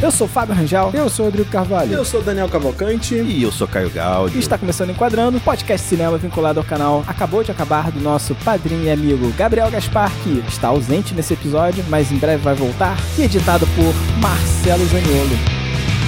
Eu sou o Fábio Rangel Eu sou o Rodrigo Carvalho. Eu sou o Daniel Cavalcante. E eu sou Caio e Gaudio. está começando Enquadrando, podcast cinema vinculado ao canal Acabou de Acabar do nosso padrinho e amigo Gabriel Gaspar, que está ausente nesse episódio, mas em breve vai voltar, e editado por Marcelo Zaniolo.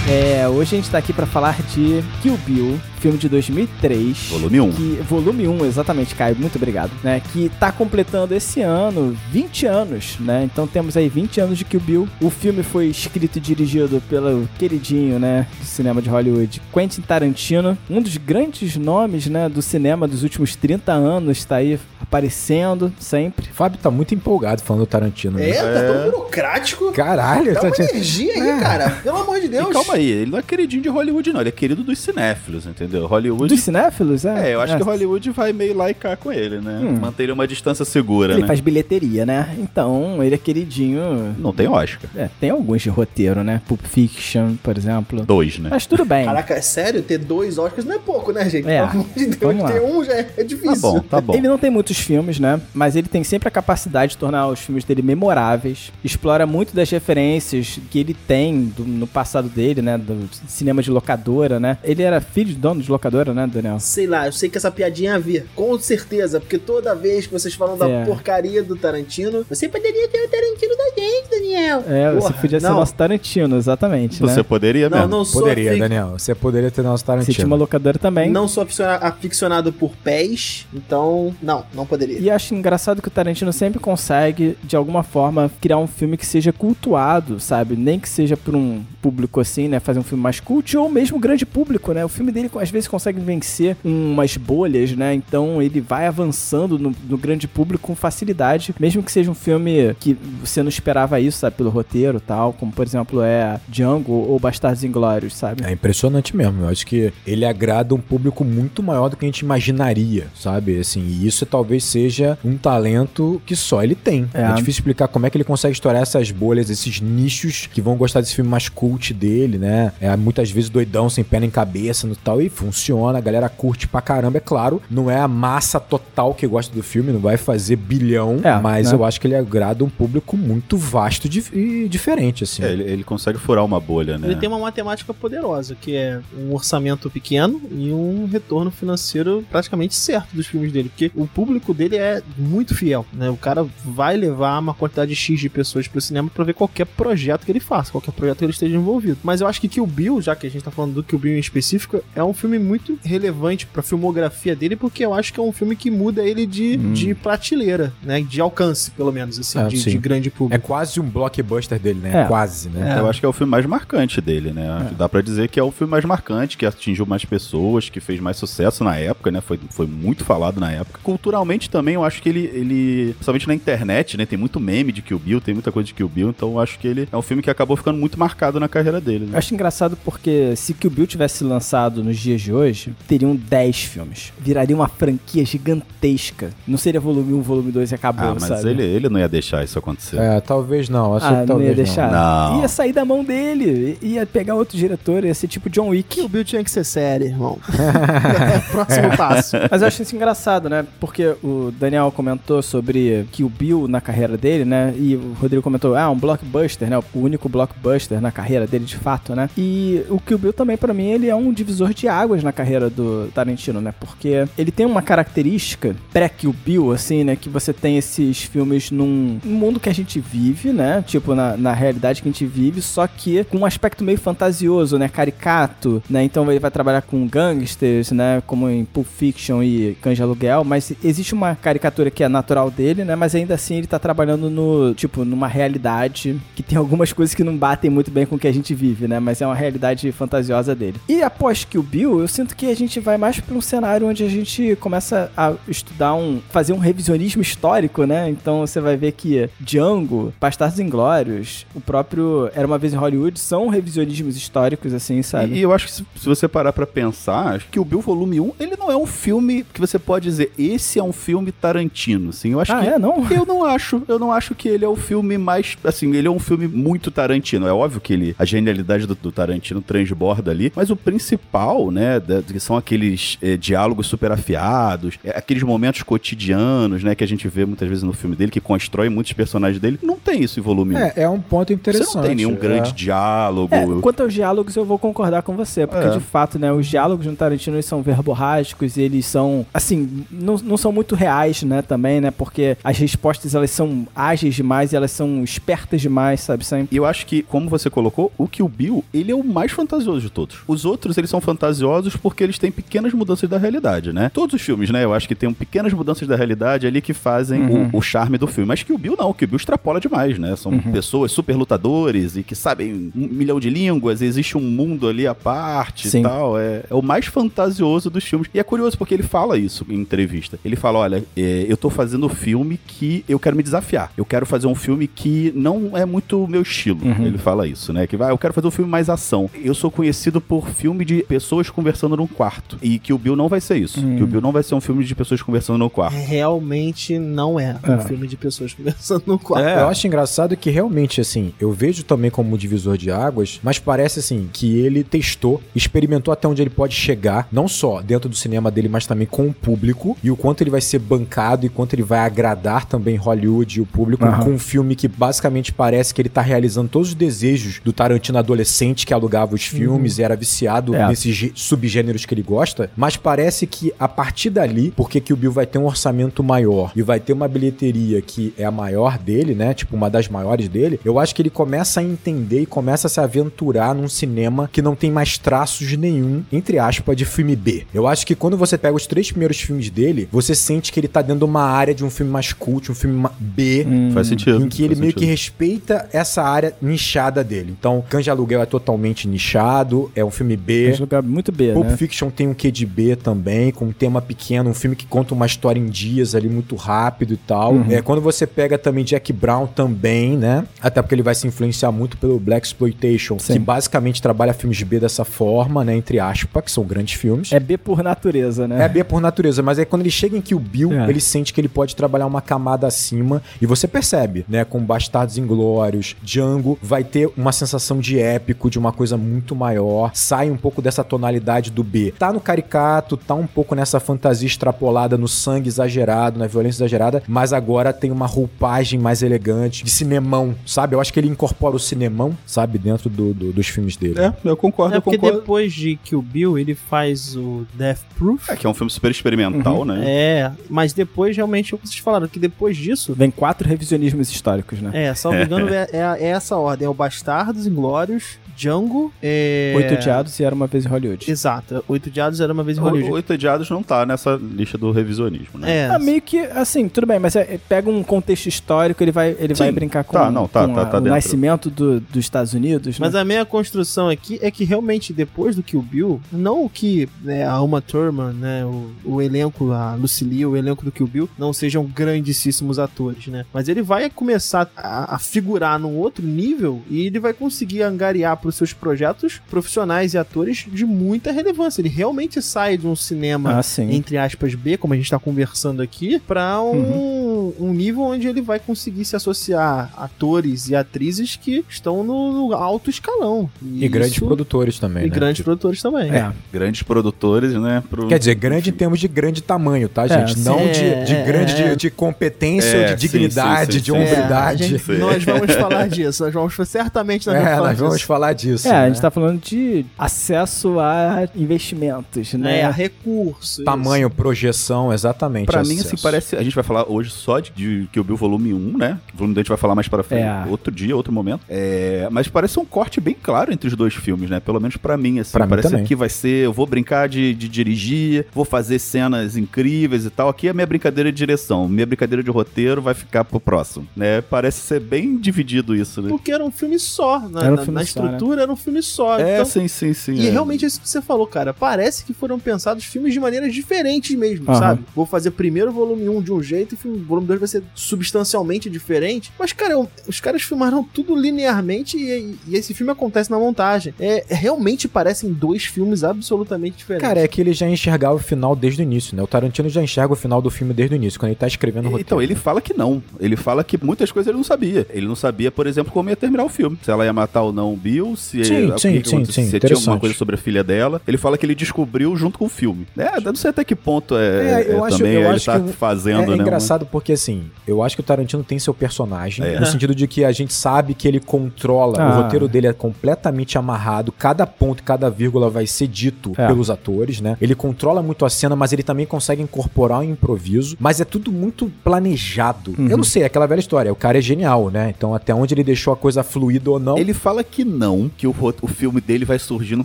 É, hoje a gente tá aqui para falar de Kill Bill, filme de 2003. Volume 1. Que, volume 1, exatamente, Caio, muito obrigado. Né, que tá completando esse ano 20 anos, né? Então temos aí 20 anos de Kill Bill. O filme foi escrito e dirigido pelo queridinho, né, do cinema de Hollywood, Quentin Tarantino, um dos grandes nomes, né, do cinema dos últimos 30 anos, tá aí aparecendo sempre. O Fábio tá muito empolgado falando do Tarantino. né? É, tá tão burocrático. Caralho, Dá uma Tarantino. energia aí, É. cara. Pelo amor de Deus. E calma aí, ele não é queridinho de Hollywood, não. Ele é querido dos cinéfilos, entendeu? Hollywood. Dos cinéfilos, é? É, eu acho É. que Hollywood vai meio lá e cá com ele, né? Hum. Manter ele uma distância segura, Ele né? faz bilheteria, né? Então, ele é queridinho. Não tem Oscar. É, tem alguns de roteiro, né? Pulp Fiction, por exemplo. Dois, né? Mas tudo bem. Caraca, é sério? Ter dois Oscars não é pouco, né, gente? É, Pelo amor de Deus, vamos lá. ter um já é Tá difícil. bom, tá bom. Ele não tem muitos filmes, né? Mas ele tem sempre a capacidade de tornar os filmes dele memoráveis. Explora muito das referências que ele tem do- no passado dele, né? Do cinema de locadora, né? Ele era filho de dono de locadora, né, Daniel? Sei lá, eu sei que essa piadinha havia. Com certeza, porque toda vez que vocês falam da É. porcaria do Tarantino, você poderia ter o Tarantino da gente, Daniel. É, você Porra, podia ser não. nosso Tarantino, exatamente. Você né? poderia Não, mesmo. não sou Poderia, Daniel. Você poderia ter nosso Você tinha uma Tarantino. locadora também. Não sou aficiona- aficionado por pés, então, não, não poderia. E acho engraçado que o Tarantino sempre consegue, de alguma forma, criar um filme que seja cultuado, sabe? Nem que seja por um público assim, né? Fazer um filme mais cult ou mesmo grande público, né? O filme dele às vezes consegue vencer umas bolhas, né? Então ele vai avançando no, no grande público com facilidade, mesmo que seja um filme que você não esperava isso, sabe? Pelo roteiro e tal, como por exemplo é Django ou Bastardos Inglórios, sabe? É impressionante mesmo. Eu acho que ele agrada um público muito maior do que a gente imaginaria, sabe? Assim, e isso talvez seja um talento que só ele tem. É. É, difícil explicar como é que ele consegue estourar essas bolhas, esses nichos que vão gostar desse filme mais cult dele, né? É muitas vezes doidão, sem pé nem cabeça no tal, e funciona, a galera curte pra caramba. É claro, não é a massa total que gosta do filme, não vai fazer bilhão, É, mas né? eu acho que ele agrada um público muito vasto e diferente, assim. É, ele, ele consegue furar uma bolha, né? Ele tem uma matemática poderosa, que é um orçamento pequeno e um retorno financeiro praticamente certo dos filmes dele, porque o público dele é muito fiel, né? O cara vai levar uma quantidade X de pessoas pro cinema pra ver qualquer projeto que ele faça, qualquer projeto que ele esteja envolvido. Mas eu acho que Kill Bill, já que a gente tá falando do Kill Bill em específico, é um filme muito relevante pra filmografia dele, porque eu acho que é um filme que muda ele de, Hum. de prateleira, né? De alcance, pelo menos, assim, Ah, de, de grande É público. quase um blockbuster dele, né? É. Quase, né? Eu acho que é o filme mais marcante dele, né? Que Dá pra dizer que é o filme mais marcante, que atingiu mais pessoas, que fez mais sucesso na época, né? Foi, foi muito falado na época. Culturalmente também, eu acho que ele, ele, principalmente na internet, né? Tem muito meme de Kill Bill, tem muita coisa de Kill Bill, então eu acho que ele é um filme que acabou ficando muito marcado na carreira dele, Eu né? acho engraçado porque se Kill Bill tivesse lançado nos dias de hoje, teriam 10 filmes. Viraria uma franquia gigantesca. Não seria volume 1, volume 2 e acabou, Ah, mas sabe? ele, ele não ia deixar isso acontecer. É, talvez não. Acho Ah, que não talvez ia deixar. Não. Ia sair da mão dele. Ia pegar outro diretor, ia ser tipo John Wick. Kill Bill tinha que ser sério, irmão. Próximo passo. Mas eu acho isso engraçado, né? Porque o Daniel comentou sobre Kill Bill na carreira dele, né? E o Rodrigo comentou, ah, um blockbuster, né? O único blockbuster na carreira dele, de fato, né? E o Kill Bill também, pra mim, ele é um divisor de na carreira do Tarantino, né? Porque ele tem uma característica pré-Kill Bill, assim, né? Que você tem esses filmes num mundo que a gente vive, né? Tipo, na, na realidade que a gente vive, só que com um aspecto meio fantasioso, né? Caricato, né? Então ele vai trabalhar com gangsters, né? Como em Pulp Fiction e de Aluguel, mas existe uma caricatura que é natural dele, né? Mas ainda assim ele tá trabalhando no, tipo, numa realidade que tem algumas coisas que não batem muito bem com o que a gente vive, né? Mas é uma realidade fantasiosa dele. E após Kill Bill, eu sinto que a gente vai mais pra um cenário onde a gente começa a estudar um, fazer um revisionismo histórico, né? Então você vai ver que Django, Bastardos Inglórios, o próprio Era Uma Vez em Hollywood são revisionismos históricos, assim, sabe? E, e eu acho que se, se você parar pra pensar, acho que o Bill Volume 1, ele não não é um filme que você pode dizer, esse é um filme Tarantino, assim. Eu acho Ah, que é? Não? eu não acho. Eu não acho que ele é o filme mais. Assim, ele é um filme muito Tarantino. É óbvio que ele. A genialidade do, do Tarantino transborda ali. Mas o principal, né? Da- que são aqueles eh, diálogos super afiados, é, aqueles momentos cotidianos, né? Que a gente vê muitas vezes no filme dele, que constrói muitos personagens dele. Não tem isso em volume 1. É, é um ponto Você interessante. não tem nenhum é. grande diálogo. É, quanto aos diálogos, eu vou concordar com você, porque É. de fato, né, os diálogos no Tarantino eles são verborrágicos, eles são, assim, não, não são muito reais, né, também, né, porque as respostas elas são ágeis demais e elas são espertas demais, sabe, sempre. E eu acho que, como você colocou, o Kill Bill, ele é o mais fantasioso de todos. Os outros, eles são fantasiosos porque eles têm pequenas mudanças da realidade, né? Todos os filmes, né? Eu acho que tem pequenas mudanças da realidade ali que fazem Uhum. o, o charme do filme. Mas Kill Bill não, Kill Bill extrapola demais, né? São pessoas super lutadores e que sabem um milhão de línguas, existe um mundo ali à parte Sim. e tal. É, é o mais fantasioso dos filmes. E é curioso porque ele fala isso em entrevista. Ele fala: olha, é, eu tô fazendo um filme que eu quero me desafiar. Eu quero fazer um filme que não é muito o meu estilo. Uhum. Ele fala isso, né? Que vai, eu quero fazer um filme mais ação. Eu sou conhecido por filme de pessoas conversando num quarto. E que o Bill não vai ser isso. Hum. Que o Bill não vai ser um filme de pessoas conversando no quarto. Realmente não é É. um filme de pessoas conversando no quarto. É. Eu acho engraçado que realmente, assim, eu vejo também como divisor de águas, mas parece, assim, que ele testou, experimentou até onde ele pode chegar, não só dentro do cinema dele, mas também com o público, e o quanto ele vai ser bancado e quanto ele vai agradar também Hollywood e o público, Aham. com um filme que basicamente parece que ele tá realizando todos os desejos do Tarantino adolescente que alugava os filmes e era viciado É. nesses subgêneros que ele gosta, mas parece que a partir dali, porque que o Bill vai ter um orçamento maior e vai ter uma bilheteria que é a maior dele, né? Tipo, uma das maiores dele, eu acho que ele começa a entender e começa a se aventurar num cinema que não tem mais traços nenhum, entre aspas, de filme B. Eu acho que quando você pega os três primeiros filmes dele, você sente que ele tá dentro de uma área de um filme mais cult, um filme B, Hum. Faz sentido. em que ele meio que sentido. respeita essa área nichada dele. Então, de Aluguel é totalmente nichado, é um filme B. É um lugar muito B, Pulp né? Fiction tem um quê de B também, com um tema pequeno, um filme que conta uma história em dias ali muito rápido e tal. Uhum. É, quando você pega também Jack Brown também, né? Até porque ele vai se influenciar muito pelo Black Exploitation, Sim. que basicamente trabalha filmes B dessa forma, né? Entre aspas, que são grandes filmes. É B por natureza, né? É B por natureza, mas aí quando ele chega em Kill Bill, É. ele sente que ele pode trabalhar uma camada acima e você percebe, né, com Bastardos Inglórios, Django vai ter uma sensação de épico, de uma coisa muito maior, sai um pouco dessa tonalidade do B. Tá no caricato, tá um pouco nessa fantasia extrapolada, no sangue exagerado, na violência exagerada, mas agora tem uma roupagem mais elegante, de cinemão, sabe? Eu acho que ele incorpora o cinemão, sabe, dentro do- do- dos filmes dele. É, eu concordo, É eu porque concordo. depois de Kill Bill, ele faz o Death Proof. É que é um filme super experimental, né? É, mas depois realmente, o que vocês falaram, que depois disso, Vem quatro revisionismos históricos, né? é, salvo engano, é, é- é essa ordem: é o Bastardos, Inglórios, Django, é... Oito Odiados e Era Uma Vez em Hollywood. Exato, Oito Diados era uma vez em O- Hollywood. Oito Odiados não tá nessa lista do revisionismo, né? É, Ah, meio que, assim, tudo bem, mas é- é- pega um contexto histórico, ele vai, ele Sim, vai brincar com, tá, não, tá, com tá- a- tá o dentro. nascimento do- dos Estados Unidos, Mas né? a minha construção aqui é que realmente depois do Kill Bill, não o que né, a Uma Thurman, né, o, o elenco, a Lucille, o elenco do Kill Bill, não sejam grandíssimos atores, né? Mas ele vai começar a, a figurar num outro nível e ele vai conseguir angariar para os seus projetos profissionais e atores de muita relevância. Ele realmente sai de um cinema Ah, entre aspas, B, como a gente tá conversando aqui, pra um, Uhum. um nível onde ele vai conseguir se associar a atores e atrizes que estão no, no alto escalão. E grandes isso- produtores também, E né? grandes produtores também. É. Grandes produtores, né? pro- Quer dizer, grande em termos de grande tamanho, tá, gente? sim. Não É, de, de é, de, é. de competência, É, de dignidade, sim, sim, de sim. É, a hombridade. nós vamos falar disso. Nós vamos certamente nós É, vamos falar nós vamos disso. falar disso. É, a né? gente tá falando de acesso a investimentos, né? É, recursos. Tamanho, projeção, exatamente. Pra mim, assim, parece. A gente vai falar hoje só de, de Kill Bill Volume 1, né? O volume 2 a gente vai falar mais pra frente. É. Outro dia, outro momento. É, mas parece um corte bem claro entre os dois filmes, né? Pelo menos pra mim, assim. Pra mim parece também. que vai ser. Eu vou brincar de, de dirigir, vou fazer cenas incríveis e tal. Aqui é a minha brincadeira de direção. Minha brincadeira de roteiro vai ficar pro próximo, né? Parece ser bem dividido isso, né? Porque era um filme só. Na, Era um na- filme na só, né? estrutura era um filme só. É, então, sim, sim, sim. E é. realmente é isso que você falou, cara. Parece que foram pensados filmes de maneiras diferentes mesmo, Aham. sabe? Vou fazer primeiro o volume 1 de um jeito e o volume 2 vai ser substancialmente diferente. Mas, cara, eu- os caras filmaram tudo linearmente e, e esse filme acontece na montagem. É, realmente parecem dois filmes absolutamente diferentes. Cara, é que eles já enxergava o final desde o início, né? O Tarantino já enxerga o final do filme desde o início, quando ele tá escrevendo o roteiro. Então, ele fala que não. Ele fala que muitas coisas ele não sabia. Ele não sabia, por exemplo, como ia terminar o filme. Se ela ia matar ou não o Bill, se, Sim, sim, sim, sim, se tinha alguma coisa sobre a filha dela. Ele fala que ele descobriu junto com o filme. É, eu não sei até que ponto é, É, eu é acho- também eu ele acho tá que fazendo, é, é né? engraçado porque, assim, eu acho que o Tarantino tem seu personagem, É. no sentido de que a gente sabe que ele controla, Ah. o roteiro dele é completamente amarrado, cada ponto cada vírgula vai ser dito É. pelos atores, né? Ele controla muito a cena, mas ele também consegue incorporar o improviso, mas é tudo muito planejado. Uhum. Eu não sei, é aquela velha história, o cara é genial, né? Então, até onde ele deixou a coisa fluida ou não, Ele fala que não, que o, o filme dele vai surgindo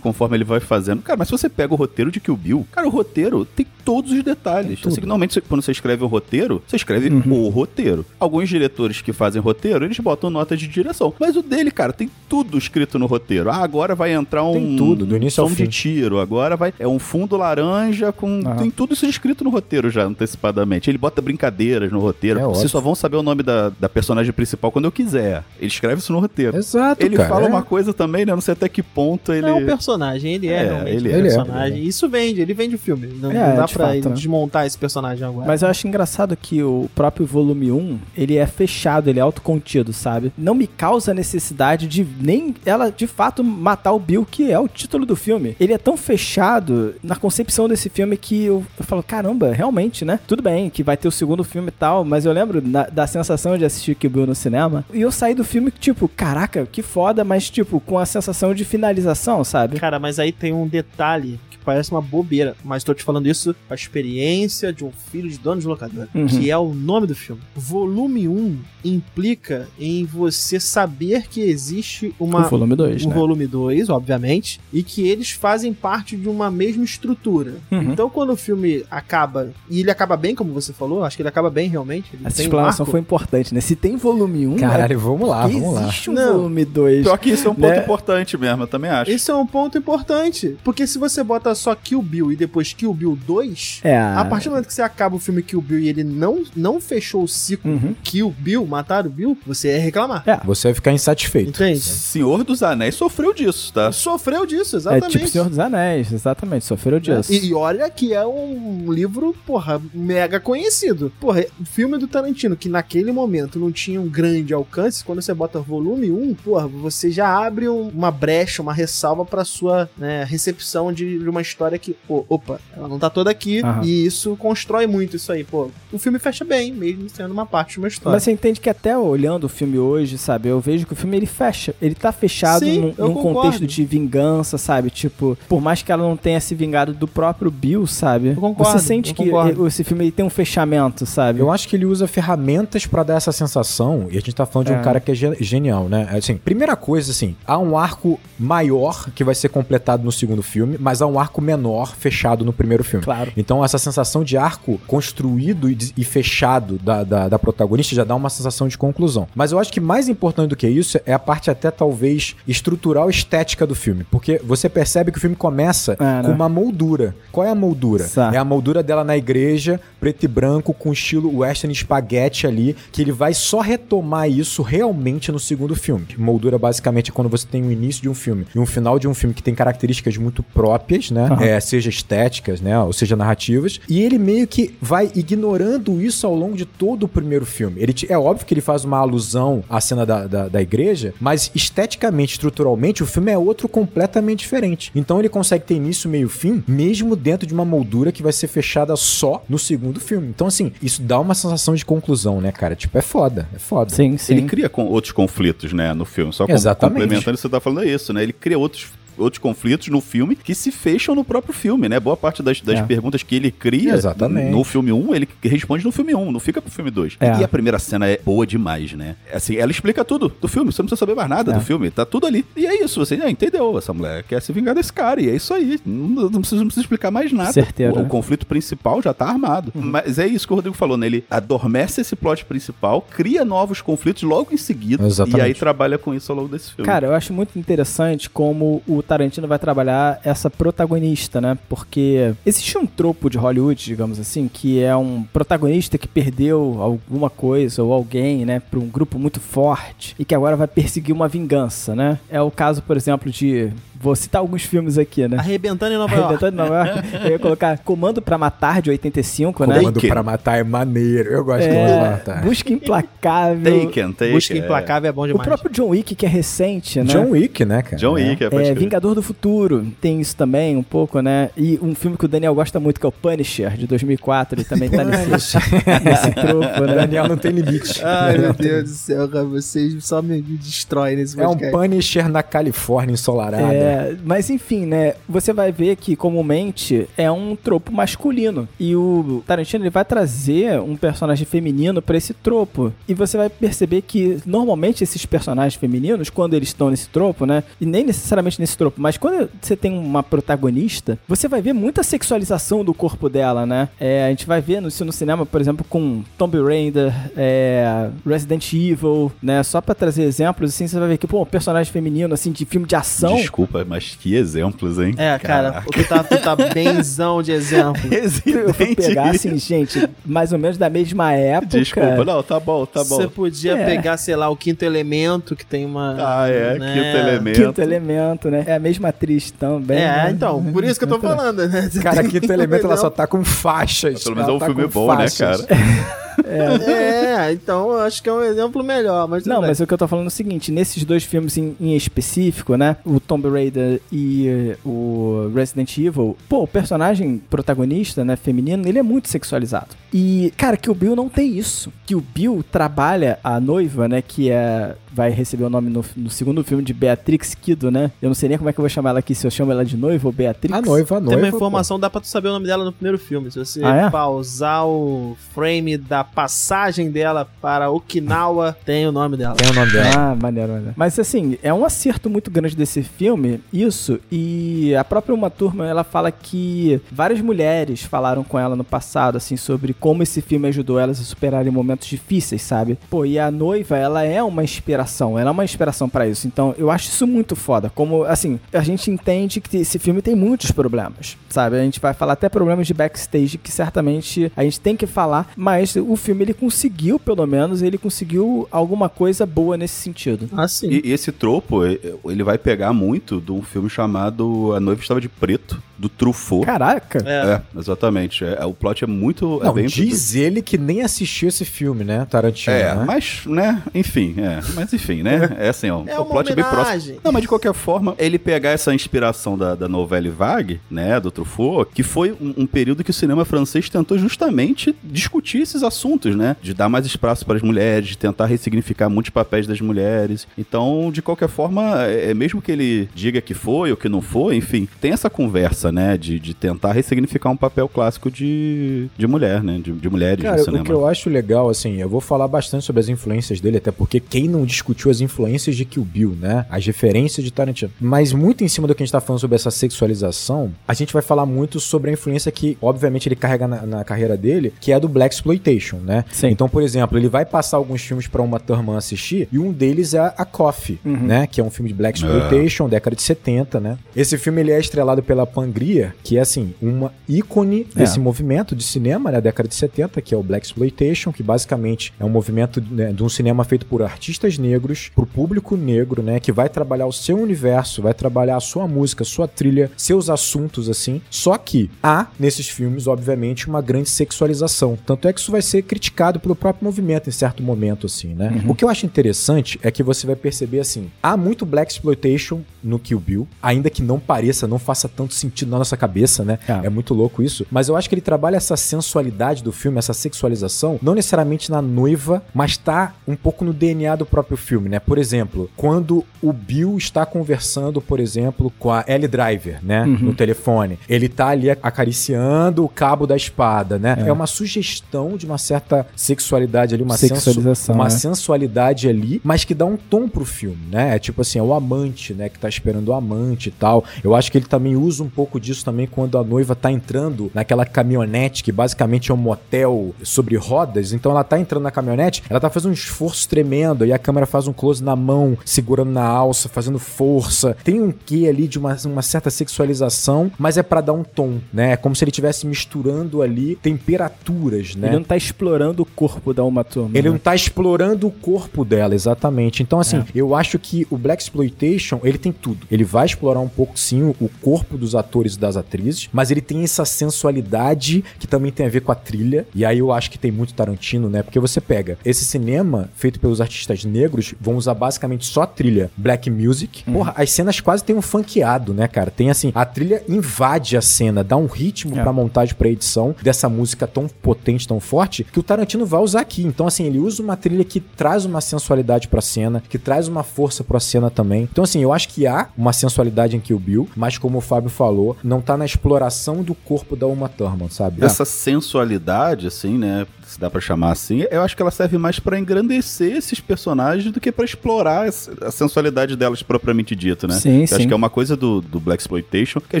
conforme ele vai fazendo. Cara, mas se você pega o roteiro de Kill Bill, cara, o roteiro tem todos os detalhes. tudo. Assim, normalmente, você- quando você escreve um roteiro, você escreve o roteiro. Alguns diretores que fazem roteiro, eles botam nota de direção. Mas o dele, cara, tem tudo escrito no roteiro. Ah, agora vai entrar um. Tem tudo, do início ao som fim. de tiro. Agora vai. É um fundo laranja com. Aham. Tem tudo isso escrito no roteiro já, antecipadamente. Ele bota brincadeiras no roteiro. É Vocês ótimo. só vão saber o nome da, da personagem principal quando eu quiser. Ele escreve isso no roteiro. Exato, Ele cara, fala é. uma coisa também, né? Não sei até que ponto ele. É um personagem, ele é, É, ele um é. Ele é, personagem. Isso vende, ele vende o filme. Não, É, não dá de pra fato, né? desmontar esse personagem agora. Mas eu acho engraçado que o próprio volume 1, ele é fechado, ele é autocontido, sabe? Não me causa necessidade de nem ela, de fato, matar o Bill, que é o título do filme. Ele é tão fechado na concepção desse filme que eu, eu falo, caramba, realmente, né? Tudo bem que vai ter o segundo filme e tal, mas eu lembro na- da sensação de assistir Kill Bill no cinema, e eu saí do filme, tipo, caraca, que foda, mas, tipo, com a sensação de finalização, sabe? Cara, mas aí tem um detalhe parece uma bobeira, mas tô te falando isso com a experiência de um filho de dono de locadora, Uhum. que é o nome do filme. Volume 1 implica em você saber que existe uma o volume 2, o né? volume 2, obviamente, e que eles fazem parte de uma mesma estrutura. Uhum. Então, quando o filme acaba, e ele acaba bem, como você falou, acho que ele acaba bem realmente. Ele Essa um explanação arco. foi importante, né? Se tem volume 1, Caralho, vamos lá, é vamos lá. existe um Não. volume 2. Pior que isso é um ponto Né? importante mesmo, eu também acho. Esse é um ponto importante. Porque se você bota só Kill Bill e depois Kill Bill 2, É, a partir do momento que você acaba o filme Kill Bill e ele não, não fechou o ciclo Uhum. Kill Bill, matar o Bill, você é reclamar. É. Você vai ficar insatisfeito. Entende? Senhor dos Anéis sofreu disso, tá? Sofreu disso, É exatamente. tipo Senhor dos Anéis, exatamente, sofreu disso. E, e olha que é um livro, porra, mega conhecido. Porra, o filme do Tarantino, que naquele momento não tinha um grande alcance, quando você bota volume 1, porra, você já abre um- uma brecha, uma ressalva pra sua né, recepção de, de uma história que, pô, opa, ela não tá toda aqui, Aham. e isso constrói muito isso aí, pô. O filme fecha bem, mesmo sendo uma parte de uma história. Mas você entende que até olhando o filme hoje, sabe, eu vejo que o filme ele fecha, ele tá fechado Sim, num, num contexto de vingança, sabe? Tipo, por mais que ela não tenha se vingado do próprio Bill, sabe? Eu concordo, você sente eu que concordo. esse filme ele tem um fechamento, sabe? Eu acho que ele usa ferramentas pra dar essa sensação, e a gente tá falando de É. um cara que é ge- genial, né? Assim, primeira coisa, assim, há um arco maior que vai ser completado no segundo filme, mas há um arco menor fechado no primeiro filme. Claro. Então, essa sensação de arco construído e, e fechado da, da, da protagonista já dá uma sensação de conclusão. Mas eu acho que mais importante do que isso é a parte até talvez estrutural estética do filme. Porque você percebe que o filme começa É, com né? uma moldura. Qual é a moldura? Certo. É a moldura dela na igreja, preto e branco, com estilo western spaghetti ali, que ele vai só retomar isso realmente no segundo filme. Moldura basicamente é quando você tem o início de um filme e um final de um filme que tem características muito próprias, né? Aham. É, seja estéticas, né? Ou seja, narrativas. E ele meio que vai ignorando isso ao longo de todo o primeiro filme. Ele é óbvio que ele faz uma alusão à cena da, da, da igreja, mas esteticamente, estruturalmente, o filme é outro completamente diferente. Então ele consegue ter início, meio fim, mesmo dentro de uma moldura que vai ser fechada só no segundo filme. Então, assim, isso dá uma sensação de conclusão, né, cara? Tipo, é foda, é foda. Sim, sim. Ele cria com outros conflitos, né, no filme. Só Exatamente. complementando, você tá falando isso, né? Ele cria outros outros conflitos no filme que se fecham no próprio filme, né? Boa parte das, das É. perguntas que ele cria Exatamente. no filme 1, ele responde no filme 1, não fica pro filme 2. É. E a primeira cena é boa demais, né? Assim, ela explica tudo do filme, você não precisa saber mais nada É. do filme, tá tudo ali. E é isso, você ah, entendeu, essa mulher quer se vingar desse cara, e é isso aí. Não, não precisa, não precisa explicar mais nada. Certeiro, o, o né? conflito principal já tá armado. Mas é isso que o Rodrigo falou, né? Ele adormece esse plot principal, cria novos conflitos logo em seguida, Exatamente. e aí trabalha com isso ao longo desse filme. Cara, eu acho muito interessante como o Tarantino vai trabalhar essa protagonista, né? Porque existe um tropo de Hollywood, digamos assim, que é um protagonista que perdeu alguma coisa ou alguém, né, para um grupo muito forte e que agora vai perseguir uma vingança, né? É o caso, por exemplo, de Vou citar alguns filmes aqui, né? Arrebentando em Nova York. Arrebentando em Nova York. Eu ia colocar Comando pra Matar, de 85, né? Comando pra matar é maneiro. Eu gosto de Comando pra É, matar. Busca Implacável. Taken, Taken. Busca é. Implacável é bom O demais. próprio John Wick, que é recente, né? John Wick, né, cara? John Wick, é, É. Vingador do Futuro, tem isso também, um pouco, né? E um filme que o Daniel gosta muito, que é o Punisher, de 2004, ele também tá nesse, nesse tropo, né? Daniel não tem limite. Ai, meu Deus do céu, cara, vocês só me destroem nesse É um podcast. Punisher na Califórnia ensolarada. É, mas enfim, né? Você vai ver que comumente é um tropo masculino. E o Tarantino ele vai trazer um personagem feminino pra esse tropo. E você vai perceber que normalmente esses personagens femininos, quando eles estão nesse tropo, né? E nem necessariamente nesse tropo, mas quando você tem uma protagonista, você vai ver muita sexualização do corpo dela, né? É, a gente vai ver no, isso no cinema, por exemplo, com Tomb Raider, é, Resident Evil, né? Só pra trazer exemplos, assim, você vai ver que, pô, um personagem feminino, assim, de filme de ação. Desculpa, mas que exemplos, hein? É, cara, tu tá, tu tá benzão de exemplo. Eu fui pegar, assim, gente, mais ou menos da mesma época. Desculpa, não, tá bom, tá bom. Você podia É. pegar, sei lá, o quinto elemento, que tem uma. Ah, é, né? quinto elemento. Quinto elemento, né? É a mesma atriz também. É, né? então, por isso que eu tô falando, né? Você Cara, tem quinto elemento ela só tá com faixas. Pelo menos é um tá filme bom, né, faixas. cara? É, então eu acho que é um exemplo melhor. Mas Não, mas o que eu tô falando é o seguinte, nesses dois filmes em, em específico, né? O Tomb Raider e eh, o Resident Evil, pô, o personagem protagonista, né, feminino, ele é muito sexualizado. E, cara, que o Bill não tem isso. Que o Bill trabalha a noiva, né, que é vai receber o nome no, no segundo filme de Beatrix Kido, né? Eu não sei nem como é que eu vou chamar ela aqui, se eu chamo ela de noiva ou Beatrix. A noiva, a noiva. Tem uma pô. informação, dá pra tu saber o nome dela no primeiro filme. Se você Ah, é? pausar o frame da passagem dela para Okinawa, tem o nome dela. Tem o nome dela. Ah, maneiro, maneiro. Mas assim, é um acerto muito grande desse filme, isso, e a própria Uma Turma, ela fala que várias mulheres falaram com ela no passado, assim, sobre como esse filme ajudou elas a superarem momentos difíceis, sabe? Pô, e a noiva, ela é uma inspiração, ela é uma inspiração pra isso. Então, eu acho isso muito foda. Como, assim, a gente entende que esse filme tem muitos problemas, sabe? A gente vai falar até problemas de backstage que certamente a gente tem que falar, mas o filme ele conseguiu, pelo menos, ele conseguiu alguma coisa boa nesse sentido. Ah, sim. E, e esse tropo, ele vai pegar muito de um filme chamado A Noiva Estava de Preto, do Truffaut. Caraca! É. É, exatamente. É, o plot é muito. é Não, bem diz ele que nem assistiu esse filme, né, Tarantino, É, né? mas, né, enfim, é. Mas enfim, né? É assim, ó. É o uma plot é bem próximo. homenagem. Não, mas de qualquer forma, ele pegar essa inspiração da, da novela Vague, né, do Truffaut, que foi um, um período que o cinema francês tentou justamente discutir esses assuntos, né? De dar mais espaço para as mulheres, de tentar ressignificar muitos papéis das mulheres. Então, de qualquer forma, é, é mesmo que ele diga que foi ou que não foi, enfim, tem essa conversa, né, de, de tentar ressignificar um papel clássico de, de mulher, né? De, de mulheres Cara, no o cinema. que eu acho legal, assim, eu vou falar bastante sobre as influências dele, até porque quem não discutiu as influências de Kill Bill, né? As referências de Tarantino. Mas muito em cima do que a gente tá falando sobre essa sexualização, a gente vai falar muito sobre a influência que, obviamente, ele carrega na, na carreira dele, que é a do Black Exploitation, né? Sim. Então, por exemplo, ele vai passar alguns filmes pra uma turma assistir, e um deles é a Coffee, Uhum. né? Que é um filme de Black Exploitation, década de 70, né? Esse filme ele é estrelado pela Pangria, que é assim, uma ícone É. desse movimento de cinema, né, década de 70, que é o Black Exploitation, que basicamente é um movimento né, de um cinema feito por artistas negros, pro público negro, né, que vai trabalhar o seu universo, vai trabalhar a sua música, sua trilha, seus assuntos assim. Só que há nesses filmes, obviamente, uma grande sexualização. Tanto é que isso vai ser criticado pelo próprio movimento em certo momento assim, né? O que eu acho interessante é que você vai perceber assim, há muito Black Exploitation no Kill Bill, ainda que não pareça, não faça tanto sentido na nossa cabeça, né? É. É muito louco isso. Mas eu acho que ele trabalha essa sensualidade do filme, essa sexualização, não necessariamente na noiva, mas tá um pouco no DNA do próprio filme, né? Por exemplo, quando o Bill está conversando, por exemplo, com a Ellie Driver, né? No telefone. Ele tá ali acariciando o cabo da espada, né? É, uma sugestão de uma certa sexualidade ali, uma, sensu- uma né? sensualidade ali, mas que dá um tom pro filme, né? É tipo assim, é o amante, né? Que tá esperando o amante e tal. Eu acho que ele também usa um pouco pouco disso também quando a noiva tá entrando naquela caminhonete, que basicamente é um motel sobre rodas. Então ela tá entrando na caminhonete, ela tá fazendo um esforço tremendo, e a câmera faz um close na mão, segurando na alça, fazendo força. Tem um quê ali de uma, uma certa sexualização, mas é para dar um tom, né? É como se ele estivesse misturando ali temperaturas, né? Ele não tá explorando o corpo da Uma Turma. Ele né? não tá explorando o corpo dela, exatamente. Então, assim, eu acho que o Black Exploitation, ele tem tudo. Ele vai explorar um pouco, sim, o, corpo dos atores e das atrizes, mas ele tem essa sensualidade que também tem a ver com a trilha. E aí eu acho que tem muito Tarantino, né? Porque você pega esse cinema feito pelos artistas negros, vão usar basicamente só a trilha black music. Porra, as cenas quase tem um funkeado, né, cara? Tem assim, a trilha invade a cena, dá um ritmo É. pra montagem, pra edição dessa música tão potente, tão forte, que o Tarantino vai usar aqui. Então, assim, ele usa uma trilha que traz uma sensualidade pra cena, que traz uma força pra cena também. Então, assim, eu acho que há uma sensualidade em Kill Bill, mas como o Fábio falou, não tá na exploração do corpo da Uma Thurman, sabe? Essa sensualidade, assim, né? Se dá pra chamar assim, eu acho que ela serve mais pra engrandecer esses personagens do que pra explorar a sensualidade delas propriamente dito, né? Sim, Eu sim. Acho que é uma coisa do, do Black Exploitation que é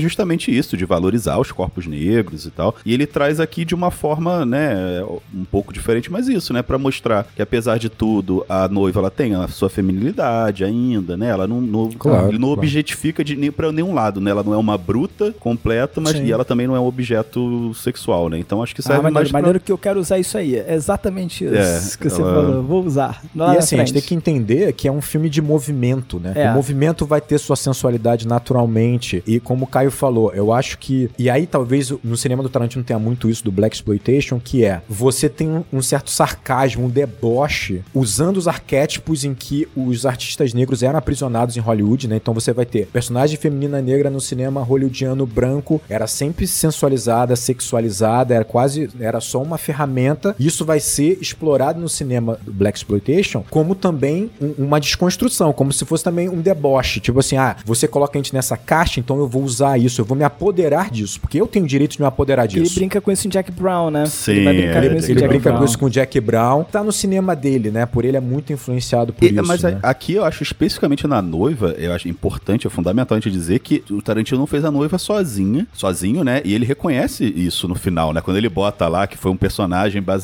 justamente isso, de valorizar os corpos negros e tal. E ele traz aqui de uma forma, né, um pouco diferente, mas isso, né, Pra mostrar que apesar de tudo, a noiva ela tem a sua feminilidade ainda, né? Ela não, não, Claro, ele não claro. objetifica de nem para nenhum lado, né? Ela não é uma bruta completa, mas Sim. e ela também não é um objeto sexual, né? Então acho que Ah, serve mais maneiro, pra... maneiro que eu quero usar isso aí. É exatamente isso É, que você ela- falou. Vou usar. Lá E assim, a gente tem frente. que entender que é um filme de movimento, né? É. O movimento vai ter sua sensualidade naturalmente. E como o Caio falou, eu acho que. E aí, talvez no cinema do Tarantino tenha muito isso do Black Exploitation, que é você tem um, um certo sarcasmo, um deboche, usando os arquétipos em que os artistas negros eram aprisionados em Hollywood, né? Então você vai ter personagem feminina negra no cinema hollywoodiano branco, era sempre sensualizada, sexualizada, era quase. Era só uma ferramenta. Isso vai ser explorado no cinema do Black Exploitation como também um- uma desconstrução, como se fosse também um deboche. Tipo assim, ah, você coloca a gente nessa caixa, então eu vou usar isso, eu vou me apoderar disso, porque eu tenho o direito de me apoderar disso. Ele brinca com isso em Jack Brown, né? Sim, ele vai brincar é, com isso Ele Jack brinca Brown. com isso com o Jack Brown. Tá no cinema dele, né? Por ele é muito influenciado por E- isso. mas né? aqui eu acho especificamente na noiva, eu acho importante, é fundamental a gente dizer que o Tarantino não fez a noiva sozinha, sozinho, né? E ele reconhece isso no final, né? Quando ele bota lá que foi um personagem baseado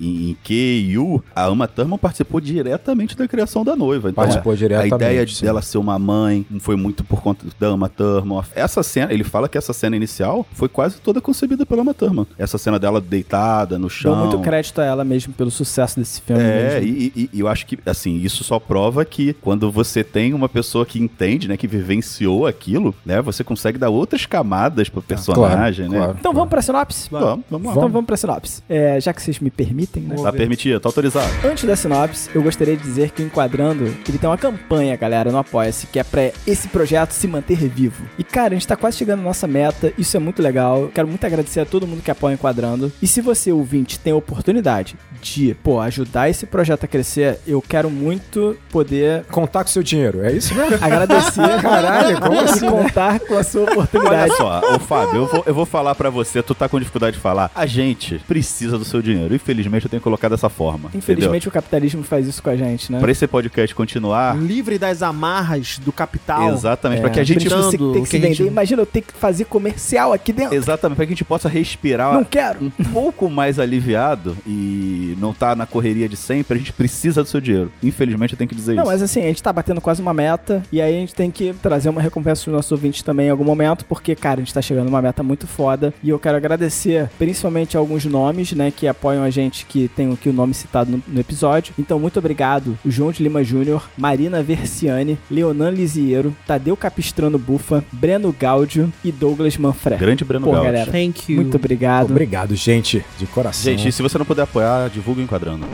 em, em Q e U, a Uma Thurman participou diretamente da criação da noiva. Então, Participou a diretamente, ideia sim. dela ser uma mãe foi muito por conta da Uma Thurman. Essa cena, ele fala que essa cena inicial foi quase toda concebida pela Uma Thurman. Essa cena dela deitada no chão. Dou muito crédito a ela mesmo pelo sucesso desse filme. É, mesmo. e, e- e eu acho que, assim, isso só prova que quando você tem uma pessoa que entende, né, que vivenciou aquilo, né, você consegue dar outras camadas pro personagem, né? claro. Então vamos pra sinopse? Vamos, vamos lá. Então vamos pra sinopse. É, já que vocês me permitem, né? Tá permitido, tá autorizado. Antes da sinopse, eu gostaria de dizer que o Enquadrando, ele tem uma campanha, galera, no Apoia-se, que é pra esse projeto se manter vivo. E, cara, a gente tá quase chegando na nossa meta, isso é muito legal. Quero muito agradecer a todo mundo que apoia o Enquadrando. E se você, ouvinte, tem a oportunidade de, pô, ajudar esse projeto a crescer, eu quero muito poder Contar com seu dinheiro, é isso mesmo? agradecer Caralho, como assim? contar com a sua Olha oportunidade. só, ô Fábio, eu vou, eu vou falar pra você, tu tá com dificuldade de falar. A gente precisa do seu dinheiro. Infelizmente, eu tenho que colocar dessa forma. Infelizmente, o capitalismo faz isso com a gente, né? Pra esse podcast continuar. Livre das amarras do capital. Exatamente, É, pra que a gente. você tem que se a gente- vender. Imagina eu ter que fazer comercial aqui dentro. Exatamente, pra que a gente possa respirar Não quero. um pouco mais aliviado e não tá na correria de sempre, a gente precisa do seu dinheiro. Infelizmente, eu tenho que dizer Não, isso. mas assim, a gente tá batendo quase uma meta e aí a gente tem que trazer uma recompensa pros nossos ouvintes também em algum momento, porque, cara, a gente tá chegando numa meta muito foda e eu quero agradecer principalmente alguns nomes, né, que apoiam a gente, que tem aqui o nome citado no, no episódio. Então, muito obrigado, João de Lima Júnior, Marina Versiani, Leonan Lisiero, Tadeu Capistrano Bufa, Breno Gáudio e Douglas Manfré. Grande Breno Pô, Gauch. galera, Thank you. muito obrigado. Obrigado, gente, de coração. Gente, e se você não puder apoiar, divulga o Enquadrando.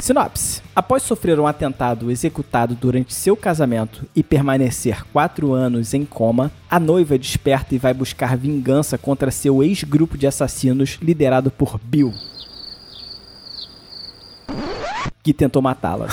Sinopse. Após sofrer um atentado executado durante seu casamento e permanecer quatro anos em coma, a noiva desperta e vai buscar vingança contra seu ex-grupo de assassinos liderado por Bill. Que tentou matá-la.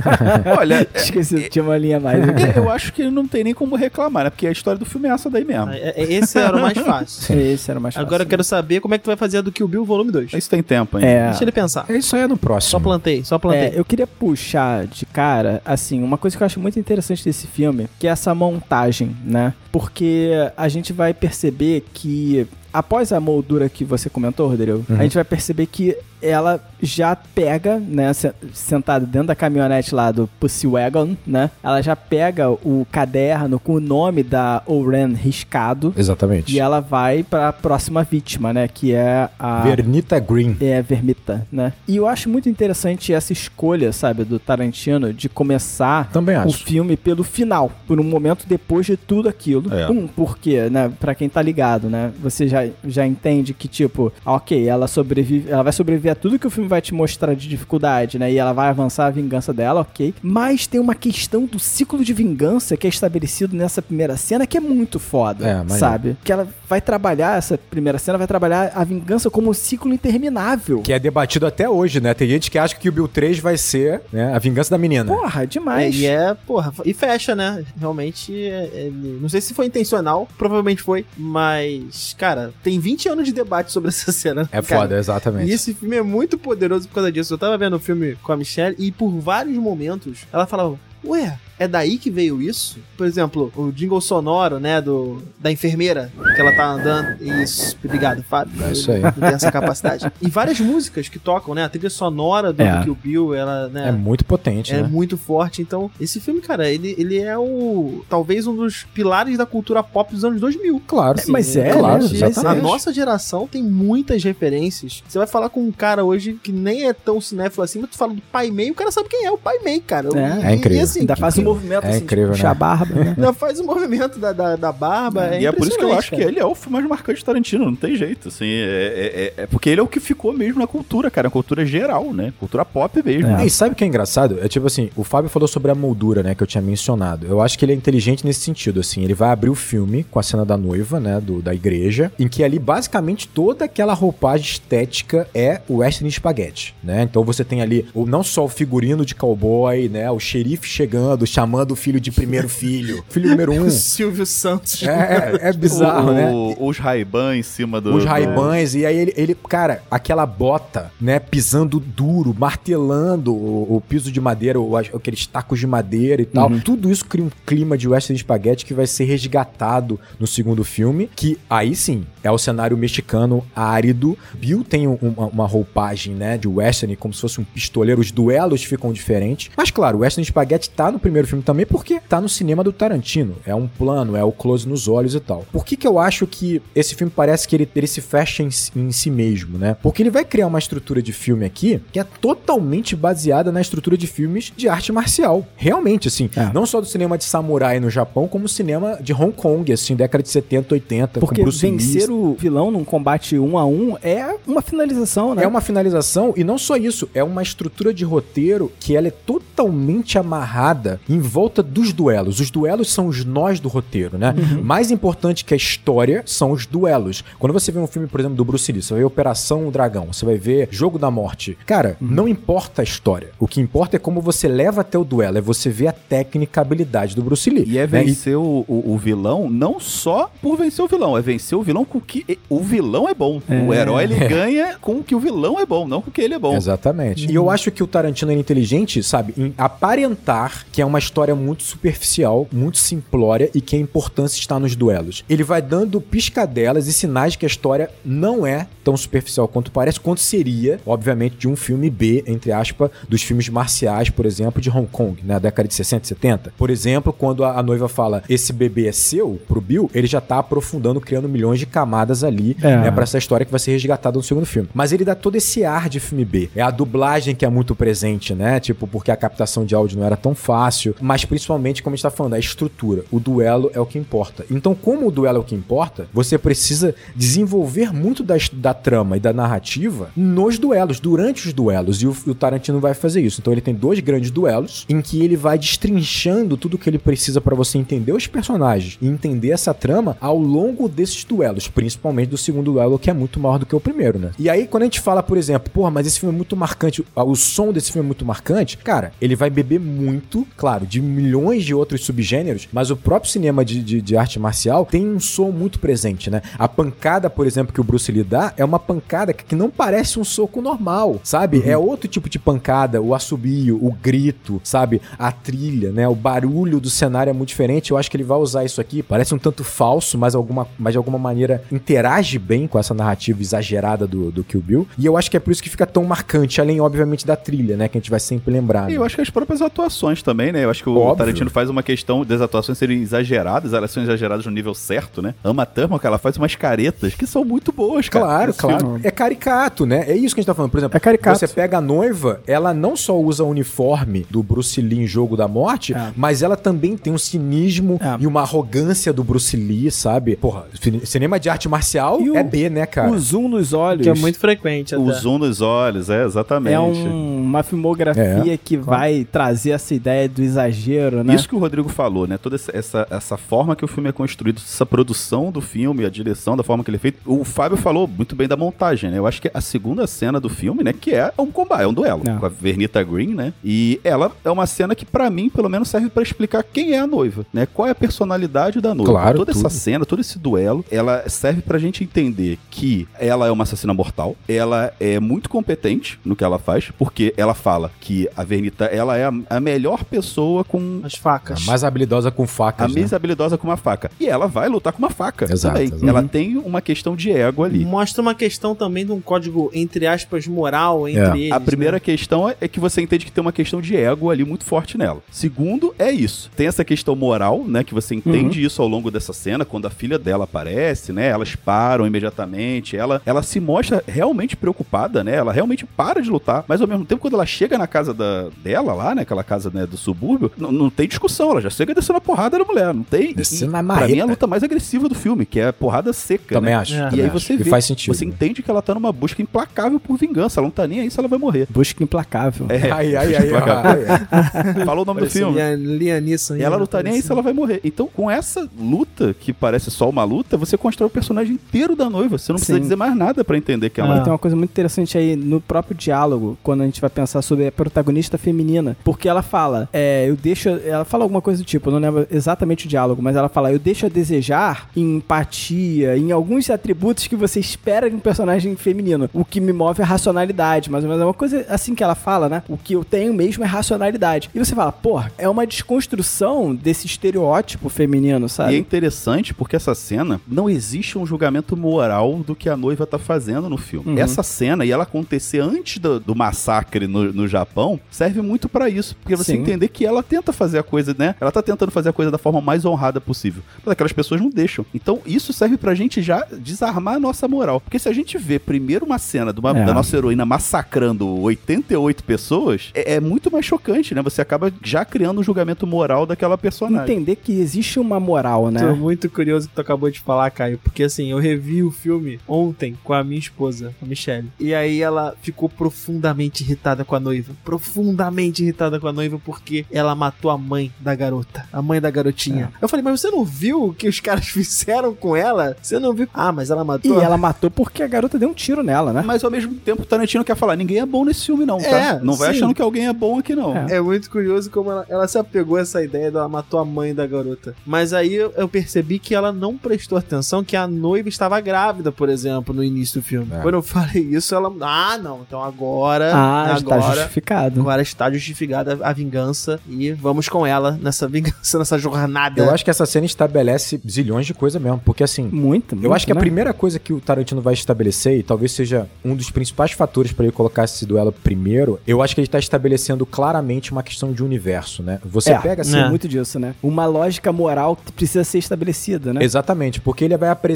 Olha, Esqueci, tinha uma linha mais. é, eu acho que não tem nem como reclamar, né? Porque a história do filme é essa daí mesmo. É, é, Esse era o mais fácil. Esse era mais fácil. Agora eu quero saber como é que tu vai fazer a do Kill Bill volume 2. Isso tem tempo ainda. É, Deixa ele pensar. É isso aí é no Só próximo. plantei, só plantei. É, eu queria puxar de cara, assim, uma coisa que eu acho muito interessante desse filme, que é essa montagem, né? Porque a gente vai perceber que após a moldura que você comentou, Rodrigo, Uhum. a gente vai perceber que ela já pega, né, se- sentada dentro da caminhonete lá do Pussy Wagon, né? Ela já pega o caderno com o nome da Oren riscado Exatamente. e ela vai pra próxima vítima, né, que é a Vernita Green. é Vermita, né? E eu acho muito interessante essa escolha, sabe, do Tarantino de começar Também o acho. filme pelo final, por um momento depois de tudo aquilo. É. Um, porque, né, pra quem tá ligado, né, você já, já entende que, tipo, ok, ela sobrevive, ela vai sobreviver a tudo que o filme vai te mostrar de dificuldade, né, e ela vai avançar a vingança dela, ok. Mas tem uma questão do ciclo de vingança que é estabelecido nessa primeira cena que é muito foda, É, sabe? Que ela vai trabalhar, essa primeira cena vai trabalhar a vingança como um ciclo interminável. Que é debatido até hoje, né? Tem gente que acha que o Bill 3 vai ser né, a vingança da menina. Porra, É, demais. e é, porra, e fecha, né? Realmente, é- é- não sei se foi intencional, provavelmente foi, mas, cara, tem 20 anos de debate sobre essa cena. É cara. foda, exatamente. E esse filme é muito poderoso por causa disso. Eu tava vendo o filme com a Michelle e por vários momentos ela falava: Ué, é daí que veio isso? Por exemplo, o jingle sonoro, né, do, da enfermeira, que ela tá andando. Isso, obrigado, Fábio. É isso aí. Não tem essa capacidade. E várias músicas que tocam, né? A trilha sonora do, É. do Kill Bill, ela, né? É muito potente, É né? muito forte. Então, esse filme, cara, ele, ele é o. Talvez um dos pilares da cultura pop dos anos 2000. Claro. Mas é, claro, né? exatamente. A nossa geração tem muitas referências. Você vai falar com um cara hoje que nem é tão cinéfilo assim, mas tu fala do Pai Mei, o cara sabe quem é o Pai Mei, cara. É. E- É incrível. E assim, Ainda faz um movimento É assim, incrível, de puxar né? a barba, né? ainda faz o movimento da, da, da barba. É e é por isso que eu acho que cara. ele é o filme mais marcante de Tarantino, não tem jeito, assim, é, é- é- é porque ele é o que ficou mesmo na cultura, cara, na cultura geral, né, cultura pop mesmo. É. E sabe o que é engraçado? É tipo assim, o Fábio falou sobre a moldura, né, que eu tinha mencionado. Eu acho que ele é inteligente nesse sentido, assim. Ele vai abrir o filme com a cena da noiva, né, do, da igreja, em que ali basicamente toda aquela roupagem estética é o western spaghetti, né? Então você tem ali o, não só o figurino de cowboy, né, o xerife chegando, chamando o filho de primeiro filho, filho número um. O Silvio Santos. É, é, é bizarro, o, né? Os Ray-Ban em cima do... Os do- Ray-Bans, e aí ele, ele, cara, aquela bota, né, pisando duro, martelando o, o piso de madeira, o- aqueles tacos de madeira e tal. Tudo isso cria um clima de western spaghetti que vai ser resgatado no segundo filme, que aí sim é o cenário mexicano árido. Bill tem um- uma, roupagem, né, de western, como se fosse um pistoleiro, os duelos ficam diferentes. Mas claro, o western spaghetti tá no primeiro filme também porque tá no cinema do Tarantino. É um plano, é o close nos olhos e tal. Por que que eu acho que esse filme parece que ele, ele se fecha em, si- em si mesmo, né? Porque ele vai criar uma estrutura de filme aqui que é totalmente baseada na estrutura de filmes de arte marcial. Realmente, assim, É. não só do cinema de samurai no Japão, como o cinema de Hong Kong, assim, década de 70, 80, Porque com Bruce Lee. O vilão num combate um a um é uma finalização, né? É uma finalização e não só isso, é uma estrutura de roteiro que ela é totalmente amarrada em volta dos duelos. Os duelos são os nós do roteiro, né? Mais importante que a história são os duelos. Quando você vê um filme, por exemplo, do Bruce Lee, você vai ver Operação Dragão, você vai ver Jogo da Morte. Cara, não importa a história. O que importa é como você leva até o duelo, é você ver a técnica, a habilidade do Bruce Lee. E é né? vencer o, o- o vilão não só por vencer o vilão, é vencer o vilão com que o vilão é bom. O herói ele ganha com que o vilão é bom, não com que ele é bom. Exatamente. E eu acho que o Tarantino é inteligente, sabe, em aparentar que é uma história muito superficial, muito simplória e que a importância está nos duelos. Ele vai dando piscadelas e sinais que a história não é tão superficial quanto parece, quanto seria, obviamente, de um filme B, entre aspas, dos filmes marciais, por exemplo, de Hong Kong, na década de 60 e 70. Por exemplo, quando a, a noiva fala esse bebê é seu, pro Bill, ele já tá aprofundando, criando milhões de camadas ali, É. né, pra essa história que vai ser resgatada no segundo filme. Mas ele dá todo esse ar de filme B. É a dublagem que é muito presente, né? Tipo, porque a captação de áudio não era tão tão fácil, mas principalmente, como a gente tá falando, a estrutura. O duelo é o que importa. Então, como o duelo é o que importa, você precisa desenvolver muito da, da trama e da narrativa nos duelos, durante os duelos. E o, o Tarantino vai fazer isso. Então, ele tem dois grandes duelos em que ele vai destrinchando tudo que ele precisa para você entender os personagens e entender essa trama ao longo desses duelos, principalmente do segundo duelo, que é muito maior do que o primeiro, né? E aí, quando a gente fala, por exemplo, porra, mas esse filme é muito marcante, o som desse filme é muito marcante, cara, ele vai beber muito, claro, de milhões de outros subgêneros, mas o próprio cinema de, de, de arte marcial tem um som muito presente, né? A pancada, por exemplo, que o Bruce Lee dá é uma pancada que não parece um soco normal, sabe? É outro tipo de pancada, o assobio, o grito, sabe? A trilha, né? O barulho do cenário é muito diferente. Eu acho que ele vai usar isso aqui. Parece um tanto falso, mas, alguma, mas de alguma maneira interage bem com essa narrativa exagerada do, do Kill Bill. E eu acho que é por isso que fica tão marcante, além, obviamente, da trilha, né? Que a gente vai sempre lembrar. E né? eu acho que as próprias atuações também, né? Eu acho que o Óbvio. Tarantino faz uma questão das atuações serem exageradas, elas são exageradas no nível certo, né? Ama Thurman, que ela faz umas caretas que são muito boas, cara. Claro, claro. filme. É caricato, né? É isso que a gente tá falando. Por exemplo, É caricato. você pega a noiva, ela não só usa o uniforme do Bruce Lee em Jogo da Morte, É. mas ela também tem um cinismo É. e uma arrogância do Bruce Lee, sabe? Porra, cine- cinema de arte marcial E o- é B, né, cara? O zoom nos olhos. Que é muito frequente. O até. zoom nos olhos, é, exatamente. É um- uma filmografia que vai trazer essa ideia do exagero, né? Isso que o Rodrigo falou, né? Toda essa, essa, forma que o filme é construído, essa produção do filme, a direção, da forma que ele é feito. O Fábio falou muito bem da montagem, né? Eu acho que a segunda cena do filme, né? Que é um combate, é um duelo É. com a Vernita Green, né? E ela é uma cena que, pra mim, pelo menos, serve pra explicar quem é a noiva, né? Qual é a personalidade da noiva. Claro, Toda tudo. essa cena, todo esse duelo, ela serve pra gente entender que ela é uma assassina mortal, ela é muito competente no que ela faz, porque ela fala que a Vernita, ela é a, a melhor pessoa com As facas. A mais habilidosa com a facas, né? mais habilidosa com uma faca. E ela vai lutar com uma faca Exato, também. exato. Ela tem uma questão de ego ali. Mostra uma questão também de um código, entre aspas, moral entre É. eles. A primeira né? questão é- é que você entende que tem uma questão de ego ali muito forte nela. Segundo, é isso. Tem essa questão moral, né? Que você entende isso ao longo dessa cena, quando a filha dela aparece, né? Elas param imediatamente. Ela, ela se mostra realmente preocupada, né? Ela realmente para de lutar. Mas ao mesmo tempo, quando ela chega na casa da, dela lá, né? Aquela casa né, do subúrbio, não, tem discussão. Ela já chega descendo a porrada da mulher. Não tem. Descendo na pra mim, é a luta mais agressiva do filme, que é a porrada seca. Também né? acho. É. E também aí acho. você E vê, faz sentido. você né? entende que ela tá numa busca implacável por vingança. Ela não tá nem aí se ela vai morrer. Busca implacável. É, Ai, ai, ai, implacável. ai. Falou o nome do Parece filme. Lian, Liam Neeson. E ela né? não tá nem aí se ela vai morrer. Então, com essa luta, que parece só uma luta, você constrói o personagem inteiro da noiva. Você não precisa Sim. dizer mais nada pra entender que ela Ah. Tem uma coisa muito interessante aí no próprio diálogo, quando a gente vai pensar sobre a protagonista feminina. Porque ela fala, é, eu deixo. Ela fala alguma coisa do tipo, eu não lembro exatamente o diálogo, mas ela fala, eu deixo a desejar em empatia, em alguns atributos que você espera de um personagem feminino. O que me move é a racionalidade, mais ou menos. É uma coisa assim que ela fala, né? O que eu tenho mesmo é racionalidade. E você fala, porra, é uma desconstrução desse estereótipo feminino, E é sabe? interessante porque essa cena não existe um julgamento moral do que a noiva tá fazendo no filme. Uhum. Essa cena, e ela acontecer antes do, do massacre no, no Japão, serve muito pra isso. Porque você Sim. entender que ela tenta fazer a coisa, né? Ela tá tentando fazer a coisa da forma mais honrada possível. Mas aquelas pessoas não deixam. Então isso serve pra gente já desarmar a nossa moral. Porque se a gente vê primeiro uma cena de uma- É. da nossa heroína massacrando 88 pessoas, é, é muito mais chocante, né? Você acaba já criando um julgamento moral daquela personagem. Entender que existe uma moral, né? Tô muito curioso que tu acabou de falar, Caio, porque assim, eu revi o filme ontem com a minha esposa, a Michelle. E aí ela ficou profundamente irritada com a noiva. Profundamente irritada com a noiva porque ela matou a mãe da garota. A mãe da garotinha. Eu falei, mas você não viu o que os caras fizeram com ela? Você não viu? Ah, mas ela E matou. ela matou porque a garota deu um tiro nela, né? Mas ao mesmo tempo, o Tarantino quer falar: ninguém é bom nesse filme, não, tá? É, Não vai sim. achando que alguém é bom aqui, não. É. É muito curioso como ela, ela se apegou a essa ideia de ela matou a mãe da garota. Mas aí eu, eu percebi que ela não prestou atenção que a noiva estava grávida, por exemplo, no início do filme. É. Quando eu falei isso, ela. Ah, não. Então agora. Ah, está agora. justificado. Agora está justificada a vingança e vamos com ela nessa vingança, nessa jornada. Eu acho que essa cena estabelece zilhões de coisas mesmo, porque assim, Muito, muito, Eu acho que a né? primeira coisa que o Tarantino vai estabelecer, e talvez seja um dos principais fatores para ele colocar esse duelo primeiro, eu acho que ele tá estabelecendo claramente uma questão de universo, né? Você é, pega assim. É. muito disso, né? Uma lógica moral que precisa ser estabelecida, né? Exatamente, porque ele vai apresentar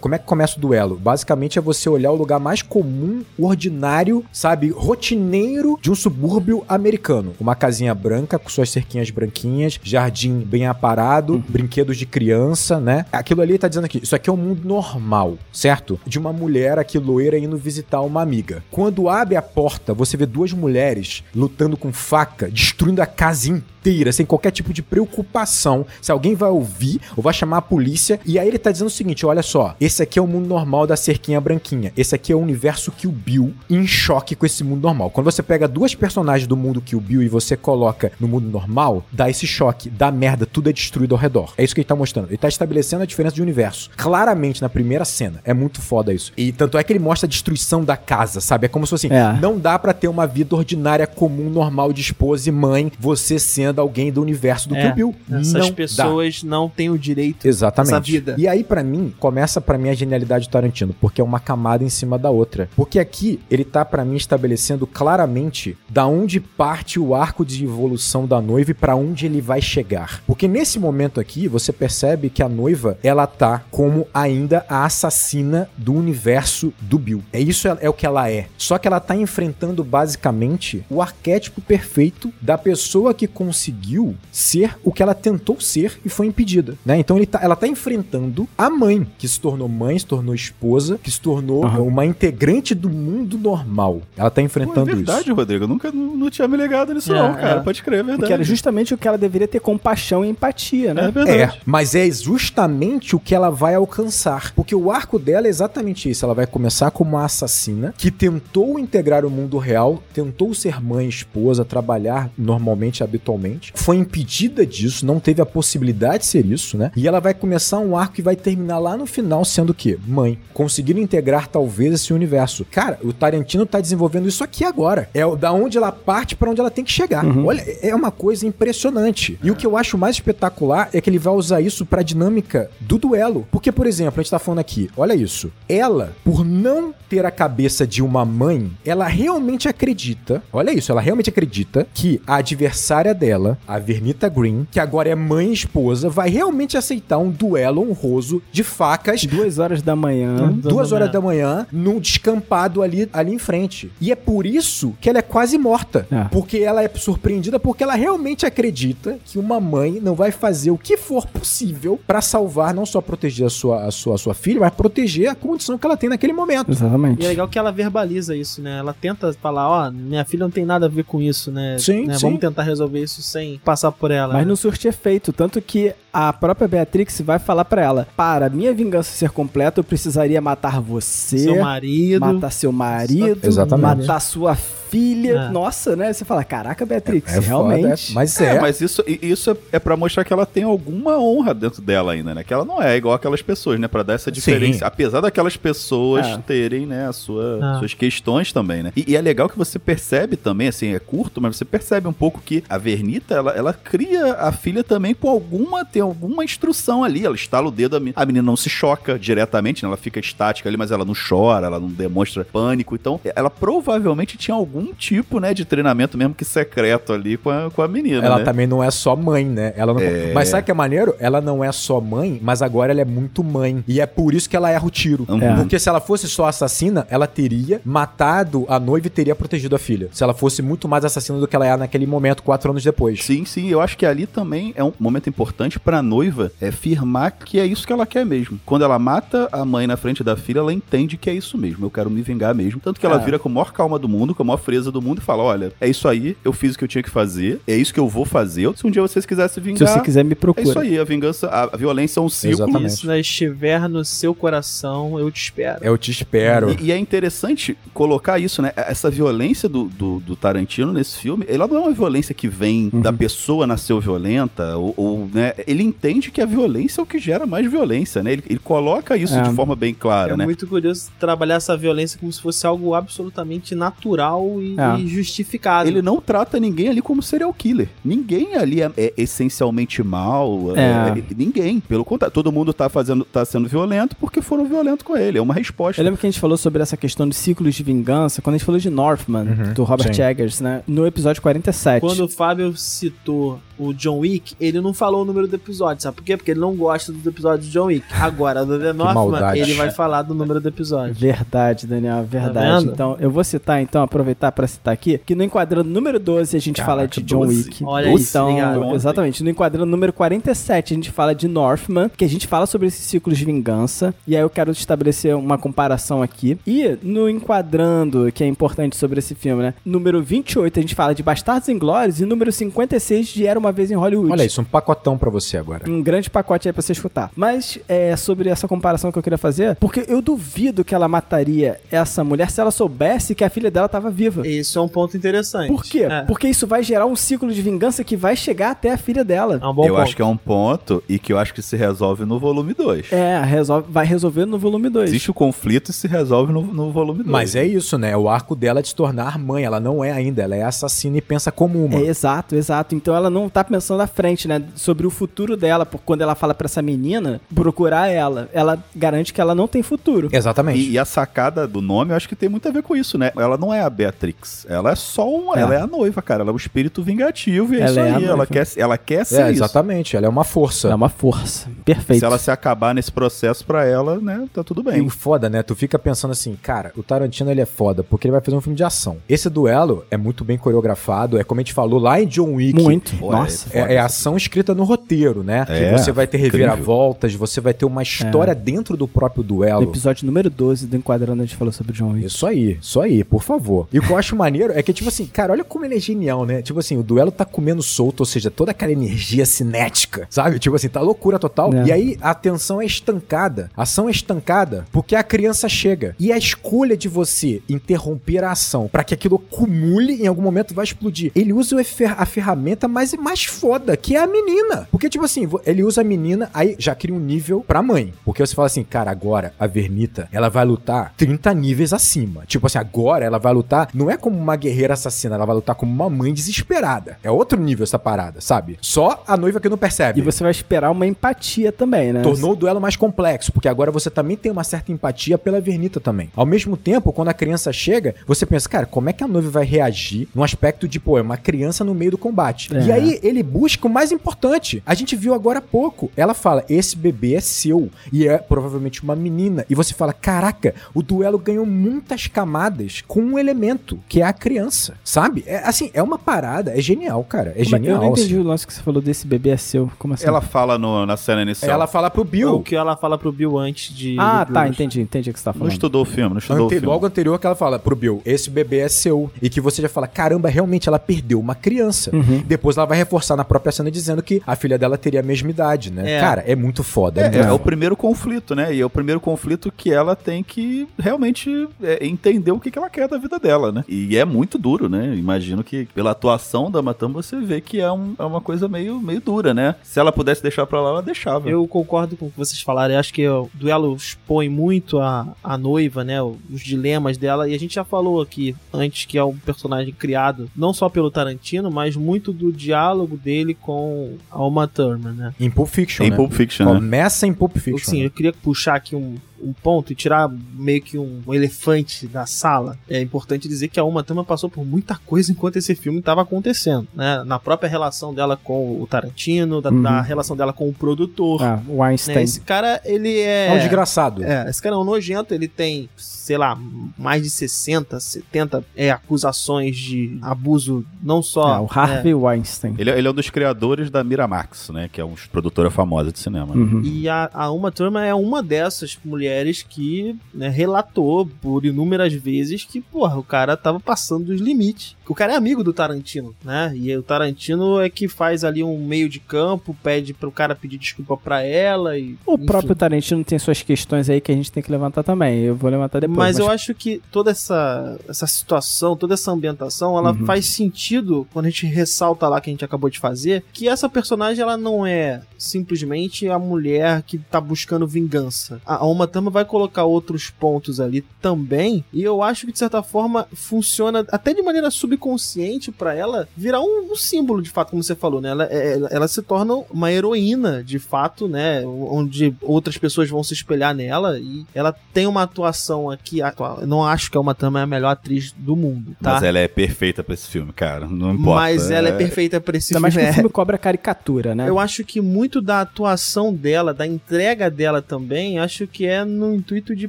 como é que começa o duelo. Basicamente é você olhar o lugar mais comum, ordinário, sabe, rotineiro de um subúrbio americano. Uma casinha branca com suas cerquinhas branquinhas, jardim bem aparado, brinquedos de criança, né? Aquilo ali tá dizendo aqui, isso aqui é um mundo normal, certo? De uma mulher aqui loira indo visitar uma amiga. Quando abre a porta, você vê duas mulheres lutando com faca, destruindo a casa inteira, sem qualquer tipo de preocupação se alguém vai ouvir ou vai chamar a polícia. E aí ele tá dizendo o seguinte: olha só, esse aqui é o mundo normal da cerquinha branquinha. Esse aqui é o universo Kill Bill em choque com esse mundo normal. Quando você pega duas personagens do mundo Kill Bill e você coloca no mundo normal, dá esse choque, dá merda, tudo é destruído ao redor. É isso que ele tá mostrando. Ele tá estabelecendo a diferença de universo. Claramente na primeira cena. É muito foda isso. E tanto é que ele mostra a destruição da casa, sabe? É como se fosse assim: É. não dá pra ter uma vida ordinária comum, normal de esposa e mãe, você sendo alguém do universo do É, Kill Bill. Essas não dá. pessoas não têm o direito Exatamente. dessa vida. E aí, pra mim, começa pra mim a genialidade do Tarantino, porque é uma camada em cima da outra. Porque aqui ele tá pra mim estabelecendo claramente da onde parte o arco de evolução da noiva e pra onde ele vai chegar. Porque nesse momento aqui, você percebe que a noiva, ela tá como ainda a assassina do universo do Bill. É isso é, é o que ela é. Só que ela tá enfrentando basicamente o arquétipo perfeito da pessoa que conseguiu ser o que ela tentou ser e foi impedida, né? Então tá, ela tá enfrentando a mãe, que se tornou mãe, se tornou esposa, que se tornou Aham. uma integrante do mundo normal. Ela tá Pô, é enfrentando verdade, isso. Rodrigo. Eu nunca não, não tinha me ligado nisso, É, não, cara. é. Pode crer, é verdade. Porque era justamente o que ela deveria ter compaixão e empatia, É né? verdade. É, mas é justamente o que ela vai alcançar. Porque o arco dela é exatamente isso. Ela vai começar como uma assassina que tentou integrar o mundo real, tentou ser mãe, esposa, trabalhar normalmente, habitualmente. Foi impedida disso, não teve a possibilidade de ser isso, né? E ela vai começar um arco que vai terminar lá no final sendo o quê? Mãe. Conseguindo integrar talvez esse universo. Cara, o Tarantino tá desenvolvendo isso aqui agora. É da onde ela parte pra onde ela tem que chegar. Olha, é uma coisa impressionante. E o que eu acho mais espetacular é que ele vai usar isso pra dinâmica do duelo. Porque, por exemplo, a gente tá falando aqui, olha isso. Ela, por não ter a cabeça de uma mãe, ela realmente acredita, olha isso, ela realmente acredita que a adversária dela, a Vernita Green, que agora é mãe e esposa, vai realmente aceitar um duelo honroso de facas Duas horas da manhã. Duas da horas manhã. da manhã, num descampado ali, ali em frente. E é por isso que ela é quase morta. É. Porque ela é surpreendida, porque ela realmente acredita que uma mãe não vai fazer o que for possível pra salvar, não só proteger a sua, a sua, a sua filha, mas proteger a condição que ela tem naquele momento. Exatamente. E é legal que ela verbaliza isso, né? Ela tenta falar, ó, minha filha não tem nada a ver com isso, né? Sim, Né? sim. Vamos tentar resolver isso sem passar por ela. Mas né? não surte efeito, tanto que a própria Beatrix vai falar pra ela: para minha vingança ser completa, eu precisaria matar você, Seu marido. matar seu marido, Exatamente. matar sua filha. É. Nossa, né? Você fala: caraca, Beatrix, É foda, realmente. é. Mas É, é. mas isso, isso é, é pra mostrar que ela tem alguma honra dentro dela ainda, né? Que ela não é igual aquelas pessoas, né? Pra dar essa diferença. Sim. Apesar daquelas pessoas É. terem, né, a sua, Ah. suas questões também, né? E, e é legal que você percebe também, assim, é curto, mas você percebe um pouco que a Vernita, ela, ela cria a filha também com alguma, tem alguma instrução ali. Ela estala o dedo, a menina, a menina não se choca diretamente, né? Ela fica estática ali, mas ela não chora, ela não demonstra pânico. Então, ela provavelmente tinha algum tipo, né, de treinamento mesmo que secreto ali com a, com a menina, Ela né? também não é só mãe, né? Ela não... É. Mas sabe o que é maneiro? Ela não é só mãe, mas agora ela é muito mãe. E é por isso que ela erra o tiro. Uhum. É. Porque se ela fosse só assassina, ela teria matado a noiva e teria protegido a filha. Se ela fosse muito mais assassina do que ela é naquele momento, quatro anos depois. Sim, sim, eu acho que ali também é um momento importante pra noiva é firmar que é isso que ela quer mesmo. Quando ela mata a mãe na frente da filha, ela entende que é isso mesmo, eu quero me vingar mesmo. Tanto que ela É. vira com a maior calma do mundo, com a maior frieza do mundo e fala: Olha, é isso aí, eu fiz o que eu tinha que fazer, é isso que eu vou fazer. Se um dia vocês quisessem Se vingar, você quiser, me é isso procura. aí, a vingança, a a violência é um ciclo. Exatamente. Se ela estiver no seu coração, eu te espero. Eu te espero. E, e é interessante colocar isso, né? Essa violência do, do, do Tarantino nesse filme, ela não é uma violência que vem Uhum. da pessoa nasceu violenta, ou, ou, né? Ele entende que a violência é o que gera mais violência, né? Ele, ele coloca isso É. de forma bem clara, É né? muito curioso trabalhar essa violência como se fosse algo absolutamente natural e, É. e justificado. Ele não trata ninguém ali como serial killer. Ninguém ali é, é essencialmente mal. é- É. é- ninguém. Pelo contrário, todo mundo tá fazendo, tá sendo violento porque foram violentos com ele. É uma resposta. Eu lembro que a gente falou sobre essa questão de ciclos de vingança quando a gente falou de Northman, Uhum, do Robert sim. Eggers, né? No episódio 47. Quando o Fábio citou o John Wick, ele não falou o número do episódio, sabe por quê? Porque ele não gosta dos episódios do John Wick. Agora, do The Northman, ele vai falar do número do episódio. Verdade, Daniel, verdade. vendo? então, eu vou citar, então, aproveitar pra citar aqui, que no enquadrando número 12 a gente Caraca, fala de John 12. Wick. Olha aí, então, obrigado. exatamente. No enquadrando número 47 a gente fala de Northman, que a gente fala sobre esses ciclos de vingança. E aí eu quero estabelecer uma comparação aqui. E no enquadrando, que é importante sobre esse filme, né? Número 28 a gente fala de Bastardos Inglórios e número 56 de Era Uma Vez em Hollywood. Olha isso, um pacotão pra você agora. Um grande pacote aí pra você escutar. Mas é sobre essa comparação que eu queria fazer, porque eu duvido que ela mataria essa mulher se ela soubesse que a filha dela tava viva. Isso é um ponto interessante. Por quê? É, Porque isso vai gerar um ciclo de vingança que vai chegar até a filha dela. é um bom eu ponto. acho que é um ponto e que eu acho que se resolve no volume 2. É, resolve, vai resolver no volume 2. Existe o conflito e se resolve no, no volume 2. Mas é isso, né? O arco dela é de se tornar mãe. Ela não é ainda, ela é assassina e pensa como uma. É, exato, exato. Então ela não tá pensando à frente, né? Sobre o futuro dela, por quando ela fala pra essa menina procurar ela, ela garante que ela não tem futuro. Exatamente. E, e a sacada do nome, eu acho que tem muito a ver com isso, né? Ela não é a Beatrix. Ela é só um. É. Ela é a noiva, cara. Ela é o espírito vingativo e é Ela isso é a aí. noiva. ela quer, ela quer ser É, isso. exatamente. Ela é uma força. É uma força. Perfeito. Se ela se acabar nesse processo pra ela, né? Tá tudo E bem. o foda, né? Tu fica pensando assim, cara, o Tarantino ele é foda porque ele vai fazer um filme de ação. Esse duelo é muito bem coreografado, é como a gente falou lá em John Wick. Muito. Pô, Nossa. É, é ação escrita no roteiro, né? É, que você vai ter incrível. reviravoltas, você vai ter uma história dentro do próprio No duelo. episódio número 12 do Enquadrando a gente falou sobre John Wick. Isso aí, isso aí, por favor. E o que eu acho maneiro é que, tipo assim, cara, olha como ele é genial, né? Tipo assim, o duelo tá comendo solto, ou seja, toda aquela energia cinética, sabe? Tipo assim, tá loucura total. É. E aí a tensão é estancada, a ação é estancada, porque a criança chega. E a escolha de você interromper a ação pra que aquilo acumule em algum momento vai explodir. Ele usa a ferramenta mais, mais foda, que é a menina. Porque, tipo assim, ele usa a menina, aí já cria um nível pra mãe. Porque você fala assim, cara, agora a Vernita, ela vai lutar 30 níveis acima. Tipo assim, agora ela vai lutar, não é como uma guerreira assassina, ela vai lutar como uma mãe desesperada. É outro nível essa parada, sabe? Só a noiva que não percebe. E você vai esperar uma empatia também, né? Tornou o duelo mais complexo, porque agora você também tem uma certa empatia pela Vernita também. Ao mesmo tempo, quando a criança chega, você pensa, cara, como é que a noiva vai reagir no aspecto de, pô, é uma criança no meio do combate. É. E aí ele busca o mais importante. A gente viu agora há pouco. Ela fala, esse bebê é seu. E é provavelmente uma menina. E você fala, caraca, o duelo ganhou muitas camadas com um elemento, que é a criança. Sabe? É, assim, é uma parada, é genial, cara. É Como genial. Eu não entendi assim. o lance que você falou desse bebê é seu. Como assim? Ela fala no- na cena inicial. Ela fala pro É Bill. o que ela fala pro Bill antes de. Ah, tá, entendi, entendi o que você tá não falando. estudou o filme, não estudou Ante- o filme. logo anterior que ela fala pro Bill, esse bebê é seu. E que você já fala, caramba, realmente ela perdeu uma criança. Uhum. Depois ela vai reforçar na própria cena dizendo que a filha dela teria a mesma idade, né? É. Cara, é muito foda. É, muito é, é o primeiro conflito, né? E é o primeiro conflito que ela tem que realmente é, entender o que, que ela quer da vida dela, né? E é muito duro, né? Imagino que pela atuação da Matam você vê que é, um- é uma coisa meio, meio dura, né? Se ela pudesse deixar pra lá, ela deixava. Eu concordo com o que vocês falaram. Eu acho que o duelo expõe muito a, a noiva, né? Os dilemas dela. E a gente já falou aqui antes que é um personagem criado não só pelo Tarantino, mas muito do diálogo dele com a Uma Thurman, né? Em Pulp Fiction, Em né? Pulp Fiction, né? Começa em Pulp Fiction. sim, né? eu queria puxar aqui um, um ponto e tirar meio que um, um elefante da sala. É importante dizer que a Uma Thurman passou por muita coisa enquanto esse filme estava acontecendo, né? Na própria relação dela com o Tarantino, da, Uhum. da relação dela com o produtor. Ah, o né? Einstein. Esse cara, ele é... É um desgraçado. É, esse cara é um nojento, ele tem, sei lá, mais de 60, 70 é, acusações de abuso, não só... É, o Harvey Weinstein. Ele, é- ele é um dos criadores da Miramax, né? Que é uma produtora famosa de cinema. né? Uhum. E a, a Uma Thurman é uma dessas mulheres que né, relatou por inúmeras vezes que, porra, o cara tava passando dos limites. O cara é amigo do Tarantino, né? E o Tarantino é que faz ali um meio de campo, pede pro cara pedir desculpa pra ela e... O enfim. próprio Tarantino tem suas questões aí que a gente tem que levantar também. Eu vou levantar depois. mas, eu acho que toda essa, essa situação, toda essa ambientação, ela Uhum. faz sentido quando a gente ressalta lá que a gente acabou de fazer, que essa personagem ela não é simplesmente a mulher que tá buscando vingança. A Uma Thurman vai colocar outros pontos ali também, e eu acho que de certa forma funciona até de maneira subconsciente para ela virar um, um, símbolo de fato, como você falou, né? Ela, é, ela, ela, se torna uma heroína de fato, né? Onde outras pessoas vão se espelhar nela e ela tem uma atuação aqui, atual. não acho que a Uma Thurman é a melhor atriz do mundo, tá? Mas ela é perfeita para esse filme, cara, não importa. Mas ela é, é perfeita para esse Ainda filme. Mas o filme cobra caricatura, né? Eu acho que muito da atuação dela, da entrega dela também, acho que é no intuito de,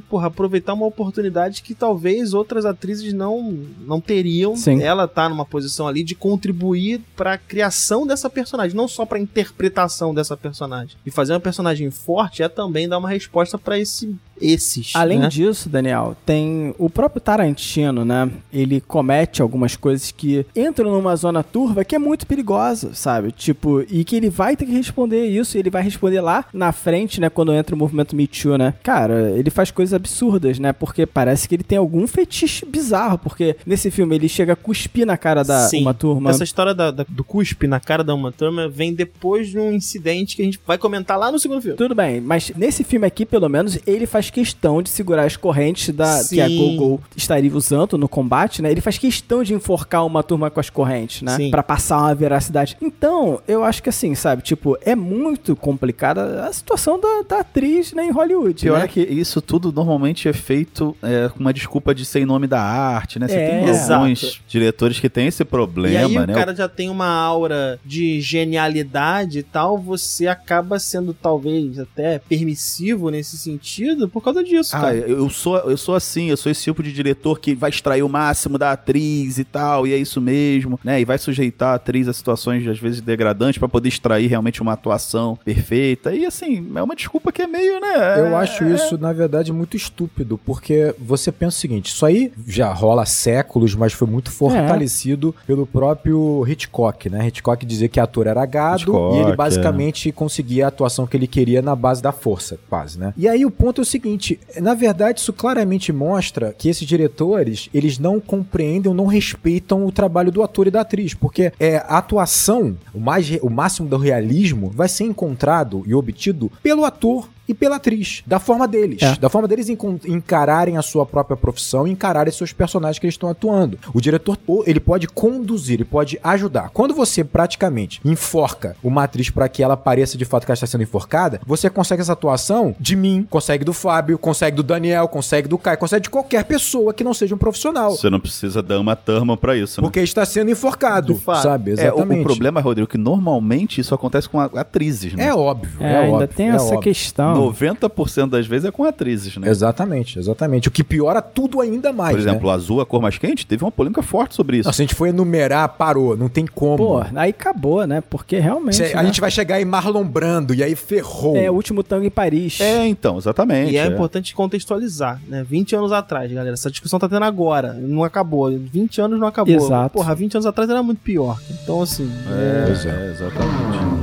porra, aproveitar uma oportunidade que talvez outras atrizes não, não teriam. Sim. Ela tá numa posição ali de contribuir para a criação dessa personagem, não só para interpretação dessa personagem. E fazer uma personagem forte é também dar uma resposta para esse esses. Além né? disso, Daniel, tem o próprio Tarantino, né? Ele comete algumas coisas que entram numa zona turva que é muito perigosa, sabe? Tipo, e que ele vai ter que responder isso, e ele vai responder lá na frente, né? Quando entra o movimento Me Too, né? Cara, ele faz coisas absurdas, né? Porque parece que ele tem algum fetiche bizarro, porque nesse filme ele chega a cuspir na cara da Sim. uma turma. Essa história da, da, do cuspe na cara da uma turma vem depois de um incidente que a gente vai comentar lá no segundo filme. Tudo bem, mas nesse filme aqui, pelo menos, ele faz questão de segurar as correntes da, que a. Gogo estaria usando no combate, né? Ele faz questão de enforcar uma turma com as correntes, né? Sim. Pra passar uma veracidade. Então, eu acho que assim, sabe? Tipo, é muito complicada a situação da, da atriz né, em Hollywood, Pior né? é que isso tudo normalmente é feito é, com uma desculpa de ser em nome da arte, né? Você É, tem alguns exato. diretores que têm esse problema, e aí né? o cara já tem uma aura de genialidade e tal, você acaba sendo talvez até permissivo nesse sentido por causa disso, Ah, cara. eu sou, eu sou assim, eu sou esse tipo de diretor que vai extrair o máximo da atriz e tal, e é isso mesmo, né? E vai sujeitar a atriz a situações, às vezes, degradantes pra poder extrair realmente uma atuação perfeita. E assim, é uma desculpa que é meio, né? Eu acho isso, na verdade, muito estúpido, porque você pensa o seguinte: isso aí já rola há séculos, mas foi muito fortalecido pelo próprio Hitchcock, né? Hitchcock dizia que ator era gado Hitchcock, e ele é. basicamente conseguia a atuação que ele queria na base da força, quase, né? E aí o ponto é o seguinte: na verdade, isso claramente mostra que esses diretores eles não compreendem não respeitam o trabalho do ator e da atriz, porque é a atuação, o, mais, o máximo do realismo, vai ser encontrado e obtido pelo ator e pela atriz, da forma deles, É. da forma deles encararem a sua própria profissão, e encararem seus personagens que eles estão atuando. O diretor, ou ele pode conduzir, ele pode ajudar. Quando você praticamente enforca uma atriz para que ela pareça de fato que ela está sendo enforcada, você consegue essa atuação de mim, consegue do Fábio, consegue do Daniel, consegue do Caio, consegue de qualquer pessoa que não seja um profissional. Você não precisa dar uma turma pra isso, né? Porque está sendo enforcado, sabe? É, o, Exatamente. o problema, Rodrigo, é que normalmente isso acontece com a- atrizes, né? É óbvio. É, É, ainda óbvio, tem é essa óbvio. questão. 90% das vezes é com atrizes, né? Exatamente, exatamente. O que piora tudo ainda mais. Por exemplo, né? azul, a cor mais quente, teve uma polêmica forte sobre isso. Não, se a gente for enumerar, parou, não tem como. Pô, aí acabou, né? Porque realmente. A né? gente vai chegar em Marlon Brando e aí ferrou. É o último tango em Paris. É, então, exatamente. E é, é. importante contextualizar, né? 20 anos atrás, galera. Essa discussão tá tendo agora. Não acabou. 20 anos não acabou. Exato. Porra, 20 anos atrás era muito pior. Então, assim. É, Pois é. é, exatamente.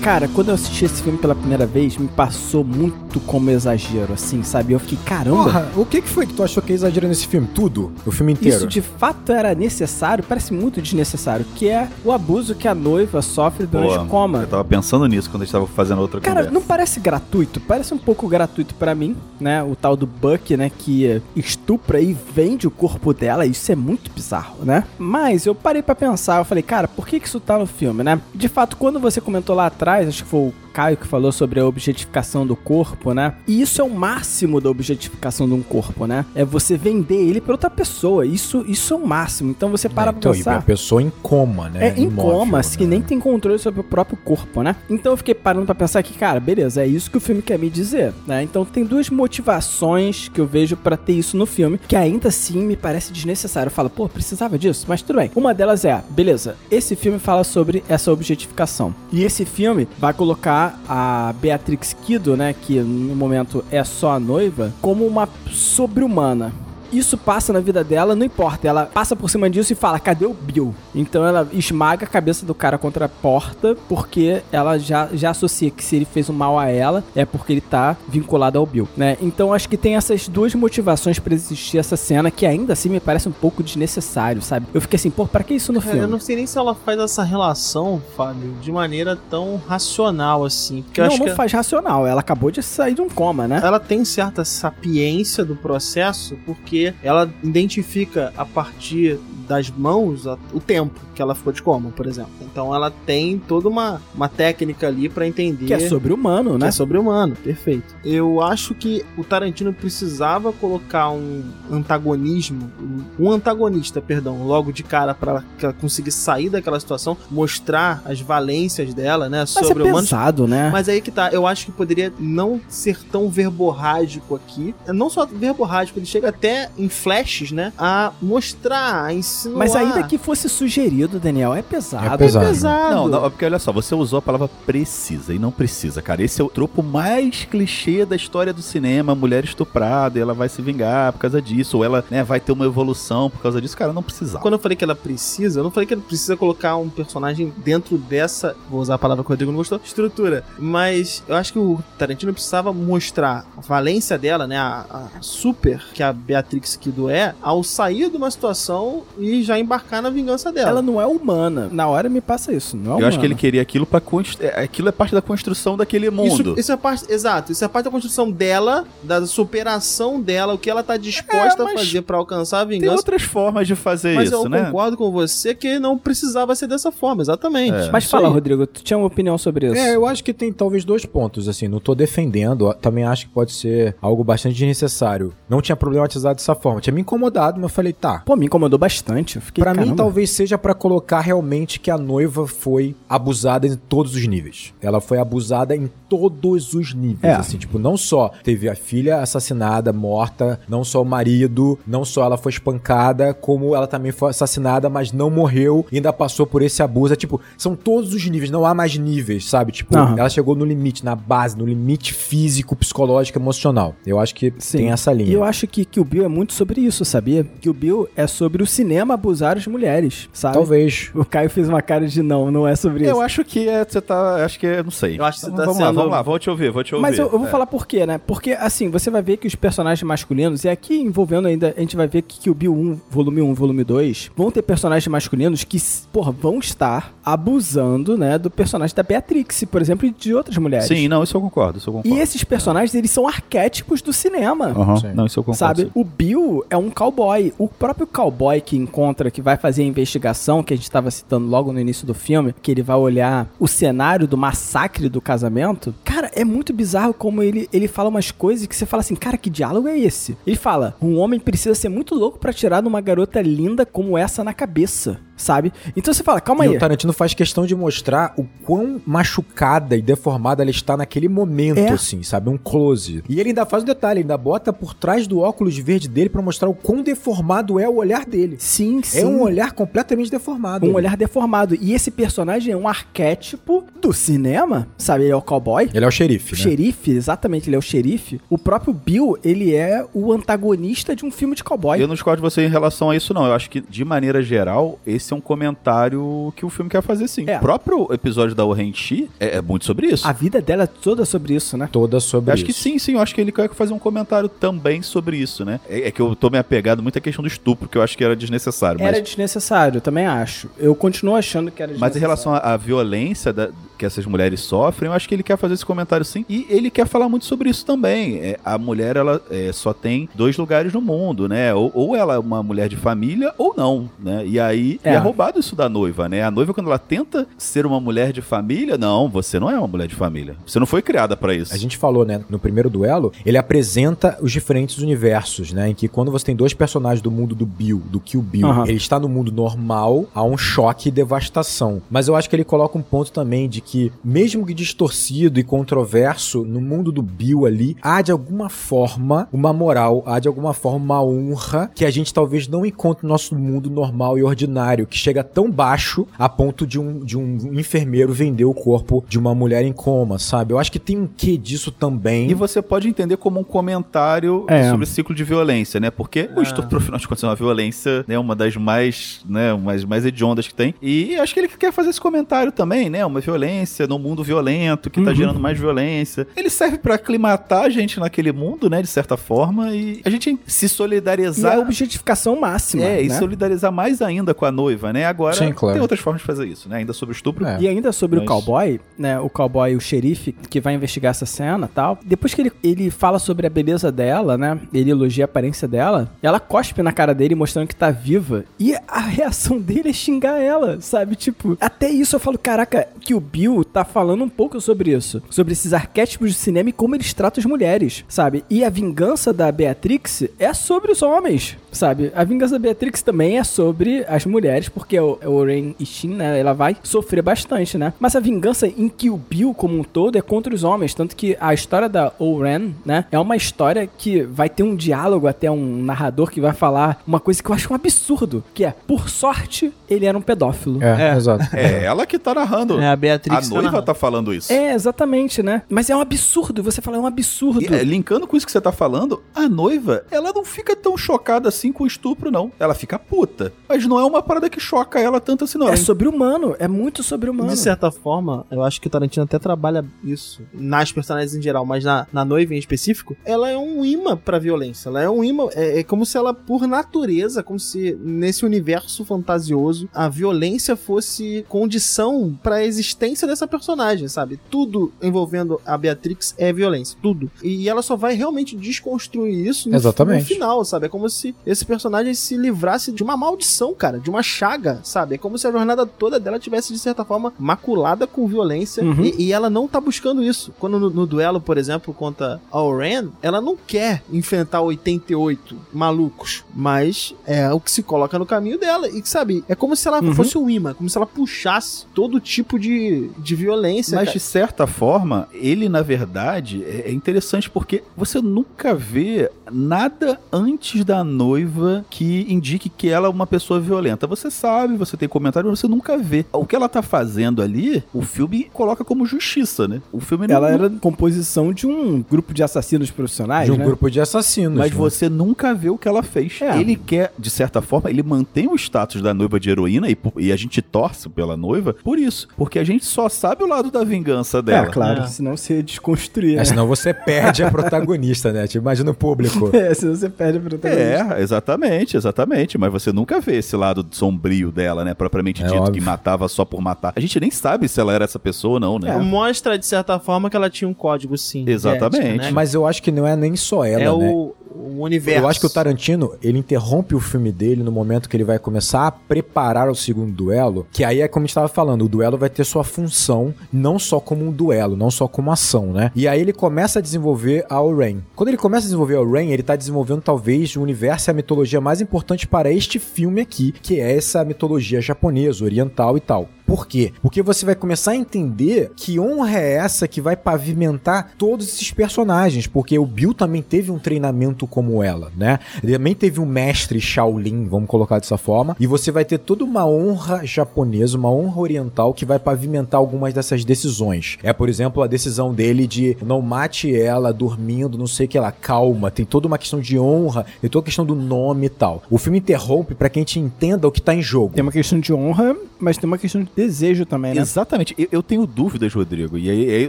Cara, quando eu assisti esse filme pela primeira vez, me passou muito como exagero, assim, sabe? Eu fiquei, caramba. Porra, o que, que foi que tu achou que é exagero nesse filme? Tudo? O filme inteiro? Isso de fato era necessário, parece muito desnecessário, que é o abuso que a noiva sofre durante Pô, o coma. Eu tava pensando nisso quando a gente tava fazendo outra Cara, conversa. não parece gratuito? Parece um pouco gratuito pra mim, né? O tal do Buck, né? Que estupra e vende o corpo dela. Isso é muito bizarro, né? Mas eu parei pra pensar. Eu falei, cara, por que, que isso tá no filme, né? De fato, quando você comentou lá atrás, acho que foi o Caio que falou sobre a objetificação do corpo, né? E isso é o máximo da objetificação de um corpo, né? É você vender ele pra outra pessoa. Isso, isso é o máximo. Então você para É, então, pra e pensar. a pessoa em coma, né? É, em Imóvel, coma, né? assim, que nem tem controle sobre o próprio corpo, né? Então eu fiquei parando pra pensar que, cara, beleza, é isso que o filme quer me dizer, né? Então tem duas motivações que eu vejo pra ter isso no filme, que ainda assim me parece desnecessário. Eu falo, pô, precisava disso? Mas tudo bem. Uma delas é, beleza, esse filme fala sobre essa objetificação. E esse filme vai colocar a Beatrix Kido, né, que no momento é só a noiva, como uma sobre-humana. Isso passa na vida dela, não importa. Ela passa por cima disso e fala: cadê o Bill? Então ela esmaga a cabeça do cara contra a porta, porque ela já, já associa que se ele fez um mal a ela, é porque ele tá vinculado ao Bill, né? Então acho que tem essas duas motivações pra existir essa cena que ainda assim me parece um pouco desnecessário, sabe? Eu fiquei assim, pô, pra que isso no É, filme? eu não sei nem se ela faz essa relação, Fábio, de maneira tão racional assim. Porque não, acho não que faz racional. Ela acabou de sair de um coma, né? ela tem certa sapiência do processo porque ela identifica a partir das mãos a- o tempo que ela ficou de coma, por exemplo. Então ela tem toda uma, uma técnica ali pra entender Que é sobre-humano, que né? é sobre-humano, perfeito. Eu acho que o Tarantino precisava colocar um antagonismo, um- antagonista, perdão, logo de cara pra que ela conseguisse sair daquela situação, mostrar as valências dela, né, Mas é sobre-humanos. pesado, né? Mas aí que tá, eu acho que poderia não ser tão verborrágico aqui. Não só verborrágico, ele chega até em flashes, né? A mostrar, a insinuar. Mas ainda que fosse sugerido, Daniel, é pesado. É pesado. É pesado. Não, não, porque olha só, você usou a palavra precisa e não precisa, cara. Esse é o tropo mais clichê da história do cinema, mulher estuprada, e ela vai se vingar por causa disso, ou ela, né, vai ter uma evolução por causa disso, cara, não precisava. Quando eu falei que ela precisa, eu não falei que ela precisa colocar um personagem dentro dessa, vou usar a palavra que o Rodrigo não gostou, estrutura. Mas eu acho que o Tarantino precisava mostrar a valência dela, né, a, a super que a Beatrix Kido é, ao sair de uma situação e já embarcar na vingança dela. Ela não é humana. Na hora me passa isso, não é humana. Eu acho que ele queria aquilo pra construir. Aquilo é parte da construção daquele mundo. Isso, isso é parte, exato, isso é parte da construção dela, da superação dela, o que ela tá disposta É, a mas fazer pra alcançar a Tem vingança. outras formas de fazer Mas isso, eu né? concordo com você que não precisava ser dessa forma, exatamente. É. Mas Isso fala, aí. Rodrigo, tu tinha uma opinião sobre isso? É, eu acho que tem talvez dois pontos, assim, não tô defendendo, também acho que pode ser algo bastante desnecessário. Não tinha problematizado dessa forma, tinha me incomodado, mas eu falei, tá. Pô, me incomodou bastante. Eu fiquei, Pra mim, caramba. talvez seja pra colocar realmente que a noiva foi abusada em todos os níveis. Ela foi abusada em todos os níveis, É. assim, tipo, não só teve a filha assassinada, morta, não só o marido, não só ela foi espancada, como ela também foi assassinada, mas não morreu ainda passou por esse abuso. É, tipo, são todos os níveis, não há mais níveis, sabe? Tipo, Aham. ela chegou no limite, na base, no limite físico, psicológico, emocional. Eu acho que Sim. tem essa linha. E eu acho que, que o Bill é muito sobre isso, sabia? Que o Bill é sobre o cinema abusar as mulheres, sabe? Talvez. O Caio fez uma cara de não, não é sobre isso. Eu acho que é, você tá. Acho que é, não sei. Eu acho que você Então, tá vamos lá, sendo- vamos lá, vou te ouvir, vou te ouvir. Mas eu, eu vou É. falar por quê, né? Porque, assim, você vai ver que os personagens masculinos, e aqui envolvendo ainda, a gente vai ver que, que o Bill 1, volume 1, volume 2, vão ter personagens masculinos que, porra, vão estar abusando, né, do personagem da Beatrix, por exemplo, e de outras mulheres. Sim, não, isso eu concordo, isso eu concordo. E esses personagens, eles são arquétipos do cinema. Aham, Sim. Não, isso eu concordo. Sabe? sim. O Bill é um cowboy. O próprio cowboy que encontra, que vai fazer a investigação, que a gente estava citando logo no início do filme, que ele vai olhar o cenário do massacre do casamento. Cara, é muito bizarro como ele, ele fala umas coisas que você fala assim, cara, que diálogo é esse? Ele fala: um homem precisa ser muito louco pra tirar numa garota linda como essa na cabeça, sabe? Então você fala, calma E aí. o Tarantino faz questão de mostrar o quão machucada e deformada ela está naquele momento, É. assim, sabe? Um close. E ele ainda faz um detalhe, ainda bota por trás do óculos verde dele pra mostrar o quão deformado é o olhar dele. Sim, sim. É um olhar completamente deformado. Um olhar deformado. E esse personagem é um arquétipo do cinema, sabe? Ele é o cowboy. Ele é o xerife, O né? xerife, exatamente, ele é o xerife. O próprio Bill, ele é o antagonista de um filme de cowboy. Eu não discordo de você em relação a isso, não. Eu acho que, de maneira geral, esse é um comentário que o filme quer fazer, sim. É. O próprio episódio da Oren Chi é, é muito sobre isso. A vida dela é toda sobre isso, né? Toda sobre Eu acho que isso. sim, sim. Eu acho que ele quer fazer um comentário também sobre isso, né? É, é que eu tô me apegado muito à questão do estupro, que eu acho que era desnecessário. Era mas, desnecessário, eu também acho. Eu continuo achando que era mas em relação à, à violência da- que essas mulheres sofrem, eu acho que ele quer fazer esse comentário sim. E ele quer falar muito sobre isso também. É, a mulher, ela é, só tem dois lugares no mundo, né? Ou, ou ela é uma mulher de família ou não, né? E aí É. é. Roubado isso da noiva, né? A noiva, quando ela tenta ser uma mulher de família, não, você não é uma mulher de família. Você não foi criada pra isso. A gente falou, né, no primeiro duelo, ele apresenta os diferentes universos, né, em que quando você tem dois personagens do mundo do Bill, do Kill Bill, Aham. ele está no mundo normal, há um choque e devastação. Mas eu acho que ele coloca um ponto também de que, mesmo que distorcido e controverso, no mundo do Bill ali, há de alguma forma uma moral, há de alguma forma uma honra que a gente talvez não encontre no nosso mundo normal e ordinário, que chega tão baixo a ponto de um, de um enfermeiro vender o corpo de uma mulher em coma, sabe? Eu acho que tem um quê disso também. E você pode entender como um comentário É. sobre o ciclo de violência, né? Porque o estupro, afinal de contas, é uma violência, né? Uma das mais, né? Umas mais hediondas que tem. E acho que ele quer fazer esse comentário também, né? Uma violência num mundo violento que tá gerando mais violência. Ele serve pra aclimatar a gente naquele mundo, né? De certa forma. E a gente se E solidarizar. é a objetificação máxima. É, e né? solidarizar mais ainda com a noiva, né? Agora Sim, claro. tem outras formas de fazer isso, né? Ainda sobre o estupro. É. E ainda sobre o Mas- cowboy, né? O cowboy, o xerife, que vai investigar essa cena e tal. Depois que ele, ele fala sobre a beleza dela, né? Ele elogia a aparência dela. Ela cospe na cara dele, mostrando que tá viva. E a reação dele é xingar ela, sabe? Tipo, até isso eu falo, caraca, que o Bill tá falando um pouco sobre isso. Sobre esses arquétipos de cinema e como eles tratam as mulheres, sabe? E a vingança da Beatrix é sobre os homens, sabe? A vingança da Beatrix também é sobre as mulheres, porque o, o Oren Ishin, né, ela vai sofrer bastante, né? Mas a vingança em que o Bill como um todo é contra os homens, tanto que a história da Oren, né, é uma história que vai ter um diálogo até um narrador que vai falar uma coisa que eu acho um absurdo, que é, por sorte, ele era um pedófilo. É, exato. É ela que tá narrando. É, a Beatrix a tá noiva narrando. tá falando isso. É, exatamente, né? Mas é um absurdo, você fala, é um absurdo. E, é, linkando com isso que você tá falando, a noiva, ela não fica tão chocada assim com o estupro, não. Ela fica puta. Mas não é uma parada que choca ela tanto assim, não. É Ela- sobre-humano, é muito sobre-humano. De certa forma, eu acho que o Tarantino até trabalha isso nas personagens em geral, mas na, na noiva em específico, ela é um imã pra violência. Ela é um imã. É, é como se ela, por natureza, como se nesse universo fantasioso, a violência fosse condição pra existência dessa personagem, sabe? Tudo envolvendo a Beatrix é violência. Tudo. E ela só vai realmente desconstruir isso no, Exatamente. no final, sabe? É como se esse personagem se livrasse de uma maldição, cara, de uma chaga, sabe? É como se a jornada toda dela tivesse, de certa forma, maculada com violência. Uhum. E, e ela não tá buscando isso. Quando no, no duelo, por exemplo, contra a Oren, ela não quer enfrentar 88 malucos, mas é o que se coloca no caminho dela. E sabe, é como se ela Uhum. fosse um imã, como se ela puxasse todo tipo de, de violência. Mas cara. de certa forma, ele na verdade é é interessante porque você nunca vê nada antes da noiva que indique que ela é uma pessoa violenta. Você sabe, você tem comentário, mas você nunca vê. O que ela tá fazendo ali, o filme coloca como justiça, né? O filme não- Ela não era composição de um grupo de assassinos profissionais, De um né? grupo de assassinos. Mas né? você nunca vê o que ela fez. É. Ele quer, de certa forma, ele mantém o status da noiva de heroína e, e a gente torce pela noiva por isso. Porque a gente só sabe o lado da vingança É, dela. claro, É. senão você desconstruir, É, né? senão você perde a protagonista, né? Tipo, imagina o público. É, senão você perde o protagonista. É, exatamente, exatamente. Mas você nunca vê esse lado sombrio dela, né? Propriamente É dito, óbvio. que matava só por matar. A gente nem sabe se ela era essa pessoa ou não, né? Mostra, de certa forma, que ela tinha um código, sim. Exatamente. ética, né? Mas eu acho que não é nem só ela, é né? o, o universo. Eu acho que o Tarantino, ele interrompe o filme dele no momento que ele vai começar a preparar o segundo duelo, que aí é como a gente tava falando, o duelo vai ter sua função não só como um duelo, não só como ação, né? E aí ele começa a desenvolver a Oren. Quando ele começa a desenvolver a Oren, ele tá desenvolvendo talvez o universo e a mitologia mais importante para este filme aqui, que é essa mitologia japonesa, oriental e tal. Por quê? Porque você vai começar a entender que honra é essa que vai pavimentar todos esses personagens, porque o Bill também teve um treinamento como ela, né? Ele também teve um mestre Shaolin, vamos colocar dessa forma, e você vai ter toda uma honra japonesa, uma honra oriental que vai pavimentar algumas dessas decisões. É, por exemplo, a decisão dele de não mate ela dormindo, não sei o que lá, calma, tem toda uma questão de honra, tem toda a questão do nome e tal. O filme interrompe para que a gente entenda o que tá em jogo. Tem uma questão de honra, mas tem uma questão de desejo também, né? Exatamente. Eu, eu tenho dúvidas, Rodrigo. E aí, aí-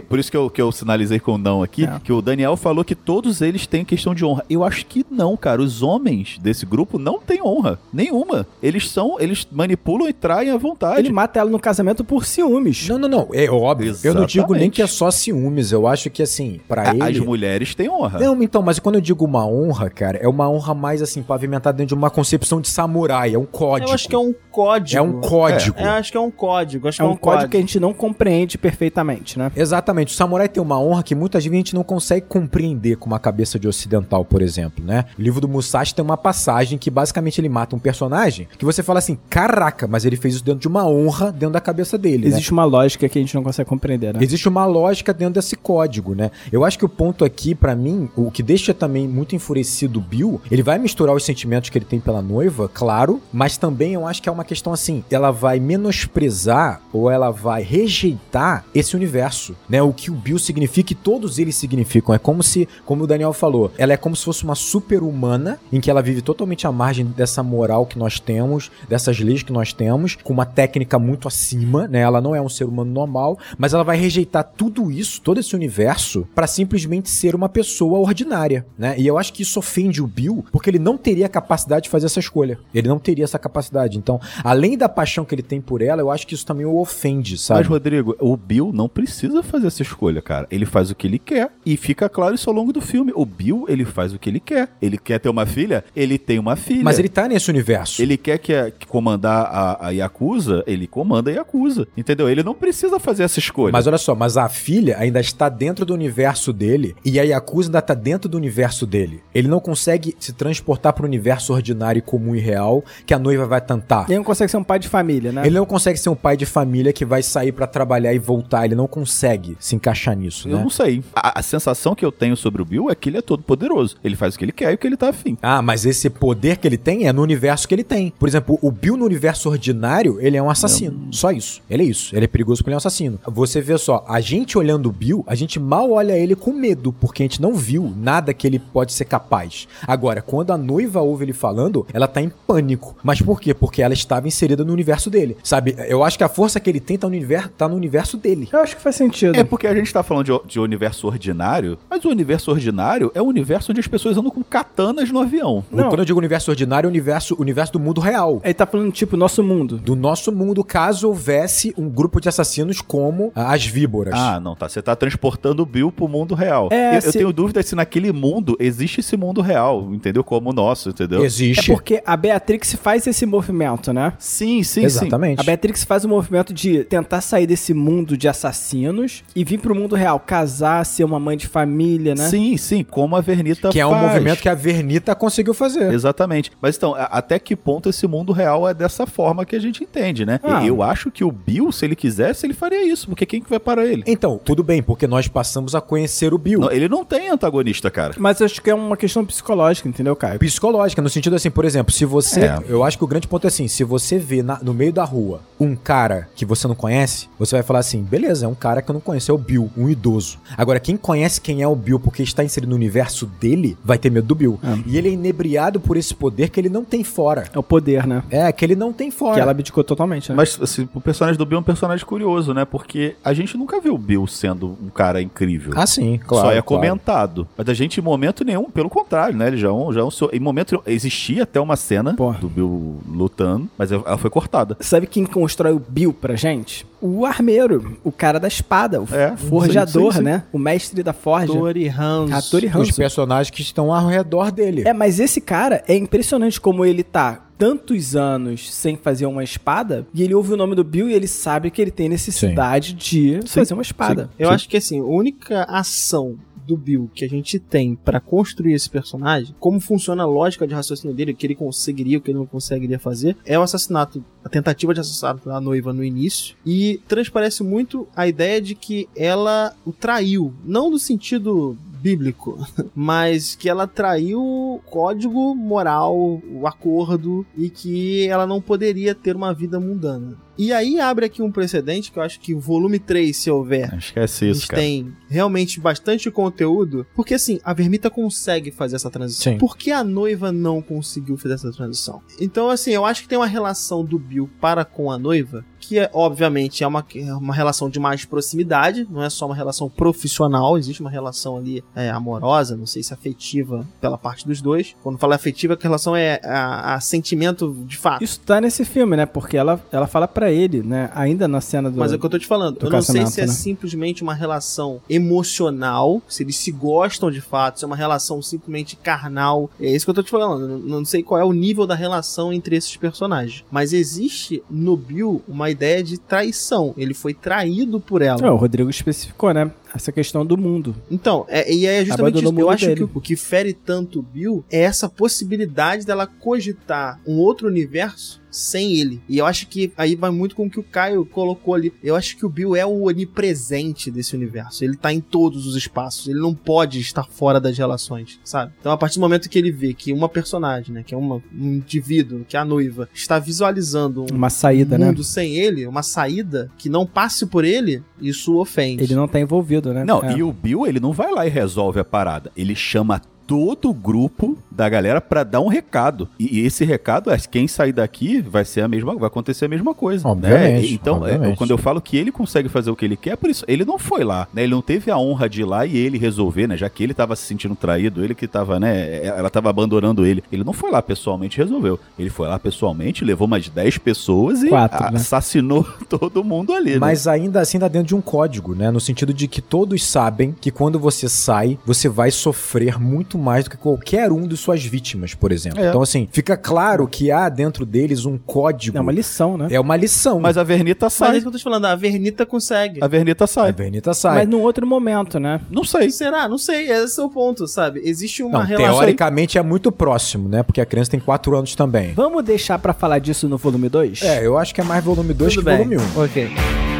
por isso que eu, que eu sinalizei com o não aqui, É. que o Daniel falou que todos eles têm questão de honra. Eu acho que não, cara. Os homens desse grupo não têm honra. Nenhuma. Eles são, eles manipulam e traem à vontade. Ele mata ela no casamento por ciúmes. Não, não, não. É óbvio. Eu não digo nem Exatamente. que é só ciúmes. Eu acho que, assim, pra A- As ele. mulheres têm honra. Não, então, mas quando eu digo uma honra, cara, é uma honra mais, assim, pavimentada dentro de uma concepção de samurai. É um código. Eu acho que é um código. É um código. É, acho que é um código. Acho É que um código que a gente não compreende perfeitamente, né? Exatamente. O samurai tem uma honra que muitas vezes a gente não consegue compreender com uma cabeça de ocidental, por exemplo, né? O livro do Musashi tem uma passagem que basicamente ele mata um personagem que você fala assim, caraca, mas ele fez isso dentro de uma honra dentro da cabeça dele, né? Existe uma lógica que a gente não consegue compreender, né? Existe uma lógica dentro desse código, né? Eu acho que o ponto aqui, pra mim, o que deixa também muito enfurecido o Bill, ele vai misturar os sentimentos que ele tem pela noiva, claro, mas também eu acho que é uma questão assim, ela vai menosprezar ou ela vai rejeitar esse universo, né? O que o Bill significa e todos eles significam. É como se, como o Daniel falou, ela é como se fosse uma super-humana em que ela vive totalmente à margem dessa moral que nós temos, dessas leis que nós temos, com uma técnica muito acima, né? Ela não é um ser humano normal, mas ela vai rejeitar tudo isso, todo esse universo, pra simplesmente ser uma pessoa ordinária, né? E eu acho que isso ofende o Bill, porque ele não teria a capacidade de fazer essa escolha. Ele não teria essa capacidade. Então, além da paixão que ele tem por ela, eu acho que isso também o ofende, sabe? Mas, Rodrigo, o Bill não precisa fazer essa escolha, cara. Ele faz o que ele quer. E fica claro isso ao longo do filme. O Bill, ele faz o que ele quer. Ele quer ter uma filha? Ele tem uma filha. Mas ele tá nesse universo. Ele quer que, a- que comandar a, a Yakuza, ele comanda a Yakuza. Entendeu? Ele não precisa fazer essa escolha. Mas olha só, mas a filha ainda está dentro do universo dele e a Yakuza ainda está dentro do universo dele. Ele não consegue se transportar para o universo ordinário, comum e real que a noiva vai tentar. Ele não consegue ser um pai de família, né? Ele não consegue ser um pai de família que vai sair para trabalhar e voltar. Ele não consegue se encaixar nisso, Eu né? não sei. A, a sensação que eu tenho sobre o Bill é que ele é todo poderoso. Ele faz o que ele quer e o que ele tá afim. Ah, mas esse poder que ele tem é no universo que ele tem. Por exemplo, o Bill no universo ordinário, ele é um assassino. Só isso. Ele é isso. Ele é perigoso porque ele é um assassino. Você vê só, a gente olhando o Bill, a gente mal olha ele com medo, porque a gente não viu nada que ele pode ser capaz. Agora, quando a noiva ouve ele falando, ela tá em pânico. Mas por quê? Porque ela estava inserida no universo dele. Sabe? Eu acho que a força que ele tem tá no universo, tá no universo dele. Eu acho que faz sentido. É porque a gente tá falando de, de universo ordinário, mas o universo ordinário é um universo onde as pessoas andam com katanas no avião. Não. Quando eu digo universo ordinário, é o universo, o universo do mundo real. Ele tá falando, tipo, nosso mundo. do nosso mundo caso houvesse um grupo de assassinos como ah, as víboras. Ah, não, tá. Você tá transportando o Bill pro mundo real. É, eu, eu se- tenho dúvida se naquele mundo existe esse mundo real, entendeu? Como o nosso, entendeu? É Existe. porque a Beatrix faz esse movimento, né? Sim, sim, sim. Exatamente. A Beatrix faz o movimento de tentar sair desse mundo de assassinos e vir pro mundo real, casar, ser uma mãe de família, né? Sim, sim, como a Vernita Que é um faz. movimento que a Vernita conseguiu fazer. Exatamente. Mas então, até que ponto esse mundo real é dessa forma que a gente entende, né? Ah. E Eu acho que o Bill, se ele quisesse, ele faria isso, porque quem que vai parar ele? Então, tudo bem, porque nós passamos a conhecer o Bill. Não, ele não tem antagonista, cara. Mas eu acho que é uma questão psicológica, entendeu, Caio? Psicológica, no sentido assim, por exemplo, se você. É. Eu acho que o grande ponto é assim: se você vê na- no meio da rua um cara que você não conhece, você vai falar assim: beleza, é um cara que eu não conheço, é o Bill, um idoso. Agora, quem conhece quem é o Bill porque está inserido no universo dele, vai ter medo do Bill. E ele é inebriado por esse poder que ele não tem fora. É o poder, né? É, que ele não tem fora. Que ela abdicou totalmente, né? Mas assim, o personagem do Bill é um personagem curioso, né? Porque a gente nunca viu o Bill sendo um cara incrível. Ah, sim, claro. Só é claro. comentado. Mas a gente, em momento nenhum, pelo contrário, né? Ele já é um. Já é um em momento nenhum, existia até uma cena Porra. do Bill lutando, mas ela foi cortada. Sabe quem constrói o Bill pra gente? O armeiro, o cara da espada, o É, forjador, sim, sim, sim. né? O mestre da forja. Tori Hans. A Tori Os personagens que estão ao redor dele. É, mas esse cara é impressionante como ele tá tantos anos sem fazer uma espada e ele ouve o nome do Bill e ele sabe que ele tem necessidade de fazer uma espada. Eu Sim. acho que assim, a única ação do Bill que a gente tem pra construir esse personagem, como funciona a lógica de raciocínio dele, o que ele conseguiria, o que ele não conseguiria fazer, é o assassinato, a tentativa de assassinato da noiva no início, e transparece muito a ideia de que ela o traiu, não no sentido bíblico, mas que ela traiu o código moral, o acordo e que ela não poderia ter uma vida mundana. E aí abre aqui um precedente que eu acho que o volume 3, se houver, Esquece a isso, gente cara. tem realmente bastante conteúdo, porque assim, a Vermita consegue fazer essa transição. Sim. Por que a noiva não conseguiu fazer essa transição? Então, assim, eu acho que tem uma relação do Bill para com a noiva, que é, obviamente é uma, é uma relação de mais proximidade, não é só uma relação profissional, existe uma relação ali é, amorosa, não sei se afetiva pela parte dos dois. Quando fala afetiva, a relação é a, a sentimento de fato. Isso tá nesse filme, né? Porque ela, ela fala pra pra ele, né? Ainda na cena do. Mas é o que eu tô te falando. do Eu não sei se é né? simplesmente uma relação emocional, se eles se gostam de fato, se é uma relação simplesmente carnal. É isso que eu tô te falando. Eu Não sei qual é o nível da relação entre esses personagens. Mas existe no Bill uma ideia de traição. Ele foi traído por ela. É, o Rodrigo especificou, né? Essa questão do mundo. Então, é, e é justamente Abandonou isso. Eu acho dele. que o- o que fere tanto o Bill é essa possibilidade dela cogitar um outro universo sem ele. E eu acho que aí vai muito com o que o Caio colocou ali. Eu acho que o Bill é o onipresente desse universo. Ele tá em todos os espaços. Ele não pode estar fora das relações, sabe? Então, a partir do momento que ele vê que uma personagem, né, que é uma, um indivíduo, que é a noiva, está visualizando um Uma saída, né? mundo sem ele, uma saída que não passe por ele, isso ofende. Ele não tá envolvido, né? Não, É. e o Bill, ele não vai lá e resolve a parada. Ele chama todo o grupo da galera pra dar um recado. E, e esse recado é quem sair daqui vai ser a mesma, vai acontecer a mesma coisa. Obviamente, né? Então, é, obviamente. quando eu falo que ele consegue fazer o que ele quer, é por isso, ele não foi lá, né? Ele não teve a honra de ir lá e ele resolver, né? Já que ele tava se sentindo traído, ele que tava, né, ela tava abandonando ele. Ele não foi lá pessoalmente e resolveu. Ele foi lá pessoalmente, levou mais 10 pessoas e Quatro, né? assassinou todo mundo ali, né? Mas ainda assim tá dentro de um código, né? No sentido de que todos sabem que quando você sai, você vai sofrer muito mais do que qualquer um de suas vítimas, por exemplo. É. Então, assim, fica claro que há dentro deles um código. É uma lição, né? É uma lição. Mas a Vernita Mas é sai. isso que eu tô te falando, a Vernita consegue. A Vernita a sai. Vernita sai. Mas num outro momento, né? Não sei. Será? Não sei, esse é o ponto, sabe? Existe uma Não, relação. teoricamente é muito próximo, né? Porque a criança tem 4 anos também. Vamos deixar pra falar disso no volume 2? É, eu acho que é mais volume 2 que bem. volume 1. Ok.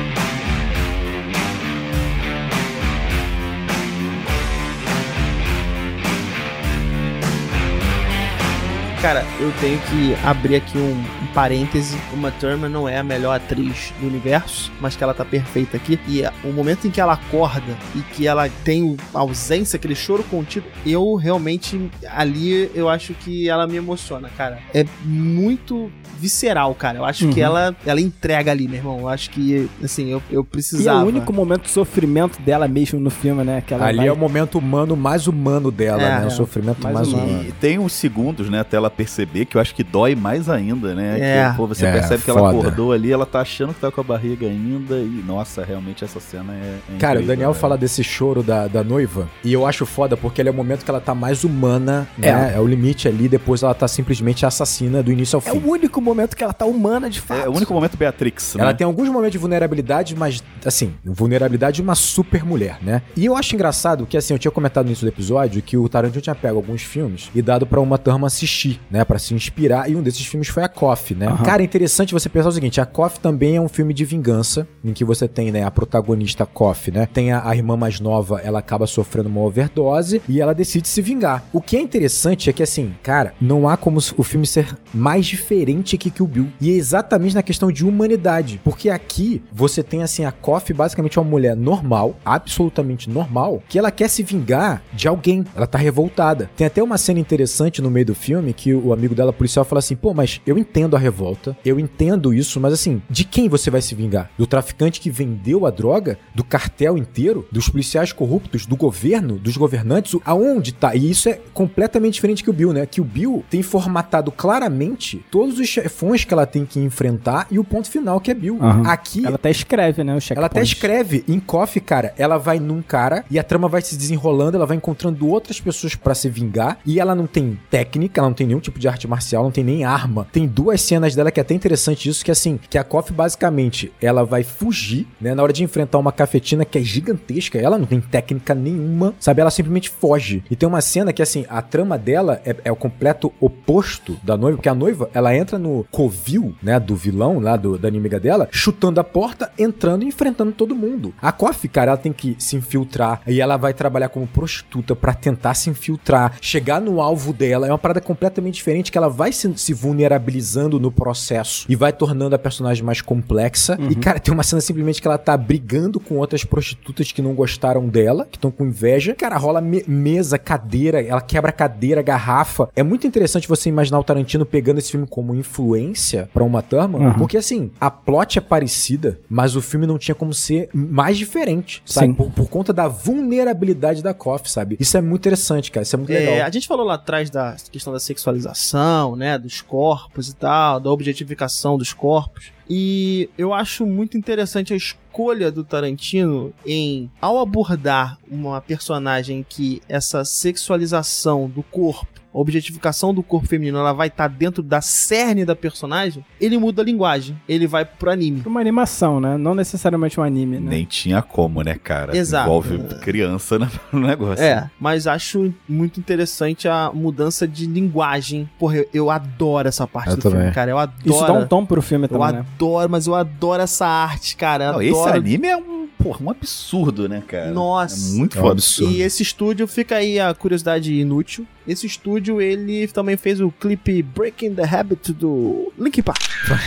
Cara, eu tenho que abrir aqui um, um parêntese. Uma Thurman não é a melhor atriz do universo, mas que ela tá perfeita aqui. E é, o momento em que ela acorda e que ela tem a ausência, aquele choro contido, eu realmente ali eu acho que ela me emociona, cara. É muito visceral, cara. Eu acho que Uhum. ela ela entrega ali, meu irmão. Eu acho que assim, eu, eu E é precisava. o único momento de sofrimento dela mesmo no filme, né? Que ela Ali vai- é o momento humano mais humano dela, É, né? é. O sofrimento Mais mais, humano. humano. E tem uns segundos, né, até ela perceber que eu acho que dói mais ainda, né? É. Que, pô, você É, percebe que ela foda. acordou ali, ela tá achando que tá com a barriga ainda e, nossa, realmente essa cena é. é Cara, o Daniel né? fala desse choro da, da noiva, e eu acho foda porque ele é o momento que ela tá mais humana, né? É, o limite ali, depois ela tá simplesmente assassina do início ao É fim. o único momento que ela tá humana de fato. É o único momento Beatrix, Ela né? tem alguns momentos de vulnerabilidade, mas, assim, vulnerabilidade de uma super mulher, né? E eu acho engraçado que, assim, eu tinha comentado no início do episódio que o Tarantino tinha pego alguns filmes e dado pra uma turma assistir, né? Pra se inspirar, e um desses filmes foi a Coffee, né? Aham. Cara, é interessante você pensar o seguinte, a Coffee também é um filme de vingança, em que você tem, né, a protagonista Coffee, né? Tem a, a irmã mais nova, ela acaba sofrendo uma overdose e ela decide se vingar. O que é interessante é que, assim, cara, não há como o filme ser mais diferente que Kill Bill. E é exatamente na questão de humanidade. Porque aqui você tem, assim, a Coffee basicamente uma mulher normal, absolutamente normal, que ela quer se vingar de alguém. Ela tá revoltada. Tem até uma cena interessante no meio do filme que o amigo dela, policial, fala assim: pô, mas eu entendo a revolta, eu entendo isso, mas assim, de quem você vai se vingar? Do traficante que vendeu a droga? Do cartel inteiro? Dos policiais corruptos? Do governo? Dos governantes? Aonde tá? E isso é completamente diferente que o Bill, né? Que o Bill tem formatado claramente todos os chefões que ela tem que enfrentar e o ponto final que é Bill. Aham. Aqui Ela até escreve, né? O ela até escreve em Coffee, cara. Ela vai num cara e a trama vai se desenrolando, ela vai encontrando outras pessoas pra se vingar. E ela não tem técnica, ela não tem nenhum tipo de arte marcial, não tem nem arma. Tem duas cenas dela que é até interessante isso, que é assim, que a Coffee basicamente, ela vai fugir, né, na hora de enfrentar uma cafetina que é gigantesca. Ela não tem técnica nenhuma, sabe? Ela simplesmente foge. E tem uma cena que assim, a trama dela é, é o completo oposto da noiva, porque a noiva, ela entra no covil, né, do vilão lá do, da inimiga dela, chutando a porta, entrando e enfrentando todo mundo. A Coffee, cara, ela tem que se infiltrar e ela vai trabalhar como prostituta pra tentar se infiltrar, chegar no alvo dela. É uma parada completamente diferente que ela vai se, se vulnerabilizando no processo e vai tornando a personagem mais complexa. E, cara, tem uma cena simplesmente que ela tá brigando com outras prostitutas que não gostaram dela, que estão com inveja. Cara, rola me- mesa, cadeira, ela quebra cadeira, garrafa. É muito interessante você imaginar o Tarantino pegando esse filme como influência pra uma turma, Uhum. porque assim, a plot é parecida, mas o filme não tinha como ser mais diferente, sabe? Por, por conta da vulnerabilidade da Coffee, sabe? Isso é muito interessante, cara. Isso é muito É, legal. a gente falou lá atrás da questão da sexualização, né, dos corpos e tal, da objetificação dos corpos. E eu acho muito interessante a escolha do Tarantino em, ao abordar uma personagem que essa sexualização do corpo objetificação do corpo feminino ela vai estar tá dentro da cerne da personagem, ele muda a linguagem. Ele vai pro anime. Uma animação, né? Não necessariamente um anime, né? Nem tinha como, né, cara? Exato. Envolve criança no negócio. É, mas acho muito interessante a mudança de linguagem. Porra, eu, adoro essa parte eu do também. filme, cara. Eu adoro. Isso dá um tom pro filme também, Eu né? adoro, mas eu adoro essa arte, cara. Não, adoro... esse anime é um, porra, um absurdo, né, cara? Nossa. É muito É um foda. absurdo. E esse estúdio, fica aí a curiosidade inútil. Esse estúdio, ele também fez o clipe Breaking the Habit do Linkin Park.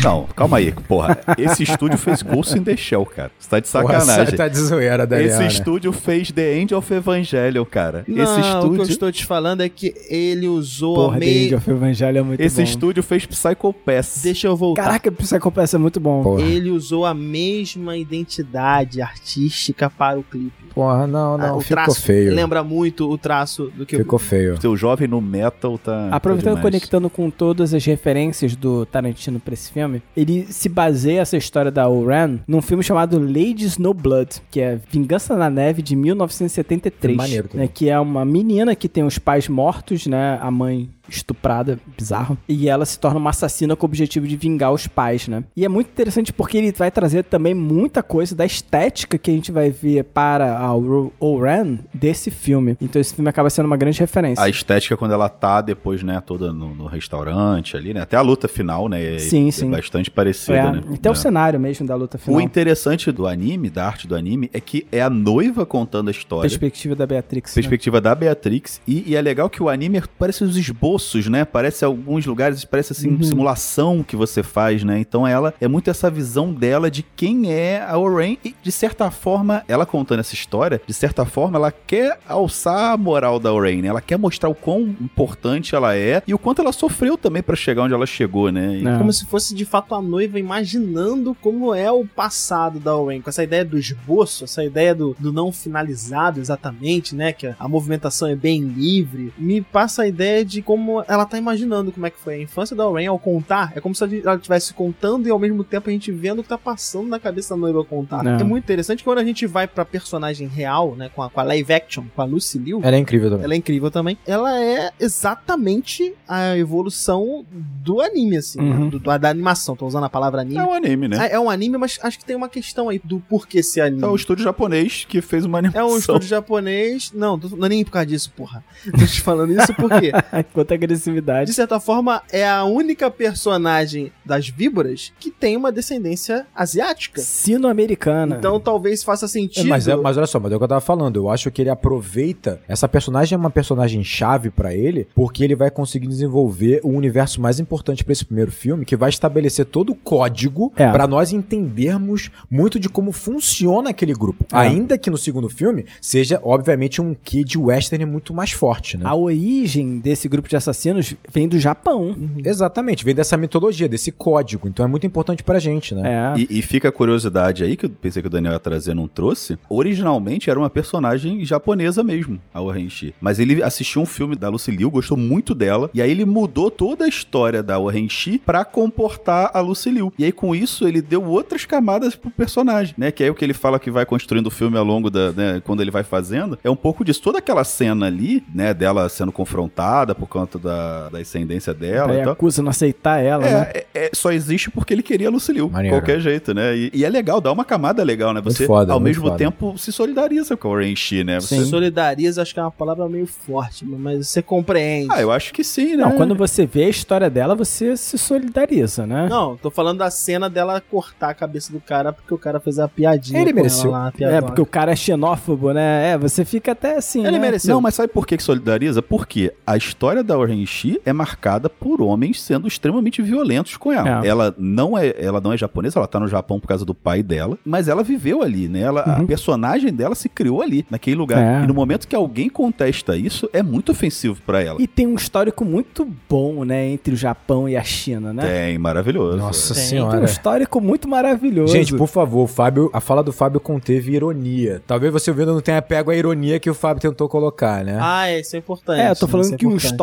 Não, calma aí, porra. Esse estúdio fez Ghost in the Shell, cara. Você tá de Porra, sacanagem. tá de zoeira, Daniel. Esse né? estúdio fez The End of Evangelion, cara. Não, esse o que eu estúdio. estou te falando é que ele usou Porra, a The meio... End of Evangelho é muito Esse bom. estúdio fez Psycho Pass. Deixa eu voltar. Caraca, Psycho Pass é muito bom. Porra. Ele usou a mesma identidade artística para o clipe. Porra, não, Ah, não, o ficou traço feio. lembra muito o traço do que Ficou feio. Seu jovem no metal tá. Aproveitando tá e conectando com todas as referências do Tarantino pra esse filme, ele se baseia essa história da Oran num filme chamado Lady Snowblood, que é Vingança na Neve de 1973, Maneiro né, que é uma menina que tem os pais mortos, né, a mãe estuprada, bizarro, e ela se torna uma assassina com o objetivo de vingar os pais, né? E é muito interessante porque ele vai trazer também muita coisa da estética que a gente vai ver para a Oran desse filme. Então esse filme acaba sendo uma grande referência. A estética quando ela tá depois, né, toda no, no restaurante ali, né? Até a luta final, né? é- Sim, é sim. bastante parecida, É, né? até o É. cenário mesmo da luta final. O interessante do anime, da arte do anime, é que é a noiva contando a história. Perspectiva da Beatrix. né? Perspectiva da Beatrix. E, e é legal que o anime parece os esboços, né? Parece alguns lugares, parece assim, Uhum. simulação que você faz, né? Então ela é muito essa visão dela de quem é a Oren. E de certa forma, ela contando essa história, de certa forma, ela quer alçar a moral da Oren, né? Ela quer mostrar o quão importante ela é e o quanto ela sofreu também pra chegar onde ela chegou, né? E- É. Como se fosse de fato a noiva imaginando como é o passado da Owen, com essa ideia do esboço, essa ideia do, do não finalizado exatamente, né? Que a, a movimentação é bem livre. Me passa a ideia de como ela tá imaginando como é que foi a infância da Owen ao contar. É como se ela estivesse contando e ao mesmo tempo a gente vendo o que tá passando na cabeça da noiva ao contar. É. É, muito interessante quando a gente vai pra personagem real, né? Com a, com a live action, com a Lucy Liu. Ela é incrível também. Ela é incrível também. Ela é exatamente a evolução do anime, assim, Uhum. né? do, do- da animação. Tô usando a palavra anime. É um anime, né? É, é um anime, mas acho que tem uma questão aí do porquê ser anime. É o estúdio japonês que fez uma animação. É um estúdio japonês. Não, não é nem por causa disso, porra. Tô te falando isso porque, Quanta de agressividade. certa forma, é a única personagem das víboras que tem uma descendência asiática. Sino-americana. Então talvez faça É, sentido. mas, é- mas olha só, mas é o que eu tava falando. Eu acho que ele aproveita. Essa personagem é uma personagem chave pra ele, porque ele vai conseguir desenvolver o universo mais importante pra esse primeiro filme, que vai estabelecer todo o código É. pra nós entendermos muito de como funciona aquele grupo. É. Ainda que no segundo filme seja, obviamente, um kid western muito mais forte, né? A origem desse grupo de assassinos vem do Japão. Exatamente, vem dessa mitologia, desse código. Então é muito importante pra gente, né? É. E, e fica a curiosidade aí, que eu pensei que o Daniel ia trazer, não trouxe. Originalmente era uma personagem japonesa mesmo, a Orenchi. Mas ele assistiu um filme da Lucy Liu, gostou muito dela, e aí ele mudou toda a história da Orenchi pra comportar a Lucy Liu. E aí com isso ele deu outras camadas pro personagem, né? Que é o que ele fala que vai construindo o filme ao longo da, né, quando ele vai fazendo. É um pouco disso. Toda aquela cena ali, né, dela sendo confrontada por conta da, da ascendência dela Aí acusa não aceitar ela, né? É, é- é- só existe porque ele queria a Lucilio, de Maneiro. qualquer jeito, né? E, e é legal, dá uma camada legal, né? Você, foda, ao mesmo foda. tempo, se solidariza com a Orenchi, né? Você... Sim. Solidariza, acho que é uma palavra meio forte, mas você compreende. Ah, eu acho que sim, né? Não, quando você vê a história dela, você se solidariza, né? Não, tô falando da cena dela cortar a cabeça do cara porque o cara fez a piadinha. Ele mereceu. lá, É, porque o cara é xenófobo, né? É, você fica até assim. Ele né? mereceu. Não, mas sabe por que que solidariza? Porque a história da Orenchi é marcada por homens sendo extremamente violentos com ela. É. Ela não é, ela não é japonesa, ela tá no Japão por causa do pai dela, mas ela viveu ali, né? Ela, A Uhum. personagem dela se criou ali, naquele lugar. É. E no momento que alguém contesta isso, é muito ofensivo pra ela. E tem um histórico muito bom, né, entre o Japão e a China, né? Tem, maravilhoso. Nossa Tem, Tem um senhora. histórico muito maravilhoso. Gente, por favor, Fábio, a fala do Fábio conteve ironia. Talvez você ouvindo não tenha pego a ironia que o Fábio tentou colocar, né? Ah, isso é importante. É, eu tô falando é que o importante.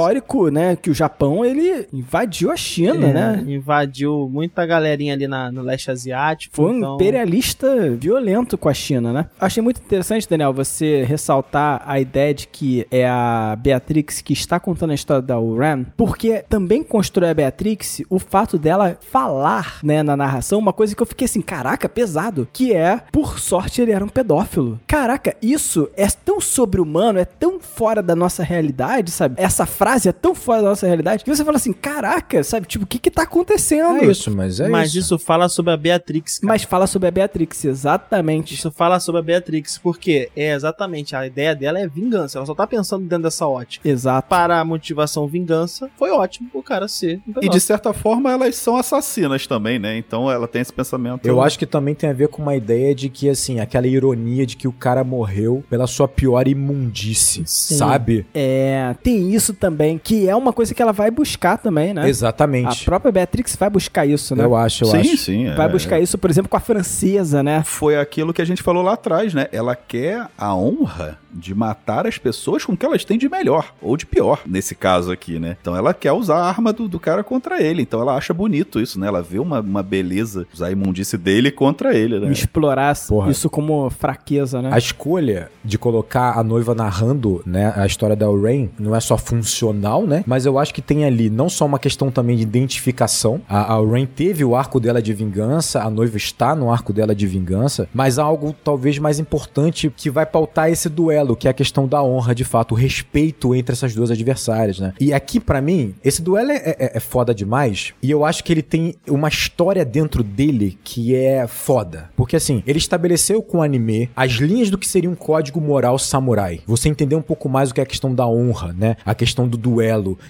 Né, que o Japão, ele invadiu a China, É, né? Invadiu muita galerinha ali na, no leste asiático. Foi um então... imperialista violento com a China, né? Achei muito interessante, Daniel, você ressaltar a ideia de que é a Beatrix que está contando a história da Uran, porque também constrói a Beatrix o fato dela falar, né, na narração, uma coisa que eu fiquei assim, caraca, pesado, que é, por sorte, ele era um pedófilo. Caraca, isso é tão sobre-humano, é tão fora da nossa realidade, sabe? Essa frase é tão fora da nossa realidade, que você fala assim, caraca, sabe? Tipo, o que que tá acontecendo? É isso, mas é Mas isso. isso fala sobre a Beatrix. cara. Mas fala sobre a Beatrix, exatamente. Isso fala sobre a Beatrix, porque é exatamente a ideia dela é vingança. Ela só tá pensando dentro dessa ótica. Exato. Para a motivação vingança, foi ótimo o cara ser um E de certa forma elas são assassinas também, né? Então ela tem esse pensamento. Eu acho que também tem a ver com uma ideia de que, assim, aquela ironia de que o cara morreu pela sua pior imundice, Sim. sabe? É, tem isso também, que é uma coisa que ela vai buscar também, né? A Exatamente. própria Beatrix vai buscar isso, né? Eu acho, eu sim, acho. sim. Vai é. buscar isso, por exemplo, com a francesa, né? Foi aquilo que a gente falou lá atrás, né? Ela quer a honra de matar as pessoas com o que elas têm de melhor, ou de pior, nesse caso aqui, né? Então ela quer usar a arma do, do cara contra ele. Então ela acha bonito isso, né? Ela vê uma, uma beleza, usar a imundice dele contra ele, né? Explorar Porra. isso como fraqueza, né? A escolha de colocar a noiva narrando, né, a história da Rain não é só funcional, né? Mas eu acho que tem ali não só uma questão também de identificação. A, a Rain teve o arco dela de vingança, a noiva está no arco dela de vingança, mas há algo talvez mais importante que vai pautar esse duelo, que é a questão da honra, de fato, o respeito entre essas duas adversárias, né? E aqui, pra mim, esse duelo é, é, é foda demais, e eu acho que ele tem uma história dentro dele que é foda. Porque assim, ele estabeleceu com o anime as linhas do que seria um código moral samurai. Você entender um pouco mais o que é a questão da honra, né? A questão do duelo,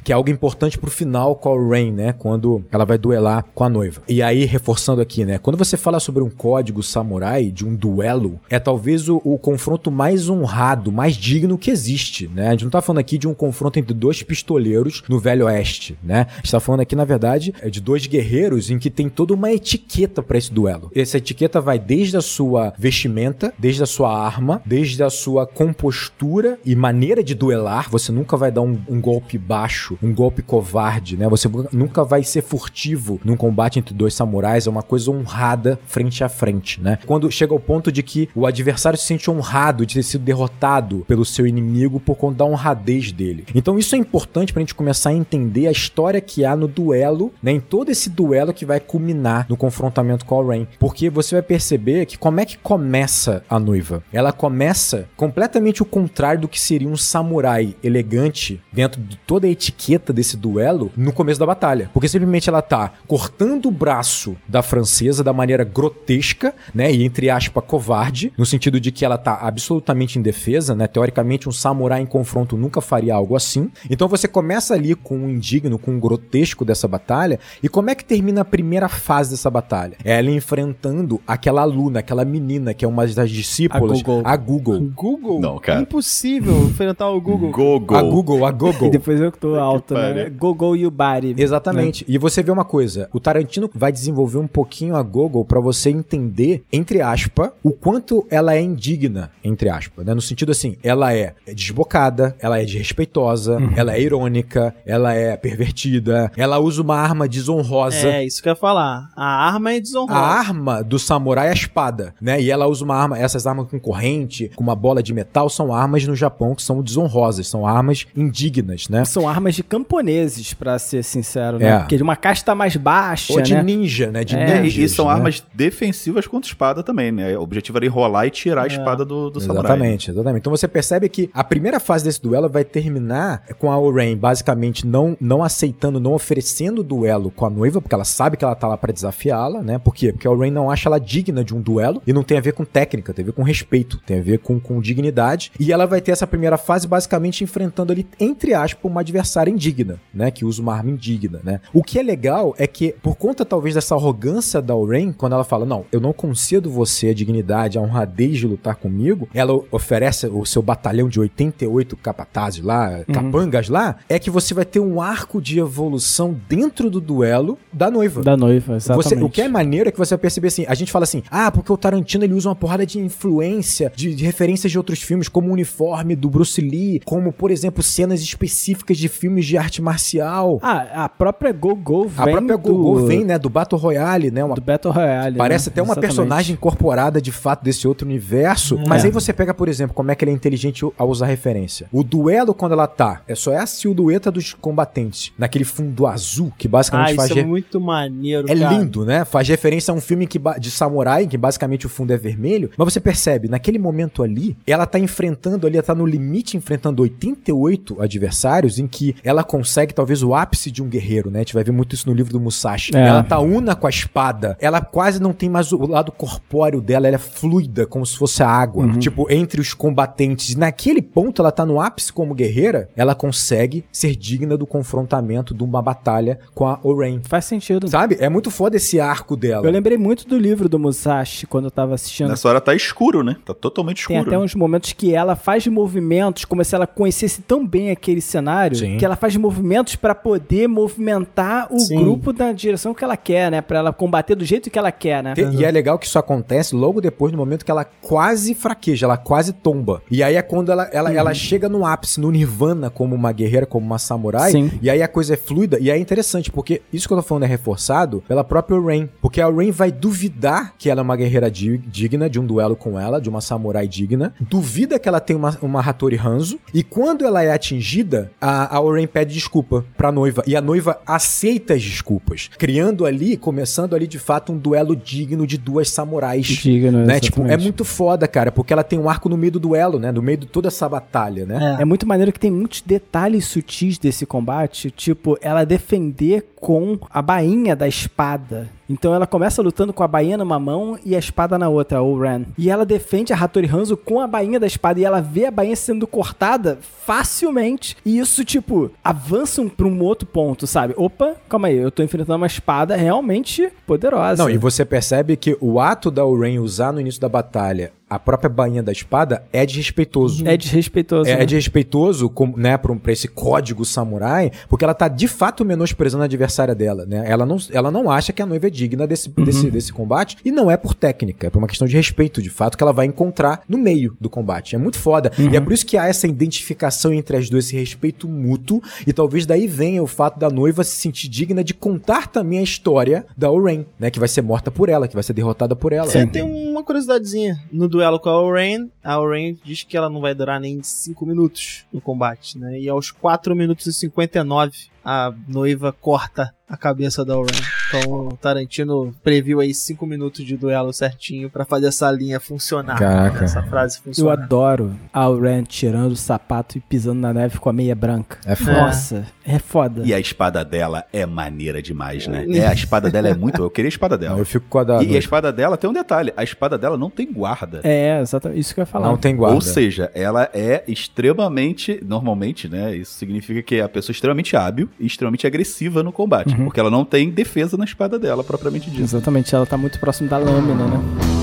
que é algo importante pro final com a Rain, né? Quando ela vai duelar com a noiva. E aí, reforçando aqui, né? Quando você fala sobre um código samurai, de um duelo, é talvez o, o confronto mais honrado, mais digno que existe, né? A gente não tá falando aqui de um confronto entre dois pistoleiros no Velho Oeste, né? A gente tá falando aqui, na verdade, é de dois guerreiros em que tem toda uma etiqueta pra esse duelo. Essa etiqueta vai desde a sua vestimenta, desde a sua arma, desde a sua compostura e maneira de duelar. Você nunca vai dar um, um golpe baixo, um golpe covarde, né? Você nunca vai ser furtivo num combate entre dois samurais. É uma coisa honrada frente a frente, né? Quando chega ao ponto de que o adversário se sente honrado de ter sido derrotado pelo seu inimigo por conta da honradez dele. Então isso é importante pra gente começar a entender a história que há no duelo, né? Em todo esse duelo que vai culminar no confrontamento com a Rain. Porque você vai perceber que como é que começa a noiva? Ela começa completamente o contrário do que seria um samurai elegante dentro de toda a etiqueta desse duelo no começo da batalha. Porque simplesmente ela tá cortando o braço da francesa da maneira grotesca, né? E entre aspas, covarde, no sentido de que ela tá absolutamente indefesa, né? Teoricamente, um samurai em confronto nunca faria algo assim. Então você começa ali com o indigno, com o grotesco dessa batalha. E como é que termina a primeira fase dessa batalha? É ela enfrentando aquela aluna, aquela menina que é uma das discípulas, A Google. a Google. Google? Não, cara. Impossível enfrentar o Google. Gogo. A Google, a E Google. depois eu que tô alto, né? pariu. Go, go, you body. Exatamente. E você vê uma coisa, o Tarantino vai desenvolver um pouquinho a Google pra você entender, entre aspas, o quanto ela é indigna, entre aspas, né? No sentido assim, ela é desbocada, ela é desrespeitosa, ela é irônica, ela é pervertida, ela usa uma arma desonrosa. É, isso que eu ia falar. A arma é A desonrosa. arma do samurai é a espada, né? E ela usa uma arma, essas armas com corrente, com uma bola de metal, são armas no Japão que são desonrosas, são armas indignas, né? São armas de camponeses, pra ser sincero, né? É. Porque de uma casta mais baixa, Ou de né? ninja, né? De É, E, ninjas, e são né? armas defensivas contra espada também, né? O objetivo era enrolar e tirar a espada do, do samurai. Exatamente, exatamente. Então você percebe que a primeira fase desse duelo vai terminar com a Oren basicamente não, não aceitando, não oferecendo duelo com a noiva, porque ela sabe que ela tá lá pra desafiá-la, né? Por quê? Porque a Oren não acha ela digna de um duelo e não tem a ver com técnica, tem a ver com respeito, tem a ver com, com dignidade. E ela vai ter essa primeira fase basicamente enfrentando ali, entre aspas, uma adversária indigna, né? Que usa uma arma indigna, né? O que é legal é que, por conta talvez dessa arrogância da Oren, quando ela fala, não, eu não concedo você a dignidade, a honradez de lutar comigo, ela oferece o seu batalhão de 88 capatazes lá, Uhum. capangas lá, é que você vai ter um arco de evolução dentro do duelo da noiva. Da noiva, exatamente. Você, o que é maneiro é que você vai perceber assim, a gente fala assim, ah, porque o Tarantino ele usa uma porrada de influência, de, de referências de outros filmes, como o uniforme do Bruce Lee, como, por exemplo, cenas específicas de filmes de arte marcial. Ah, a própria Go-Go vem a própria do, Gogo vem, né, do Battle Royale, né, uma do Battle Royale. Parece né? até uma Exatamente. personagem incorporada de fato desse outro universo. Mas aí você pega, por exemplo, como é que ele é inteligente ao usar referência. O duelo, quando ela tá, é só é a silhueta dos combatentes, naquele fundo azul, que basicamente Ah, faz. isso é muito maneiro, É cara. lindo, né? Faz referência a um filme que de samurai, que basicamente o fundo é vermelho. Mas você percebe, naquele momento ali, ela tá enfrentando ali, ela tá no limite, enfrentando 88 adversários, em que ela consegue talvez o ápice de um guerreiro, né? A gente vai ver muito isso no livro do Musashi. É. Ela tá una com a espada. Ela quase não tem mais o lado corpóreo dela, ela é fluida, como se fosse a água. Tipo, entre os combatentes. E naquele ponto, ela tá no ápice como guerreira, ela consegue ser digna do confrontamento de uma batalha com a Oren. Faz sentido. Sabe? É muito foda esse arco dela. Eu lembrei muito do livro do Musashi quando eu tava assistindo. Nessa hora tá escuro, né? Tá totalmente Tem escuro. até uns momentos que ela faz movimentos como se ela conhecesse tão bem aquele cenário Sim. que ela faz movimentos pra poder movimentar o Sim. grupo da direção que ela quer, né? Pra ela combater do jeito que ela quer, né? E é legal que isso acontece logo depois, no momento que ela quase fraqueja, ela quase tomba. E aí é quando ela, ela, Uhum. ela chega no ápice, no nirvana, como uma guerreira, como uma samurai. Sim. E aí a coisa é fluida. E é interessante, porque isso que eu tô falando é reforçado pela própria Rain. Porque a Rain vai duvidar que ela é uma guerreira di- digna de um duelo com ela, de uma samurai digna. Duvida que ela tem uma, uma Hattori Hanzo. E quando ela é atingida, a, a Rain pede desculpa pra noiva. E a noiva aceita as desculpas. Criando ali, começando ali de fato um duelo digno de duas samurais. Digno, né? Tipo, é muito foda, cara, porque ela tem um arco no meio do duelo, né? No meio de toda essa batalha, né? É muito maneiro que tem muitos detalhes sutis desse combate, tipo, ela defender com a bainha da espada. Então ela começa lutando com a bainha numa mão e a espada na outra, ou Ren. E ela defende a Hattori Hanzo com a bainha da espada e ela vê a bainha sendo cortada facilmente. E isso, tipo, avança pra um outro ponto, sabe? Opa, calma aí, eu tô enfrentando uma espada realmente poderosa. Não, e você percebe que o ato da Oren usar no início da batalha a própria bainha da espada é desrespeitoso. É desrespeitoso. É, né? é desrespeitoso com, né, pra, um- pra esse código samurai, porque ela tá de fato menosprezando a adversária dela, né? Ela não, ela não acha que a noiva é digna desse, Uhum. desse, desse combate, e não é por técnica, é por uma questão de respeito, de fato, que ela vai encontrar no meio do combate. É muito foda. E é Uhum. por isso que há essa identificação entre as duas, esse respeito mútuo, e talvez daí venha o fato da noiva se sentir digna de contar também a história da Oren, né? Que vai ser morta por ela, que vai ser derrotada por ela. É, tem uma curiosidadezinha. No duelo com a Oren, a Oren diz que ela não vai durar nem 5 minutos no combate, né? E aos 4 minutos e 59, a noiva corta a cabeça da Oren. Então o Tarantino previu aí 5 minutos de duelo certinho pra fazer essa linha funcionar. Caraca. Essa frase Eu funcionar. adoro a Ren tirando o sapato e pisando na neve com a meia branca. É foda. Nossa, é foda. E a espada dela é maneira demais, né? É, a espada dela é muito. Eu queria a espada Não, dela. eu fico com a da E, a espada dela tem um detalhe: a espada dela não tem guarda. É, exatamente isso que eu ia falar. Não tem guarda. Ou seja, ela é extremamente, normalmente, né? Isso significa que é a pessoa extremamente hábil e extremamente agressiva no combate, Uhum. porque ela não tem defesa na espada dela propriamente dito. Exatamente, ela tá muito próximo da lâmina, né?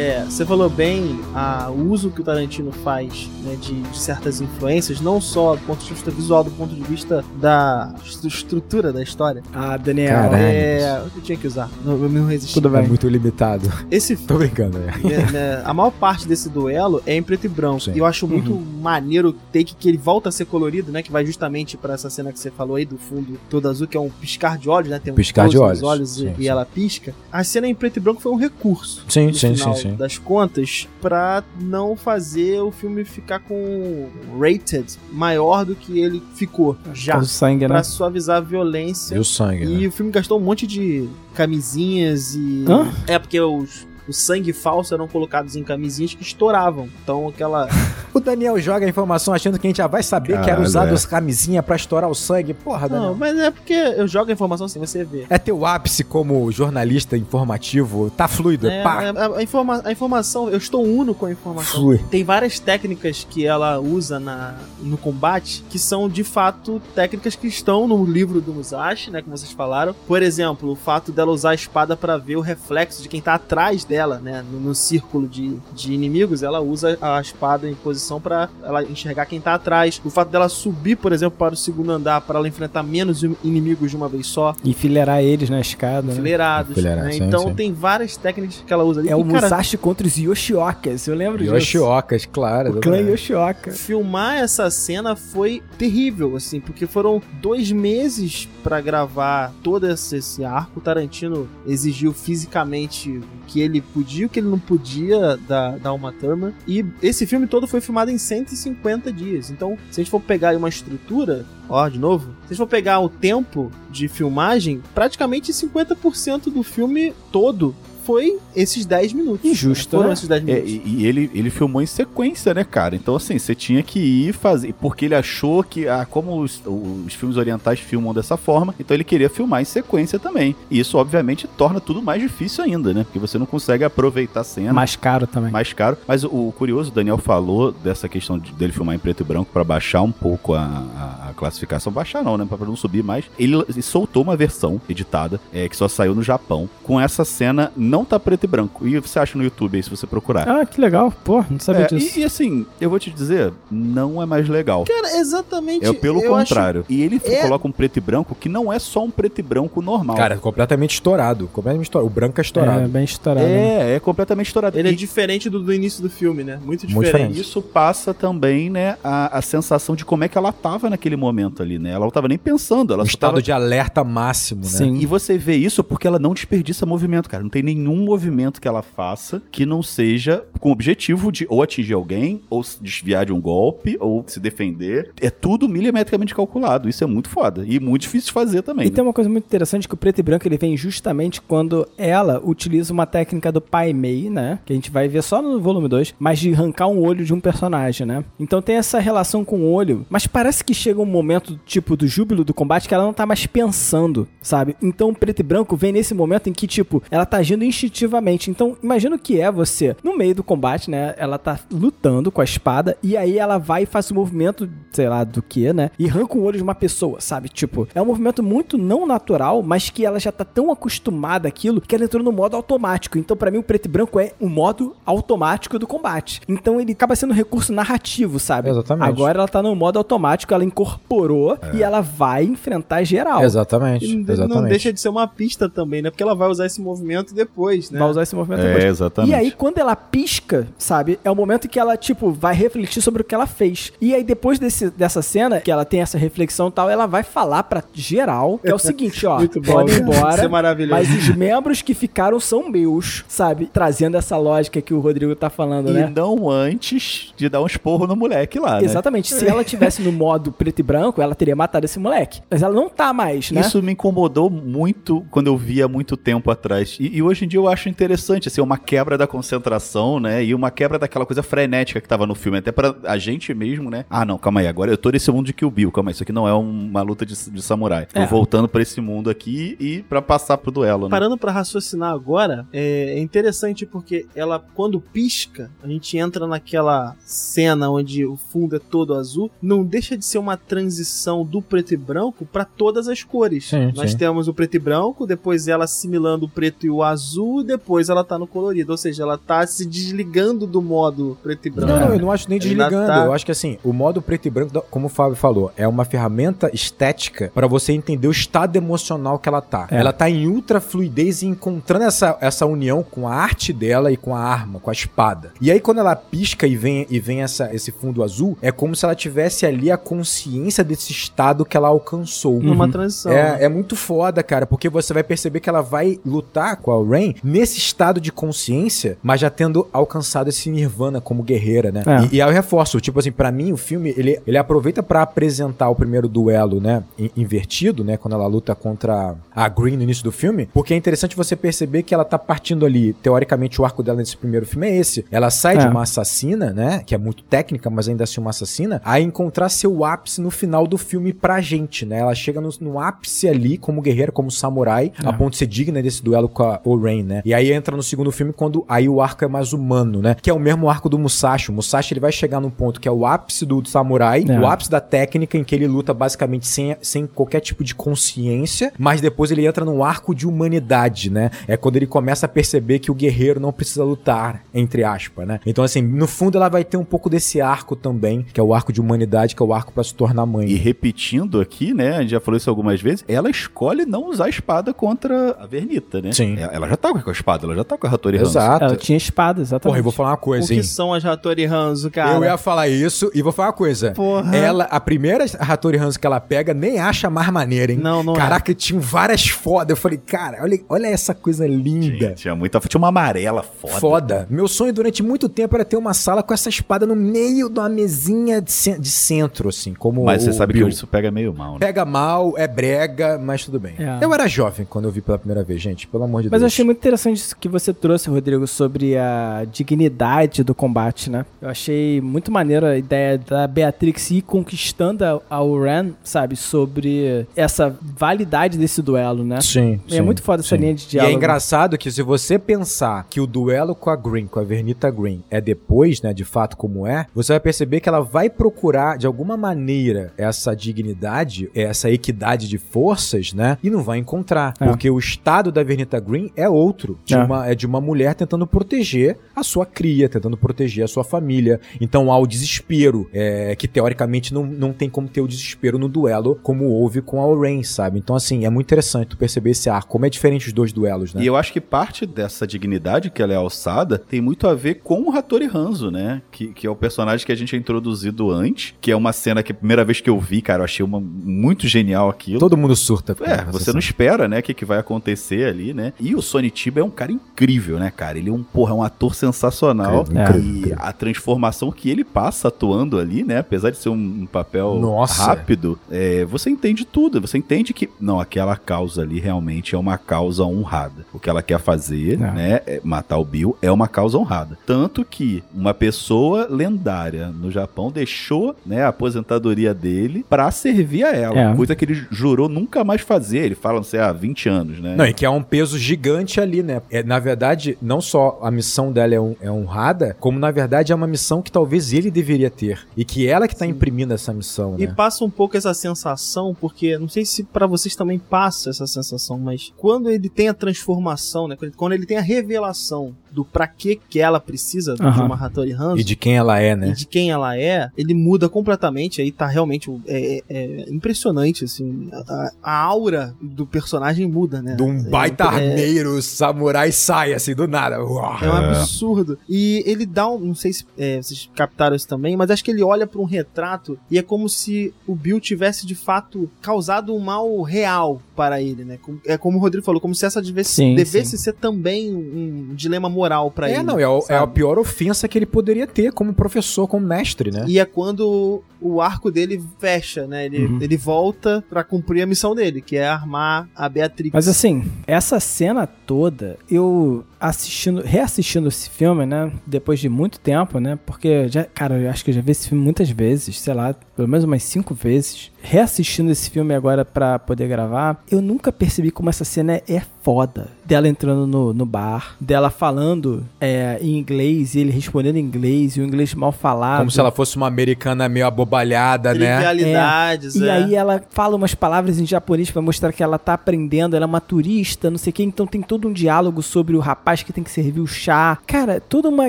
É, você falou bem a, o uso que o Tarantino faz né, de, de certas influências, não só do ponto de vista visual, do ponto de vista da estru- estrutura da história. Ah, Daniel. Caralho. É, eu tinha que usar, não, eu não resisti. Tudo É bem. muito limitado. Esse Tô brincando, né? né, né, a maior parte desse duelo é em preto e branco. Sim. E eu acho muito maneiro o take que ele volta a ser colorido, né? Que vai justamente pra essa cena que você falou aí do fundo todo azul, que é um piscar de olhos, né? Tem um Piscar de olhos, olhos e, sim, e sim. ela pisca. A cena em preto e branco foi um recurso. Sim, sim, final sim, sim. Das contas, pra não fazer o filme ficar com rated maior do que ele ficou já. O sangue, né? Pra suavizar a violência. E o sangue, E né? o filme gastou um monte de camisinhas e. Hã? É porque os, o sangue falso eram colocados em camisinhas que estouravam. Então aquela. O Daniel joga a informação achando que a gente já vai saber que era Caralho, usado é. as camisinhas pra estourar o sangue. Porra, Daniel. Não, mas é porque eu jogo a informação assim, você vê. É teu ápice como jornalista informativo. Tá fluido, É, pá. a, a informa- a informação, eu estou uno com a informação. Flui. Tem várias técnicas que ela usa na, no combate que são de fato técnicas que estão no livro do Musashi, né? Como vocês falaram. Por exemplo, o fato dela usar a espada para ver o reflexo de quem tá atrás dela, né? No, no círculo de, de inimigos, ela usa a espada em posição para ela enxergar quem tá atrás. O fato dela subir, por exemplo, para o segundo andar para ela enfrentar menos inimigos de uma vez só, Enfileirar eles na escada. Né? enfileirados. Né? sim, Então sim. tem várias técnicas que ela usa ali. É o cara, Musashi contra os Yoshiokas, eu lembro disso. Yoshiokas, claro. O clã exatamente. Yoshioka. filmar essa cena foi terrível, assim, porque foram dois meses pra gravar todo esse, esse arco. O Tarantino exigiu fisicamente que ele podia e o que ele não podia da, da Uma Thurman. E esse filme todo foi filmado em 150 dias. Então, se a gente for pegar uma estrutura, ó, de novo, se a gente for pegar o tempo de filmagem, praticamente 50% do filme todo foi esses 10 minutos. Injusto, Foram né? esses 10 É, minutos. e e ele, ele filmou em sequência, né, cara? Então, assim, você tinha que ir fazer. Porque ele achou que, ah, como os, os filmes orientais filmam dessa forma, então ele queria filmar em sequência também. E isso, obviamente, torna tudo mais difícil ainda, né? Porque você não consegue aproveitar a cena. Mais caro também. mais caro. Mas o, o curioso, o Daniel falou dessa questão de- dele filmar em preto e branco pra baixar um pouco a, a- a classificação. Baixar não, né? Pra não subir mais. Ele, ele soltou uma versão editada, é, que só saiu no Japão, com essa cena não tá preto e branco. E você acha no YouTube aí, se você procurar. Ah, que legal. Pô, não sabia É, disso. e, e assim, eu vou te dizer, não é mais legal. Cara, exatamente. É pelo eu acho- contrário. E ele É- coloca um preto e branco que não é só um preto e branco normal. Cara, completamente estourado. Completamente estourado. O branco é estourado. É, bem estourado. né? é, é completamente estourado. Ele é E- diferente do, do início do filme, né? Muito diferente. Muito diferente. Isso passa também, né, a, a sensação de como é que ela tava naquele momento ali, né? Ela não tava nem pensando, ela Um só estado tava... de alerta máximo, né? Sim. E você vê isso porque ela não desperdiça movimento, cara. Não tem nenhum movimento que ela faça que não seja com o objetivo de ou atingir alguém, ou se desviar de um golpe, ou se defender. É tudo milimetricamente calculado. Isso é muito foda. E muito difícil de fazer também. E né? tem uma coisa muito interessante que o preto e branco ele vem justamente quando ela utiliza uma técnica do Pai Mei, né? Que a gente vai ver só no volume 2, mas de arrancar um olho de um personagem, né? Então tem essa relação com o olho, mas parece que chega um momento, tipo, do júbilo do combate que ela não tá mais pensando, sabe? Então o preto e branco vem nesse momento em que, tipo, ela tá agindo instintivamente. Então imagina o que é você, no meio do combate, né? Ela tá lutando com a espada e aí ela vai e faz o movimento, sei lá, do que, né? E arranca o olho de uma pessoa, sabe? Tipo, é um movimento muito não natural, mas que ela já tá tão acostumada àquilo que ela entrou no modo automático. Então, pra mim, o preto e branco é o modo automático do combate. Então, ele acaba sendo um recurso narrativo, sabe? Exatamente. Agora ela tá no modo automático, ela incorporou e ela vai enfrentar geral. Exatamente. E não- exatamente. não deixa de ser uma pista também, né? Porque ela vai usar esse movimento depois, né? Vai usar esse movimento É, depois. exatamente. E aí, quando ela pisca, sabe? É o momento que ela, tipo, vai refletir sobre o que ela fez. E aí, depois desse, dessa cena, que ela tem essa reflexão e tal, ela vai falar pra geral, que é o seguinte, ó. Muito bom, Podem ir cara. Isso embora. é maravilhoso. Mas os membros que ficaram são meus, sabe? Trazendo essa lógica que o Rodrigo tá falando, E né? não antes de dar um esporro no moleque lá, né? Exatamente. Se ela tivesse no modo preto e branco, ela teria matado esse moleque. Mas ela não tá mais, né? Isso me incomodou muito quando eu vi há muito tempo atrás. E, e hoje em dia eu acho interessante, assim, uma quebra da concentração, né? E uma quebra daquela coisa frenética que tava no filme. Até pra a gente mesmo, né? Ah, não, calma aí. Agora eu tô nesse mundo de Kill Bill. Calma aí, isso aqui não é uma luta de, de samurai. Tô É. voltando pra esse mundo aqui e pra passar pro duelo, né? Parando pra raciocinar agora, é, é interessante porque ela, quando pisca, a gente entra naquela cena onde o fundo é todo azul, não deixa de ser uma transição do preto e branco pra todas as cores. Sim, Nós sim. temos o preto e branco, depois ela assimilando o preto e o azul, depois ela tá no colorido. Ou seja, ela tá se desligando do modo preto e branco. Não, não, eu não acho nem desligando. tá- Eu acho que assim, o modo preto e branco, como o Fábio falou, é uma ferramenta estética pra você entender o estado emocional que ela tá. É. Ela tá em ultra fluidez e encontrando essa, essa união com a arte dela e com a arma, com a espada. E aí quando ela pisca e vem, e vem essa, esse fundo azul, é como se ela tivesse ali a consciência desse estado que ela alcançou. Numa Uhum. transição. né? É, é muito foda, cara, porque você vai perceber que ela vai lutar com a Rain nesse estado de consciência, mas já tendo alcançado esse nirvana como guerreira, né? É. E, e aí eu reforço, tipo assim, pra mim o filme, ele, ele aproveita pra apresentar o primeiro duelo, né, in- invertido, né, quando ela luta contra a Green no início do filme, porque é interessante você perceber que ela tá partindo ali, teoricamente o arco dela nesse primeiro filme é esse. Ela sai de É. uma assassina, né, que é muito técnica, mas ainda assim uma assassina, a encontrar seu ápice no final do filme pra gente, né? Ela chega no, no ápice ali como guerreira, como samurai, É. a ponto de ser digna desse duelo com a Oren, né? E aí entra no segundo filme quando aí o arco é mais humano, né? Que é o mesmo arco do Musashi. O Musashi ele vai chegar num ponto que é o ápice do, samurai, É. o ápice da técnica em que ele luta basicamente sem, sem qualquer tipo de consciência, mas depois ele entra num arco de humanidade, né? É quando ele começa a perceber que o guerreiro não precisa lutar, entre aspas, né? Então assim, no fundo ela vai ter um pouco desse arco também, que é o arco de humanidade, que é o arco pra se tornar mãe. E repetindo aqui, né? A gente já falou isso algumas vezes. Ela escolhe não usar a espada contra a Vernita, né? Sim. Ela já tá com a espada, ela já tá com a Hattori Hanzo. Exato. Ela tinha espada, exatamente. Porra, eu vou falar uma O coisa, que hein? são as Hattori Hanzo, cara? Eu ia falar isso e vou falar uma coisa. Porra. Ela, a primeira Hattori Hanzo que ela pega, nem acha mais maneira, hein? Não, não é. Caraca, tinha várias fodas. Eu falei, cara, olha, olha essa coisa linda. Tinha, tinha muita. Tinha uma amarela foda. Foda. Meu sonho durante muito tempo era ter uma sala com essa espada no meio de uma mesinha de, ce- de centro, assim, como Mas você o sabe que Bill. hoje isso pega meio mal, né? Pega mal, é brega, mas tudo bem. É. Eu era jovem quando eu vi pela primeira vez, gente, pelo amor de Mas eu Deus. achei muito interessante isso que você trouxe, Rodrigo, sobre a dignidade do combate, né? Eu achei muito maneiro a ideia da Beatrix ir conquistando a, a Uran, sabe? Sobre essa validade desse duelo, né? Sim, E é muito foda essa linha de diálogo. E é engraçado que se você pensar que o duelo com a Green, com a Vernita Green, é depois, né, de fato como é, você vai perceber que ela vai procurar, de alguma maneira, essa dignidade, essa equidade de forças, né, e não vai encontrar. É. Porque o estado da Vernita Green é outro. De É. uma, é de uma mulher tentando proteger a sua cria, tentando proteger a sua família. Então há o desespero, é, que teoricamente não, não tem como ter o desespero no duelo, como houve com a Oren, sabe? Então, assim, é muito interessante tu perceber esse arco, como é diferente os dois duelos, né? E eu acho que parte dessa dignidade que ela é alçada tem muito a ver com o Hattori Hanzo, né? Que, que é o personagem que a gente é introduzido antes, que é uma cena que a primeira vez que eu vi, cara, eu achei uma, muito genial aquilo. Todo mundo surta. É, você não espera, né, o que, que vai acontecer ali, né? E o Sonny Chiba é um cara incrível, né, cara? Ele é um, porra, é um ator sensacional. Incrível, incrível, E incrível. a transformação que ele passa atuando ali, né? Apesar de ser um, um papel Nossa. rápido, é, você entende tudo. Você entende que, não, aquela causa ali realmente é uma causa honrada. O que ela quer fazer, É. né? é matar o Bill é uma causa honrada. Tanto que uma pessoa lendária no Japão deixou, né, a aposentadoria dele pra servir a ela. É. Coisa que ele jurou nunca mais fazer. Ele fala, não sei, há 20 anos, né? Não, e que é um peso gigante ali, né? É, na verdade, não só a missão dela é, um- é honrada, como na verdade é uma missão que talvez ele deveria ter. E que ela que tá imprimindo essa missão, E né? passa um pouco essa sensação, porque não sei se pra vocês também passa essa sensação, mas quando ele tem a transformação, né? Quando ele tem a revelação do pra que que ela precisa de uma Hattori Hanzo E de quem ela é, e né? de quem ela é, ele muda completamente. Aí tá realmente é, é- é impressionante, assim. A, a aura do personagem muda, né? De um baita é, armeiro, samurai sai assim, do nada. Uau. É um absurdo. E ele dá um. Não sei se é, vocês captaram isso também, mas acho que ele olha pra um retrato e é como se o Bill tivesse de fato causado um mal real para ele, né? Como- É como o Rodrigo falou, como se essa devesse, Sim, devesse sim. ser também um dilema moral pra É, ele. não, é, o- é a pior ofensa que ele poderia ter como professor, como mestre, né? E é quando o arco dele fecha, né? Ele, Uhum. ele volta pra cumprir a missão dele, que é armar a Beatrix. Mas assim, essa cena toda, eu assistindo, reassistindo esse filme, né? Depois de muito tempo, né? Porque, já, cara, eu acho que eu já vi esse filme muitas vezes, sei lá, pelo menos umas cinco vezes. Reassistindo esse filme agora pra poder gravar, eu nunca percebi como essa cena é foda. Dela entrando no, no bar, dela falando é, em inglês e ele respondendo em inglês, e o inglês mal falado. Como se ela fosse uma americana meio abobalhada, né? Trivialidades, E é. aí ela fala umas palavras em japonês pra mostrar que ela tá aprendendo, ela é uma turista, não sei o que, então tem todo um diálogo sobre o rapaz que tem que servir o chá. Cara, toda uma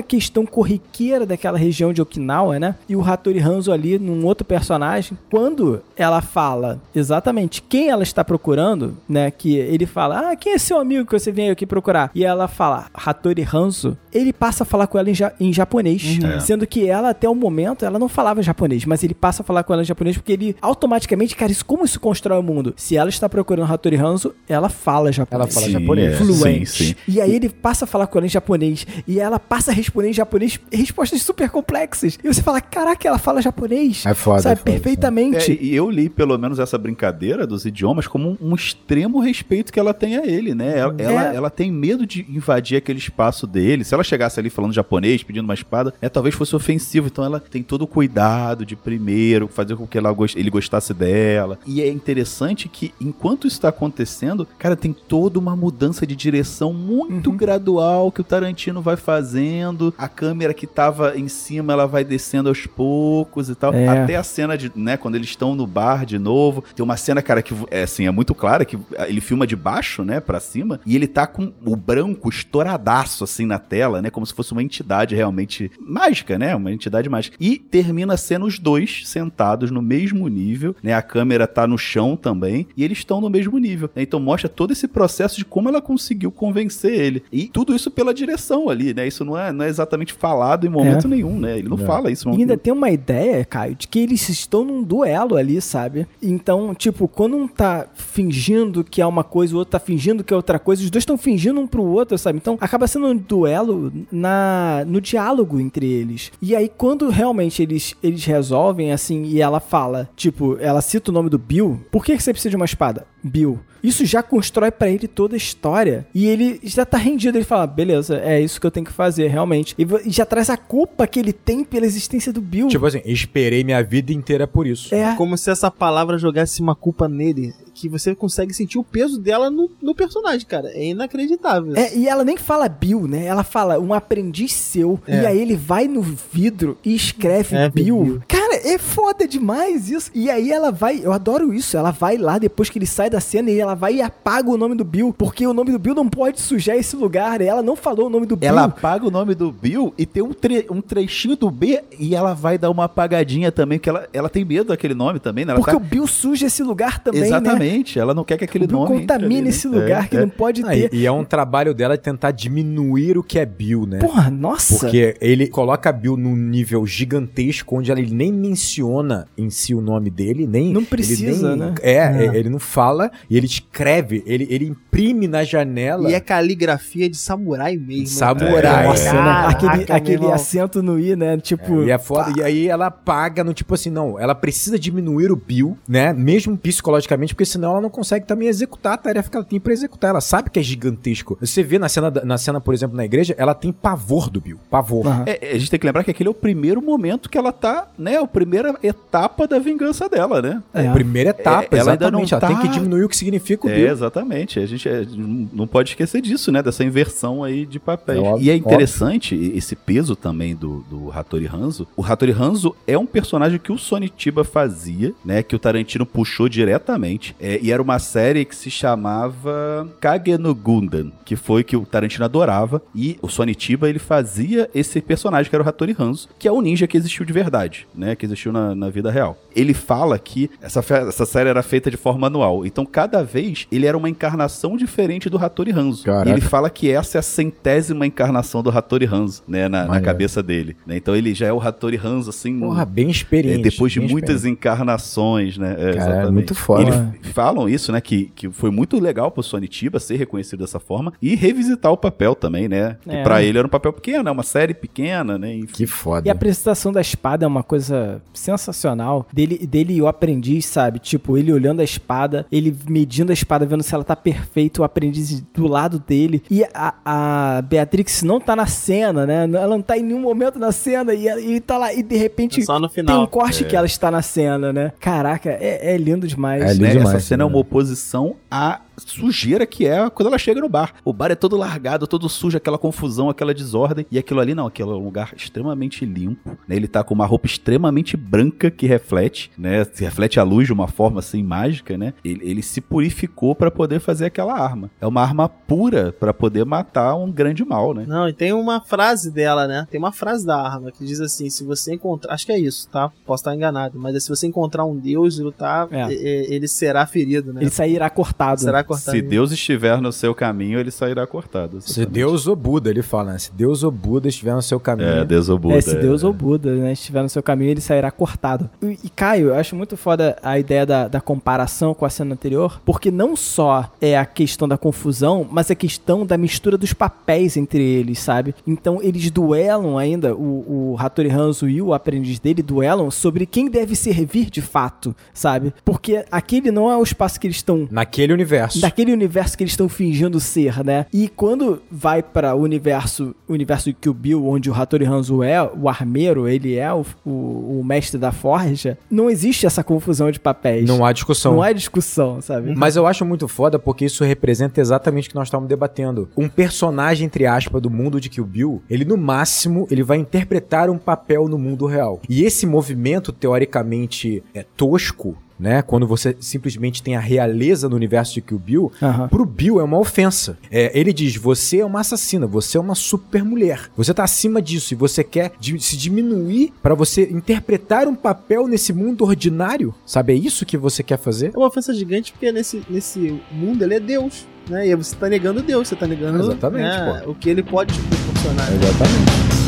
questão corriqueira daquela região de Okinawa, né? E o Hattori Hanzo ali num outro personagem, quando ela fala exatamente quem ela está procurando, né? Que ele fala: "Ah, quem é seu amigo que você veio aqui procurar? E ela fala, Hattori Hanzo, ele passa a falar com ela em, ja em japonês. É. Sendo que ela, até o momento, ela não falava japonês, mas ele passa a falar com ela em japonês porque ele automaticamente, cara, isso como isso constrói o mundo? Se ela está procurando Hattori Hanzo, ela fala japonês. Ela fala Sim, japonês. é. Fluente. Sim, sim. E aí ele passa a falar com ela em japonês. E ela passa a responder em japonês respostas super complexas. E você fala, caraca, ela fala japonês. É foda, Sabe, é foda, perfeitamente. É, e eu li pelo menos essa brincadeira dos idiomas como um, um extremo respeito que ela tem a ele, né? Ela, ela, É. ela tem medo de invadir aquele espaço dele. Se ela chegasse ali falando japonês, pedindo uma espada, é, talvez fosse ofensivo. Então ela tem todo o cuidado de primeiro fazer com que ela, ele gostasse dela. E é interessante que enquanto isso está acontecendo, cara, tem toda uma mudança de direção muito Uhum. gradual que o Tarantino vai fazendo. A câmera que tava em cima, ela vai descendo aos poucos e tal. É. Até a cena de, né, quando eles estão no bar de novo. Tem uma cena, cara, que é assim, é muito clara que ele filma de baixo, né, pra cima, e ele tá com o branco estouradaço assim na tela, né, como se fosse uma entidade realmente mágica, né, uma entidade mágica. E termina sendo os dois sentados no mesmo nível, né, a câmera tá no chão também, e eles estão no mesmo nível. né? Então mostra todo esse processo de como ela conseguiu convencer ele. E tudo isso pela direção ali, né, isso não é, não é exatamente falado em momento É. nenhum, né, ele não É. fala isso. E ainda tem uma ideia, Caio, de que eles estão num duelo ali, sabe? Então, tipo, quando um tá fingindo que é uma coisa, o outro tá fingindo que é outra coisa, os dois estão fingindo um pro outro, sabe? Então, acaba sendo um duelo na no diálogo entre eles. E aí, quando realmente eles, eles resolvem, assim, e ela fala, tipo, ela cita o nome do Bill, por que, que você precisa de uma espada? Bill. Isso já constrói pra ele toda a história. E ele já tá rendido. Ele fala, beleza, é isso que eu tenho que fazer, realmente. E e já traz a culpa que ele tem pela existência do Bill. Tipo assim, esperei minha vida inteira por isso. é. Como se essa palavra jogasse uma culpa nele, que você consegue sentir o peso dela no, no personagem, cara. É inacreditável. É, e ela nem fala Bill, né? Ela fala um aprendiz seu. É. E aí ele vai no vidro e escreve É, Bill. Bill. Cara, é foda demais isso. E aí ela vai, eu adoro isso. Ela vai lá depois que ele sai da cena e ela vai e apaga o nome do Bill. Porque o nome do Bill não pode sujar esse lugar. E ela não falou o nome do Bill. Ela apaga o nome do Bill e tem um, tre- um trechinho do B e ela vai dar uma apagadinha também, porque ela, ela tem medo daquele nome também, né? Ela Porque tá- o Bill suja esse lugar também, né? Exatamente, ela não quer que aquele O Bill nome. entre contamina ali, né? esse lugar É, que é. não pode Ah, ter. e, e é um trabalho dela de tentar diminuir o que é Bill, né? Porra, nossa. Porque ele coloca a Bill num nível gigantesco, onde ele nem menciona em si o nome dele, nem. Não precisa, ele nem- né? É, É. é, ele não fala, e ele escreve, ele, ele imprime na janela. E é caligrafia de samurai mesmo. Samurai. Nossa, né? Caraca, Aquele, aquele acento no I, né? Tipo. E, é foda, e aí ela paga no tipo assim, não, ela precisa diminuir o Bill, né? Mesmo psicologicamente, porque senão ela não consegue também executar a tarefa que ela tem pra executar. Ela sabe que é gigantesco. Você vê na cena, na cena, por exemplo, na igreja, ela tem pavor do Bill. Pavor. Aham. É, a gente tem que lembrar que aquele é o primeiro momento que ela tá, né? A primeira etapa da vingança dela, né? É. Primeira etapa, É, ela ainda exatamente. não Ela tem tá- que diminuir o que significa o É, Bill. exatamente. A gente é, não pode esquecer disso, né? Dessa inversão aí de papéis. É óbvio, e é interessante e- esse peso também do, do Hattori Hanzo. O Hattori Hanzo é um personagem que o Sonitiba fazia, né? Que o Tarantino puxou diretamente. É, e era uma série que se chamava Kage no Gundam, que foi que o Tarantino adorava. E o Sonitiba, ele fazia esse personagem, que era o Hattori Hanzo, que é o ninja que existiu de verdade, né? Que existiu na, na vida real. Ele fala que essa, essa série era feita de forma anual. Então, cada vez, ele era uma encarnação diferente do Hattori Hanzo. Caraca. E ele fala que essa é a centésima encarnação do Hattori Hanzo, né? Na, na cabeça dele. né? Então, ele já é o Hattori Hanzo, assim... Porra, bem é, experiente. depois de muitas experiente. encarnações, né? É, Cara, é muito foda. Eles falam isso, né? Que, que foi muito legal pro Sonitiba ser reconhecido dessa forma e revisitar o papel também, né? Que É. pra ele era um papel pequeno, é uma série pequena, né? Enfim. Que foda. E a apresentação da espada é uma coisa sensacional. Dele, dele e o aprendiz, sabe? Tipo, ele olhando a espada, ele medindo a espada, vendo se ela tá perfeita, o aprendiz do lado dele. E a, a Beatrix não tá na cena, né? Ela não tá em nenhum momento na cena e, ela- e tá lá. E de repente É só no tem final. um corte que ela está na cena, né? Caraca, é, é lindo demais. É lindo né? demais, Essa cena é né? uma oposição à sujeira que é quando ela chega no bar. O bar é todo largado, todo sujo, aquela confusão, aquela desordem. E aquilo ali não, aquilo é um lugar extremamente limpo. né? Ele tá com uma roupa extremamente branca que reflete, né? Se reflete a luz de uma forma assim mágica, né? Ele, ele se purificou pra poder fazer aquela arma. É uma arma pura pra poder matar um grande mal, né? Não, e tem uma frase dela, né? Tem uma frase da arma que diz assim: se você encontrar. Acho que é isso, tá? Posso estar enganado. Mas é se você encontrar um deus e lutar, É. ele será ferido, né? Ele sairá cortado. Será vai cortar. Se ele. Deus estiver no seu caminho, ele sairá cortado. Se Deus ou Buda, ele fala, né? Se Deus ou Buda estiver no seu caminho. É, Deus ou Buda. É, se Deus ou Buda, né, estiver no seu caminho, ele sairá cortado. E, e, Caio, eu acho muito foda a ideia da, da comparação com a cena anterior, porque não só é a questão da confusão, mas é a questão da mistura dos papéis entre eles, sabe? Então eles duelam ainda, o, o Hattori Hanzo e o aprendiz dele duelam sobre quem deve servir de fato, sabe? Porque aquele não é o espaço que eles estão Naquele universo. Daquele universo que eles estão fingindo ser, né? E quando vai para o universo, universo de Kill Bill, onde o Hattori Hanzo é o armeiro, ele é o, o, o mestre da forja, não existe essa confusão de papéis. Não há discussão. Não há discussão, sabe? Mas eu acho muito foda porque isso representa exatamente o que nós estávamos debatendo. Um personagem, entre aspas, do mundo de Kill Bill, ele no máximo, ele vai interpretar um papel no mundo real. E esse movimento, teoricamente, é tosco, né? Quando você simplesmente tem a realeza no universo de Kill Bill, Aham. pro Bill é uma ofensa. É, ele diz: você é uma assassina, você é uma super mulher. Você tá acima disso e você quer di- se diminuir pra você interpretar um papel nesse mundo ordinário? Sabe, é isso que você quer fazer? É uma ofensa gigante porque nesse, nesse mundo ele é Deus. Né? E você tá negando Deus, você tá negando Exatamente, né, o que ele pode proporcionar. Exatamente.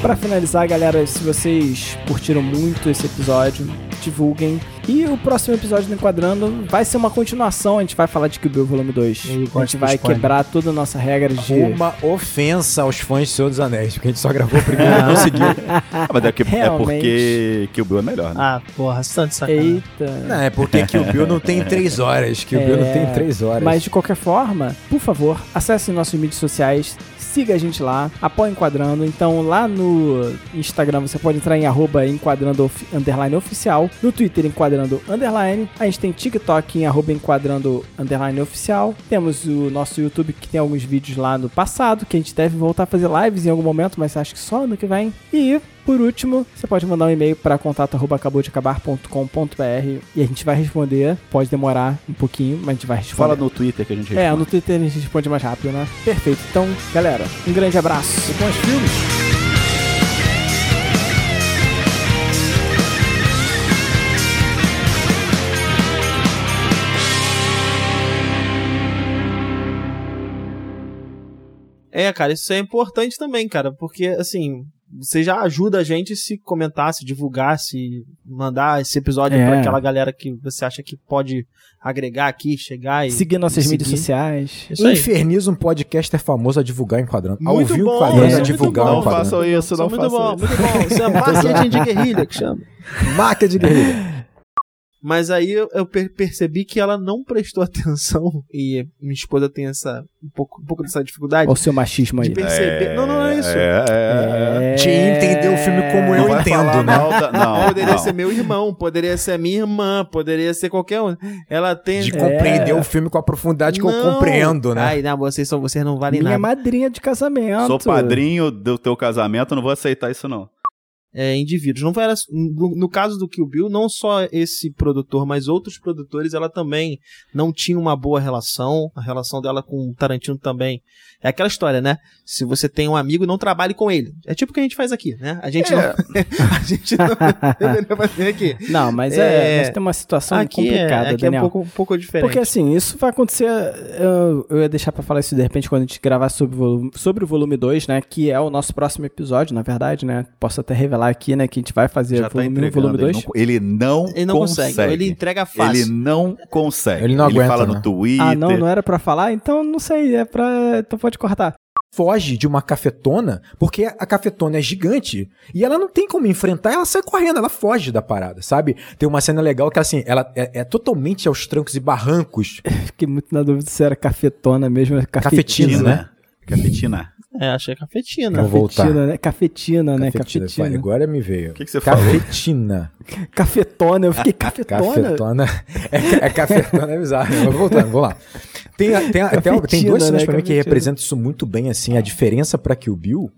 Pra finalizar, galera, se vocês curtiram muito esse episódio, divulguem. E o próximo episódio do Enquadrando vai ser uma continuação, a gente vai falar de Kill Bill Volume 2. Eu A gente vai quebrar toda a nossa regra de... Uma ofensa aos fãs de Senhor dos Anéis, porque a gente só gravou o primeiro e não seguiu. Ah, mas é, que, é porque Kill Bill é melhor, né? Ah, porra, de sacanagem. Eita... Não, é porque Kill Bill não tem três horas. Kill Bill não É, tem três horas. Mas de qualquer forma, por favor, acessem nossas mídias sociais, siga a gente lá, apoie Enquadrando. Então lá no Instagram você pode entrar em arroba enquadrando underline oficial, no Twitter enquadrando underline, a gente tem TikTok em arroba enquadrando underline oficial, temos o nosso YouTube que tem alguns vídeos lá no passado, que a gente deve voltar a fazer lives em algum momento, mas acho que só ano que vem. E por último, você pode mandar um e-mail para contato@acaboudeacabar.com.br e a gente vai responder. Pode demorar um pouquinho, mas a gente vai responder. Fala no Twitter que a gente É, responde. no Twitter a gente responde mais rápido, né? Perfeito. Então, galera, um grande abraço. E bons filmes. É, cara, isso é importante também, cara, porque assim, você já ajuda a gente se comentar, se divulgar, se mandar esse episódio É. pra aquela galera que você acha que pode agregar aqui, chegar e Seguir nossas e mídias seguir. sociais. Isso aí. Inferniza um podcaster famoso a divulgar enquadrando. Ao Muito ouvir bom, o quadrante isso é a muito divulgar bom. o Não enquadrando. façam isso, Isso é não muito façam bom, isso. muito bom. Isso é marketing de guerrilha que chama. Marca de guerrilha. Mas aí eu, eu per- percebi que ela não prestou atenção e minha esposa tem essa um pouco, um pouco dessa dificuldade Olha o seu machismo aí. de perceber. não, não, não é isso. É, é, é. De entender o filme como Não eu entendo, né? da- Não, Poderia não. ser meu irmão, poderia ser minha irmã, poderia ser qualquer um. Ela tem. De compreender o filme com a profundidade que eu Não. compreendo, né? Ai, não, vocês, são, vocês não valem Minha nada. madrinha de casamento. Sou padrinho do teu casamento, não vou aceitar isso não. É, indivíduos. Não era, no, no caso do Kill Bill, não só esse produtor, mas outros produtores, ela também não tinha uma boa relação. A relação dela com o Tarantino também. É aquela história, né? Se você tem um amigo, não trabalhe com ele. É tipo o que a gente faz aqui, né? A gente É. não. a gente não fazer aqui. Não, mas É. é, mas tem uma situação Aqui, é, complicada, aqui é um Daniel. pouco, um pouco diferente. Porque assim, isso vai acontecer. Eu, eu ia deixar pra falar isso de repente quando a gente gravar sobre sobre o volume 2, né? Que é o nosso próximo episódio, na verdade, né? Posso até revelar aqui, né? Que a gente vai fazer Já tá volume 1 entregando. volume ele 2. não- Ele não, ele não consegue. consegue. Ele entrega fácil. Ele não consegue. Ele não aguenta, fala né? no Twitter. Ah, não, não era pra falar? Então não sei, é pra. Então pode cortar. Foge de uma cafetona, porque a cafetona é gigante e ela não tem como enfrentar, ela sai correndo, ela foge da parada, sabe? Tem uma cena legal que assim, ela é, é totalmente aos trancos e barrancos. Fiquei muito na dúvida se era cafetona mesmo. é Cafetina, Cafetina, né? Cafetina. É, achei cafetina. Vou voltar. Cafetina, né? Cafetina, né? Cafetina. Cafetina. Agora me veio. O que, que você falou? Cafetina. Cafetona, eu fiquei cafetona. Cafetona. É, é cafetona, é bizarro. Voltando, vamos lá. Tem, tem, a- tem, tem Cafetina, duas cenas né? pra mim que Cafetina. representam isso muito bem, assim. A diferença pra Kill Bill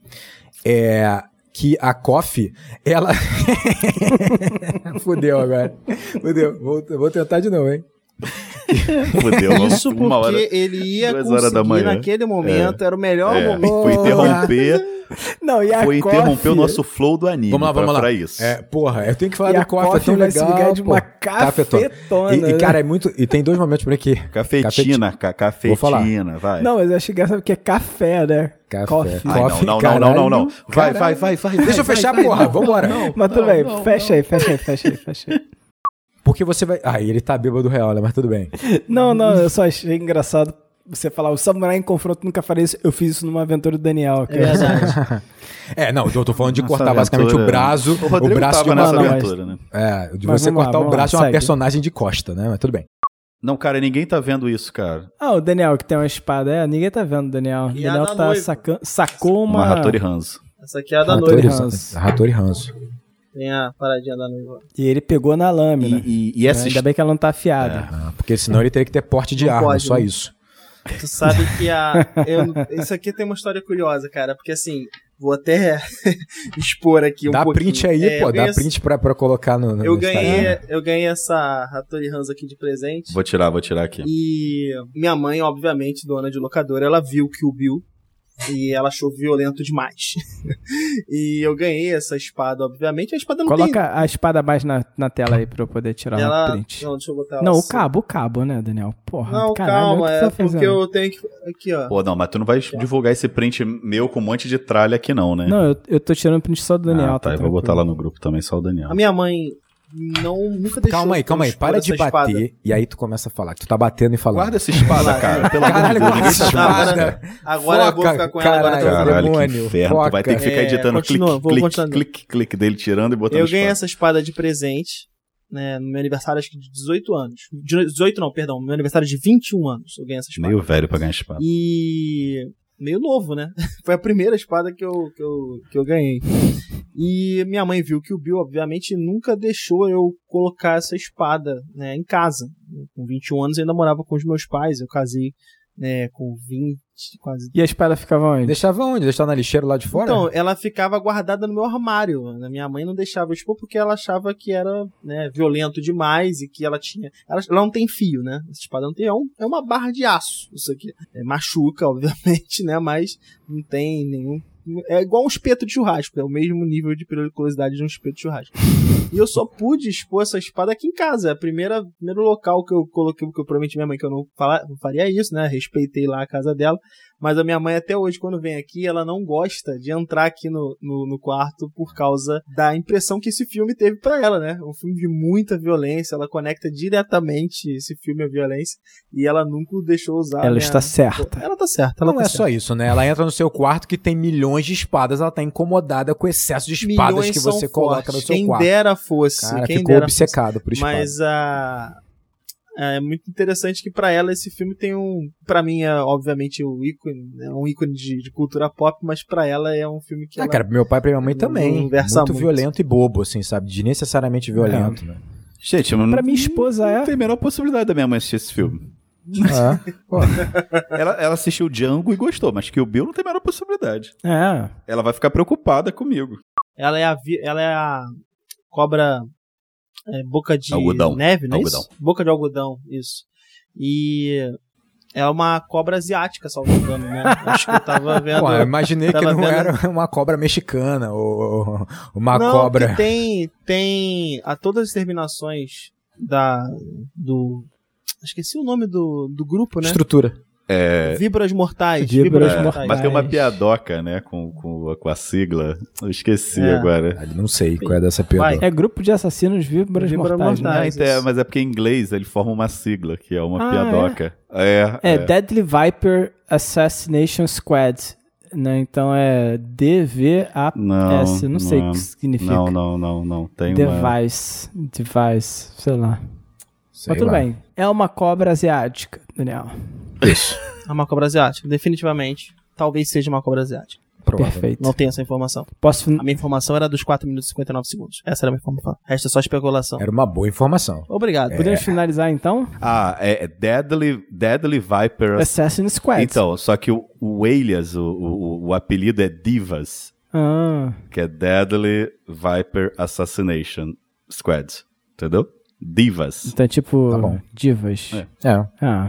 é que a Coffee, ela... Fudeu agora. Fudeu. Vou, vou tentar de novo, hein? Fudeu, Isso porque hora. ele ia duas horas da conseguir manhã. naquele momento, era o melhor É, momento. foi interromper. Não, e a foi Coffee- interromper o nosso flow do anime. Vamos lá, pra, vamos lá. Pra isso. É, porra, eu tenho que falar E a do coffee, é tão Coffee vai se legal. ligar de pô. uma cafetona, E, e, né? cara, é muito. E tem dois momentos por aqui. Cafetina, ca Vou falar. cafetina, vai. Não, mas eu achei engraçado porque é café, né? Café. Coffee. Ai, Coffee, não, não, não, não, não, não. Vai, vai, vai, vai. Deixa eu vai, fechar, vai, porra. Vambora. Mas tudo bem, fecha aí, fecha aí, fecha aí, fecha aí. Porque você vai. Ah, ele tá bêbado real, né? Mas tudo bem. Não, não, eu só achei engraçado você falar, o samurai em confronto nunca faria isso. Eu fiz isso numa aventura do Daniel. É Que é verdade. É, não, eu tô falando de Nossa cortar basicamente aventura- o braço. O O, braço de uma. Não, aventura, né? É, de Mas você vamos lá, cortar o braço lá, de uma segue. personagem de costa, né? Mas tudo bem. Não, cara, ninguém tá vendo isso, cara. Ah, o Daniel que tem uma espada. É, ninguém tá vendo o Daniel. O E Daniel da tá noiva? sacan- sacou uma... Uma Hattori Hanzo. Essa aqui é a da Hattori noiva. Hanzo. Hattori Hanzo. Tem a paradinha da noiva. E ele pegou na lâmina. E, e, e essa Ainda bem que ela não tá afiada. Ah, porque senão ele teria que ter porte de Não arma, pode, só né? isso. Tu sabe que a. eu- isso aqui tem uma história curiosa, cara. Porque assim, vou até expor aqui um dá pouquinho. print aí, É, pô, dá ganhei essa- print pra, pra colocar no. no Eu ganhei, Instagram. eu ganhei essa Hattori Hanzo aqui de presente. Vou tirar, vou tirar aqui. E minha mãe, obviamente, dona de locadora, ela viu que o Bill e ela achou violento demais. e eu ganhei essa espada, obviamente. A espada não Coloca a espada mais na, na tela aí pra eu poder tirar tem. Ela... print. Não, deixa eu botar ela Não, o assim. cabo, o cabo, né, Daniel? Porra, Não, caralho, calma, o é tá porque fazendo. eu tenho que. Aqui, ó. Pô, não, mas tu não vai divulgar esse print meu com um monte de tralha aqui, não, né? Não, eu, eu tô tirando print só do Daniel. ah, tá, eu vou botar lá no grupo também, só o Daniel. A minha mãe não nunca deixou. Calma aí, calma aí. Para de bater espada. e aí tu começa a falar. Que tu tá batendo e falando. Guarda essa espada, cara. Pelo Caralho, amor de guarda Deus. essa agora- espada. Agora eu vou Foca, ficar com ela agora. caralho. final. Caralho, que inferno. Tu vai ter que foca. ficar É, editando continua, clique, clique, continuando. clique, clique dele, tirando e botando Eu espada. ganhei essa espada de presente, né, no meu aniversário, acho que de 18 anos. De 18 não, perdão, no meu aniversário de 21 anos eu ganhei essa espada. Meio velho pra ganhar espada. E meio novo, né? Foi a primeira espada que eu, que eu, que eu ganhei. E minha mãe viu que o Bill, obviamente, nunca deixou eu colocar essa espada né, em casa. Com 21 anos eu ainda morava com os meus pais, eu casei né, com 20, quase E a espada ficava onde? Deixava onde? Deixava na lixeira lá de fora? então, ela ficava guardada no meu armário. né? Minha mãe não deixava eu expor porque ela achava que era né, violento demais e que ela tinha. Ela, ela não tem fio, né? Essa espada não tem. É, um- é uma barra de aço, isso aqui. É, machuca, obviamente, né? Mas não tem nenhum. É igual um espeto de churrasco, é o mesmo nível de periculosidade de um espeto de churrasco. E eu só pude expor essa espada aqui em casa. É o primeira, primeiro local que eu coloquei, porque eu prometi minha mãe que eu não, fala, não faria isso, né? Respeitei lá a casa dela. Mas a minha mãe, até hoje, quando vem aqui, ela não gosta de entrar aqui no, no, no quarto por causa da impressão que esse filme teve pra ela, né? Um filme de muita violência, ela conecta diretamente esse filme à violência e ela nunca o deixou usar. Ela né? está certa. Ela tá certa, ela Não tá é certa. só isso, né? Ela entra no seu quarto que tem milhões de espadas, ela tá incomodada com o excesso de espadas Milhões que você coloca fortes. no seu Quem quarto. dera fosse. Cara, quem ficou dera fosse. obcecado por espadas. Mas a. É muito interessante que pra ela esse filme tem um. Pra mim é obviamente o ícone, é um ícone de, de cultura pop, mas pra ela é um filme que. Ah, ela- cara, meu pai e minha mãe não- também. não muito, muito. violento e bobo, assim, sabe? Desnecessariamente violento, né? Gente, Pra minha esposa não é. tem a menor possibilidade da minha mãe assistir esse filme. É. Ela, ela assistiu Django e gostou, mas que o Bill não tem a menor possibilidade. É. Ela vai ficar preocupada comigo. Ela é a, vi- ela é a cobra é, boca de Algodão. neve, não é Algodão. isso? Boca de algodão, isso. E é uma cobra asiática, salvo engano, né? Acho que eu tava vendo. Pô, eu imaginei que tava não vendo- era uma cobra mexicana ou uma não, cobra. que tem tem a todas as terminações da do esqueci o nome do, do grupo, né? Estrutura. É, Vibras mortais. Vibras é, mortais. mas tem uma piadoca, né, com, com, com a sigla. Eu esqueci É. agora. Não sei qual é dessa piada. É grupo de assassinos vibras Vibras mortais. né? Ah, mortais. então é, mas é porque em inglês ele forma uma sigla, que é uma Ah, piadoca. É, É, Deadly Viper Assassination Squad. Né? Então é DVAS. Não, não sei o não, que significa. Não, não, não, não. Tem uma... Device. Device. Sei lá. Sei Mas tudo lá. bem. É uma cobra asiática, Daniel. É uma cobra asiática, definitivamente. Talvez seja uma cobra asiática. Perfeito. Não tenho essa informação. Posso. A minha informação era dos 4 minutos e 59 segundos. Essa era a minha informação. É só especulação. Era uma boa informação. Obrigado. Podemos finalizar então? Ah, é é Deadly, Deadly Viper. Assassin's Squad. Então, só que o, o alias, o, o, o apelido é Divas, Ah, que é Deadly Viper Assassination Squad. Entendeu? Divas. então tipo Tá bom. divas. É. É. Ah,